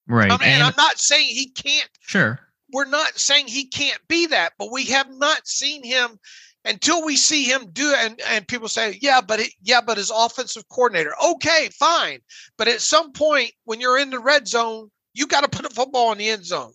Right. I mean, and I'm not saying he can't. Sure we're not saying he can't be that, but we have not seen him until we see him do it. And, and people say, yeah, but it, yeah, but his offensive coordinator. Okay, fine. But at some point, when you're in the red zone, you got to put a football in the end zone.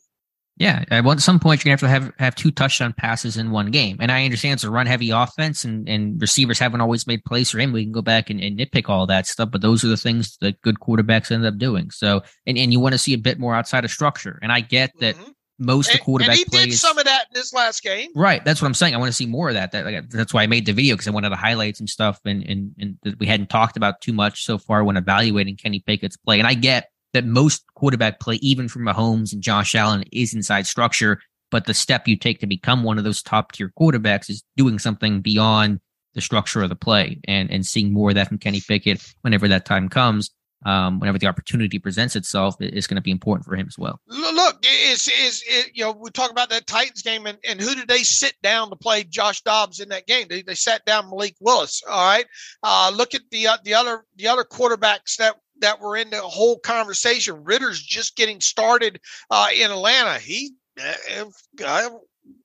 Yeah, at some point you're gonna have to have, have two touchdown passes in one game, and I understand it's a run heavy offense, and, and receivers haven't always made plays for him. We can go back and, and nitpick all that stuff, but those are the things that good quarterbacks end up doing. So, and, and you want to see a bit more outside of structure, and I get that mm-hmm most and, quarterback and he plays. did some of that in this last game. Right. That's what I'm saying. I want to see more of that. that like, that's why I made the video because I wanted the highlights and stuff and, and, and that we hadn't talked about too much so far when evaluating Kenny Pickett's play. And I get that most quarterback play, even from Mahomes and Josh Allen, is inside structure. But the step you take to become one of those top tier quarterbacks is doing something beyond the structure of the play and, and seeing more of that from Kenny Pickett whenever that time comes um, whenever the opportunity presents itself, it's going to be important for him as well. Look, is is you know we talk about that Titans game and, and who did they sit down to play Josh Dobbs in that game? They, they sat down Malik Willis. All right, uh, look at the uh, the other the other quarterbacks that that were in the whole conversation. Ridder's just getting started uh, in Atlanta. He uh,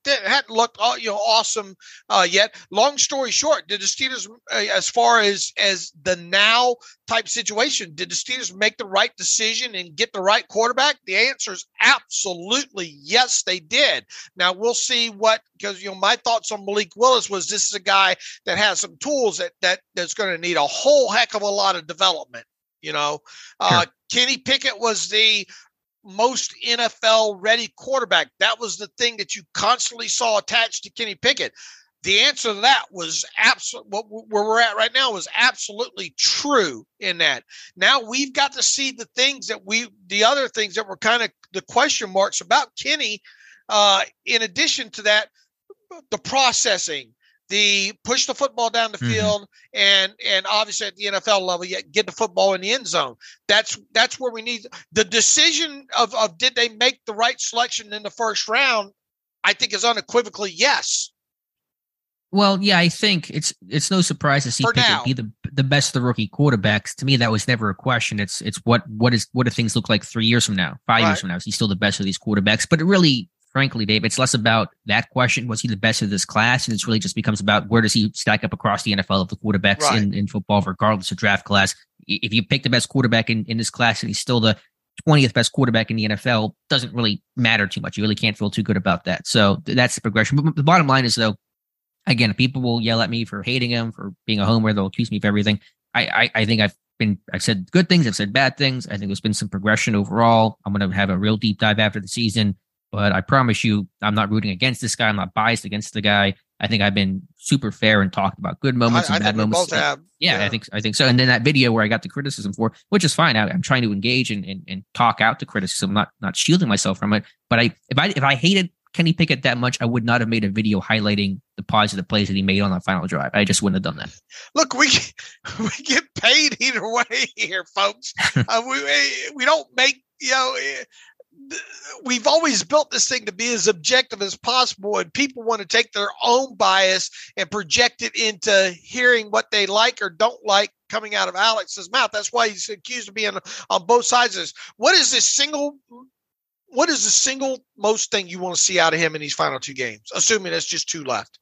hadn't looked you know awesome uh, yet. Long story short, did the Steelers, uh, as far as as the now type situation, did the Steelers make the right decision and get the right quarterback? The answer is absolutely yes, they did. Now we'll see what because you know my thoughts on Malik Willis was this is a guy that has some tools that that that's going to need a whole heck of a lot of development. You know, uh, Kenny Pickett was the most NFL ready quarterback. That was the thing that you constantly saw attached to Kenny Pickett. The answer to that was absolutely where we're at right now was absolutely true in that. Now we've got to see the things that we, the other things that were kind of the question marks about Kenny. Uh, in addition to that, the processing, the push the football down the mm-hmm. field and and obviously at the NFL level yet get the football in the end zone that's that's where we need the decision of of did they make the right selection in the first round I think is unequivocally yes well yeah I think it's it's no surprise to see For Pickett now. be the the best of the rookie quarterbacks to me that was never a question it's it's what what is what do things look like 3 years from now 5 right. years from now is he still the best of these quarterbacks but it really frankly, Dave, it's less about that question. Was he the best of this class? And it's really just becomes about where does he stack up across the NFL of the quarterbacks right. in, in football, regardless of draft class. If you pick the best quarterback in, in this class and he's still the 20th best quarterback in the NFL, doesn't really matter too much. You really can't feel too good about that. So that's the progression. But the bottom line is, though, again, people will yell at me for hating him, for being a homer. They'll accuse me of everything. I, I, I think I've been, I've said good things. I've said bad things. I think there's been some progression overall. I'm going to have a real deep dive after the season but I promise you, I'm not rooting against this guy. I'm not biased against the guy. I think I've been super fair and talked about good moments I, and bad moments. Yeah, yeah, I think I think so. And then that video where I got the criticism for, which is fine. I, am trying to engage and, and, and talk out the criticism, not not shielding myself from it. But I if I if I hated Kenny Pickett that much, I would not have made a video highlighting the positive plays that he made on that final drive. I just wouldn't have done that. Look, we we get paid either way here, folks. uh, we we don't make you know we've always built this thing to be as objective as possible and people want to take their own bias and project it into hearing what they like or don't like coming out of alex's mouth. That's why he's accused of being on both sides of this. What is this single what is the single most thing you want to see out of him in these final two games assuming it's just two left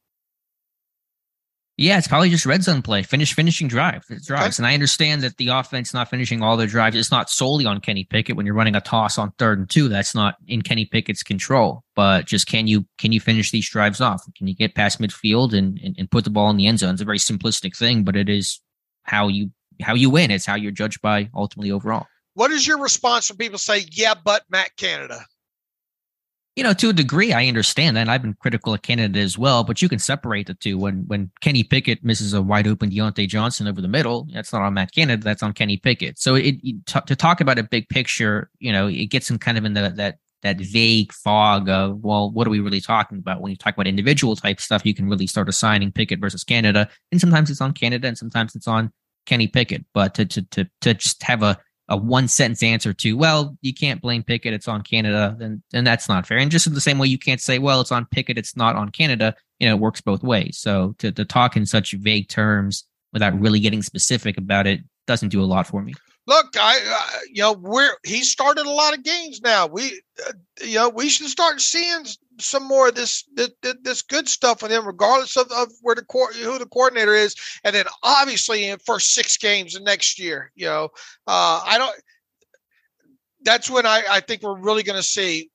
yeah, it's probably just red zone play, finish finishing drive drives. Okay. And I understand that the offense not finishing all their drives. It's not solely on Kenny Pickett when you're running a toss on third and two. That's not in Kenny Pickett's control. But just can you can you finish these drives off? Can you get past midfield and, and, and put the ball in the end zone? It's a very simplistic thing, but it is how you how you win. It's how you're judged by ultimately overall. What is your response when people say, "Yeah, but Matt Canada"? You know, to a degree, I understand that. And I've been critical of Canada as well, but you can separate the two. When when Kenny Pickett misses a wide open Diontae Johnson over the middle, that's not on Matt Canada, that's on Kenny Pickett. So it, it t- to talk about a big picture, you know, it gets him kind of in the, that that vague fog of well, what are we really talking about? When you talk about individual type stuff, you can really start assigning Pickett versus Canada, and sometimes it's on Canada, and sometimes it's on Kenny Pickett. But to to to to just have a a one sentence answer to, well, you can't blame Pickett, it's on Canada, then then that's not fair. And just in the same way you can't say, well, it's on Pickett, it's not on Canada, you know, it works both ways. So to, to talk in such vague terms without really getting specific about it doesn't do a lot for me. Look, I, you know, we're he started a lot of games now. We, uh, you know, we should start seeing some more of this this, this good stuff with him, regardless of, of where the who the coordinator is, and then obviously in first six games of next year. You know, uh, I don't. That's when I, I think we're really going to see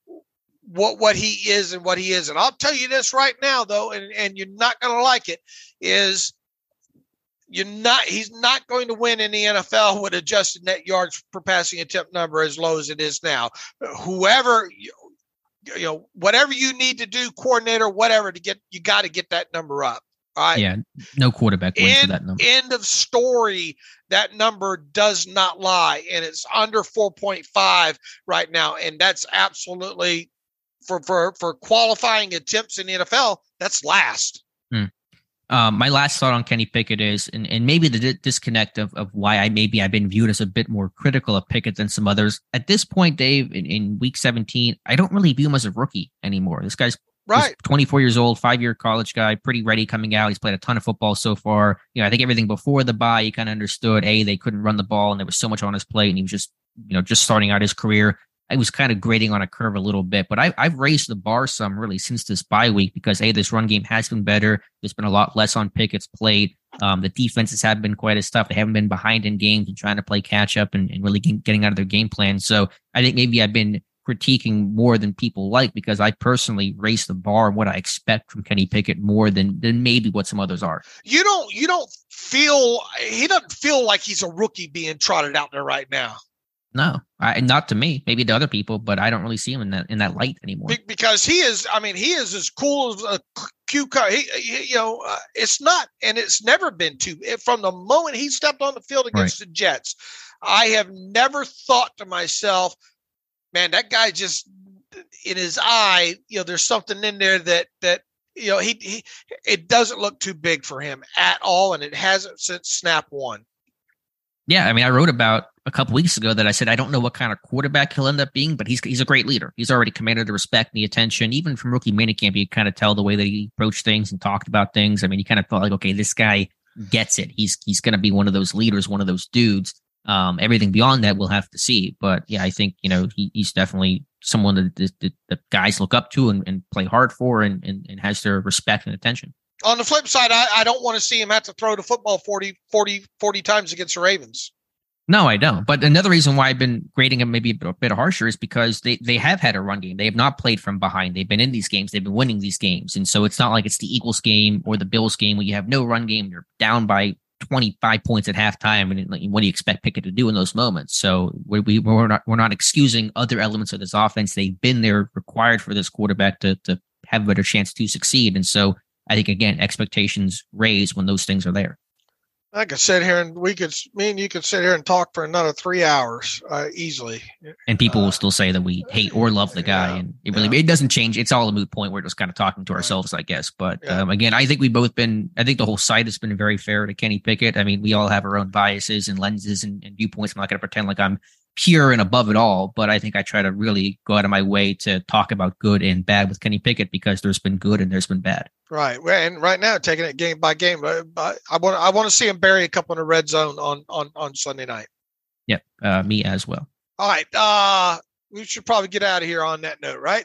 what what he is and what he is. And I'll tell you this right now, though, and and you're not going to like it. Is you're not he's not going to win in the NFL with adjusted net yards per passing attempt number as low as it is now. Whoever you know, whatever you need to do, coordinator, whatever to get, you got to get that number up. All right. Yeah. No quarterback wins end, that number. End of story. That number does not lie. And it's under 4.5 right now. And that's absolutely for, for, for qualifying attempts in the NFL, that's last. Hmm. Um, my last thought on Kenny Pickett is, and, and maybe the di- disconnect of, of why I maybe I've been viewed as a bit more critical of Pickett than some others. At this point, Dave, in, in week 17, I don't really view him as a rookie anymore. This guy's right 24 years old, five year college guy, pretty ready coming out. He's played a ton of football so far. You know, I think everything before the bye, he kind of understood, A, they couldn't run the ball and there was so much on his plate and he was just, you know, just starting out his career. I was kind of grading on a curve a little bit, but I, have raised the bar some really since this bye week because a this run game has been better. There's been a lot less on Pickett's played. Um, the defenses have been quite as tough. They haven't been behind in games and trying to play catch up and, and really getting out of their game plan. So I think maybe I've been critiquing more than people like because I personally raise the bar and what I expect from Kenny Pickett more than than maybe what some others are. You don't you don't feel he doesn't feel like he's a rookie being trotted out there right now. No, I, not to me. Maybe to other people, but I don't really see him in that in that light anymore. Be- because he is, I mean, he is as cool as a cucumber. He, he, you know, uh, it's not, and it's never been too. From the moment he stepped on the field against right. the Jets, I have never thought to myself, "Man, that guy just in his eye, you know, there's something in there that that you know he, he it doesn't look too big for him at all, and it hasn't since snap one. Yeah, I mean, I wrote about a couple weeks ago that I said I don't know what kind of quarterback he'll end up being, but he's he's a great leader. He's already commanded the respect and the attention, even from rookie minicamp. You kind of tell the way that he approached things and talked about things. I mean, you kind of felt like, okay, this guy gets it. He's he's going to be one of those leaders, one of those dudes. Um, everything beyond that, we'll have to see. But yeah, I think you know he, he's definitely someone that the, the, the guys look up to and, and play hard for, and, and, and has their respect and attention. On the flip side, I, I don't want to see him have to throw the football 40, 40, 40 times against the Ravens. No, I don't. But another reason why I've been grading him maybe a bit, a bit harsher is because they, they have had a run game. They have not played from behind. They've been in these games. They've been winning these games. And so it's not like it's the Eagles game or the Bills game where you have no run game. You're down by 25 points at halftime. And what do you expect Pickett to do in those moments? So we, we, we're not we're not excusing other elements of this offense. They've been there required for this quarterback to, to have a better chance to succeed. And so I think, again, expectations raise when those things are there. I could sit here and we could, me and you could sit here and talk for another three hours uh, easily. And people uh, will still say that we hate or love the guy, yeah, and it really yeah. it doesn't change. It's all a moot point. We're just kind of talking to ourselves, I guess. But yeah. um, again, I think we've both been. I think the whole site has been very fair to Kenny Pickett. I mean, we all have our own biases and lenses and, and viewpoints. I'm not going to pretend like I'm pure and above it all, but I think I try to really go out of my way to talk about good and bad with Kenny Pickett because there's been good and there's been bad. Right, and right now taking it game by game. I want I want to see him bury a couple in the red zone on on on Sunday night. Yep, uh, me as well. All right, uh, we should probably get out of here on that note, right?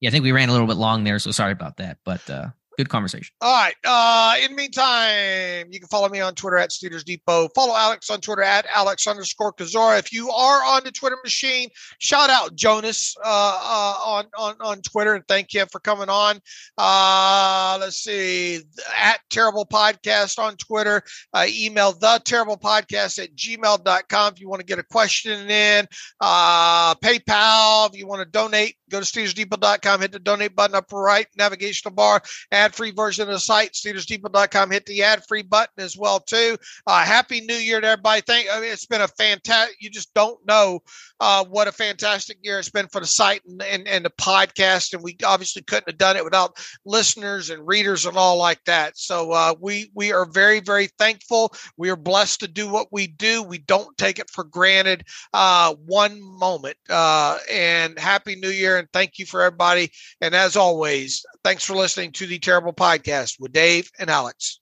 Yeah, I think we ran a little bit long there, so sorry about that. But uh, good conversation. All right. Uh, in the meantime, you can follow me on Twitter at Steelers Depot. Follow Alex on Twitter at Alex underscore Kozora. If you are on the Twitter machine, shout out Jonas uh, uh, on, on, on Twitter and thank him for coming on. Uh, let's see, at Terrible Podcast on Twitter. Uh, email the Terrible Podcast at gmail.com if you want to get a question in. Uh, PayPal if you want to donate Go to SteelersDepot.com, hit the donate button up right, navigational bar, ad free version of the site, SteelersDepot.com, hit the ad free button as well too. Uh, happy New Year to everybody. Thank. I mean, it's been a fantastic. You just don't know uh, what a fantastic year it's been for the site and, and and the podcast, and we obviously couldn't have done it without listeners and readers and all like that. So uh, we we are very very thankful. We are blessed to do what we do. We don't take it for granted uh, one moment. Uh, and happy New Year and thank you for everybody. And as always, thanks for listening to the Terrible Podcast with Dave and Alex.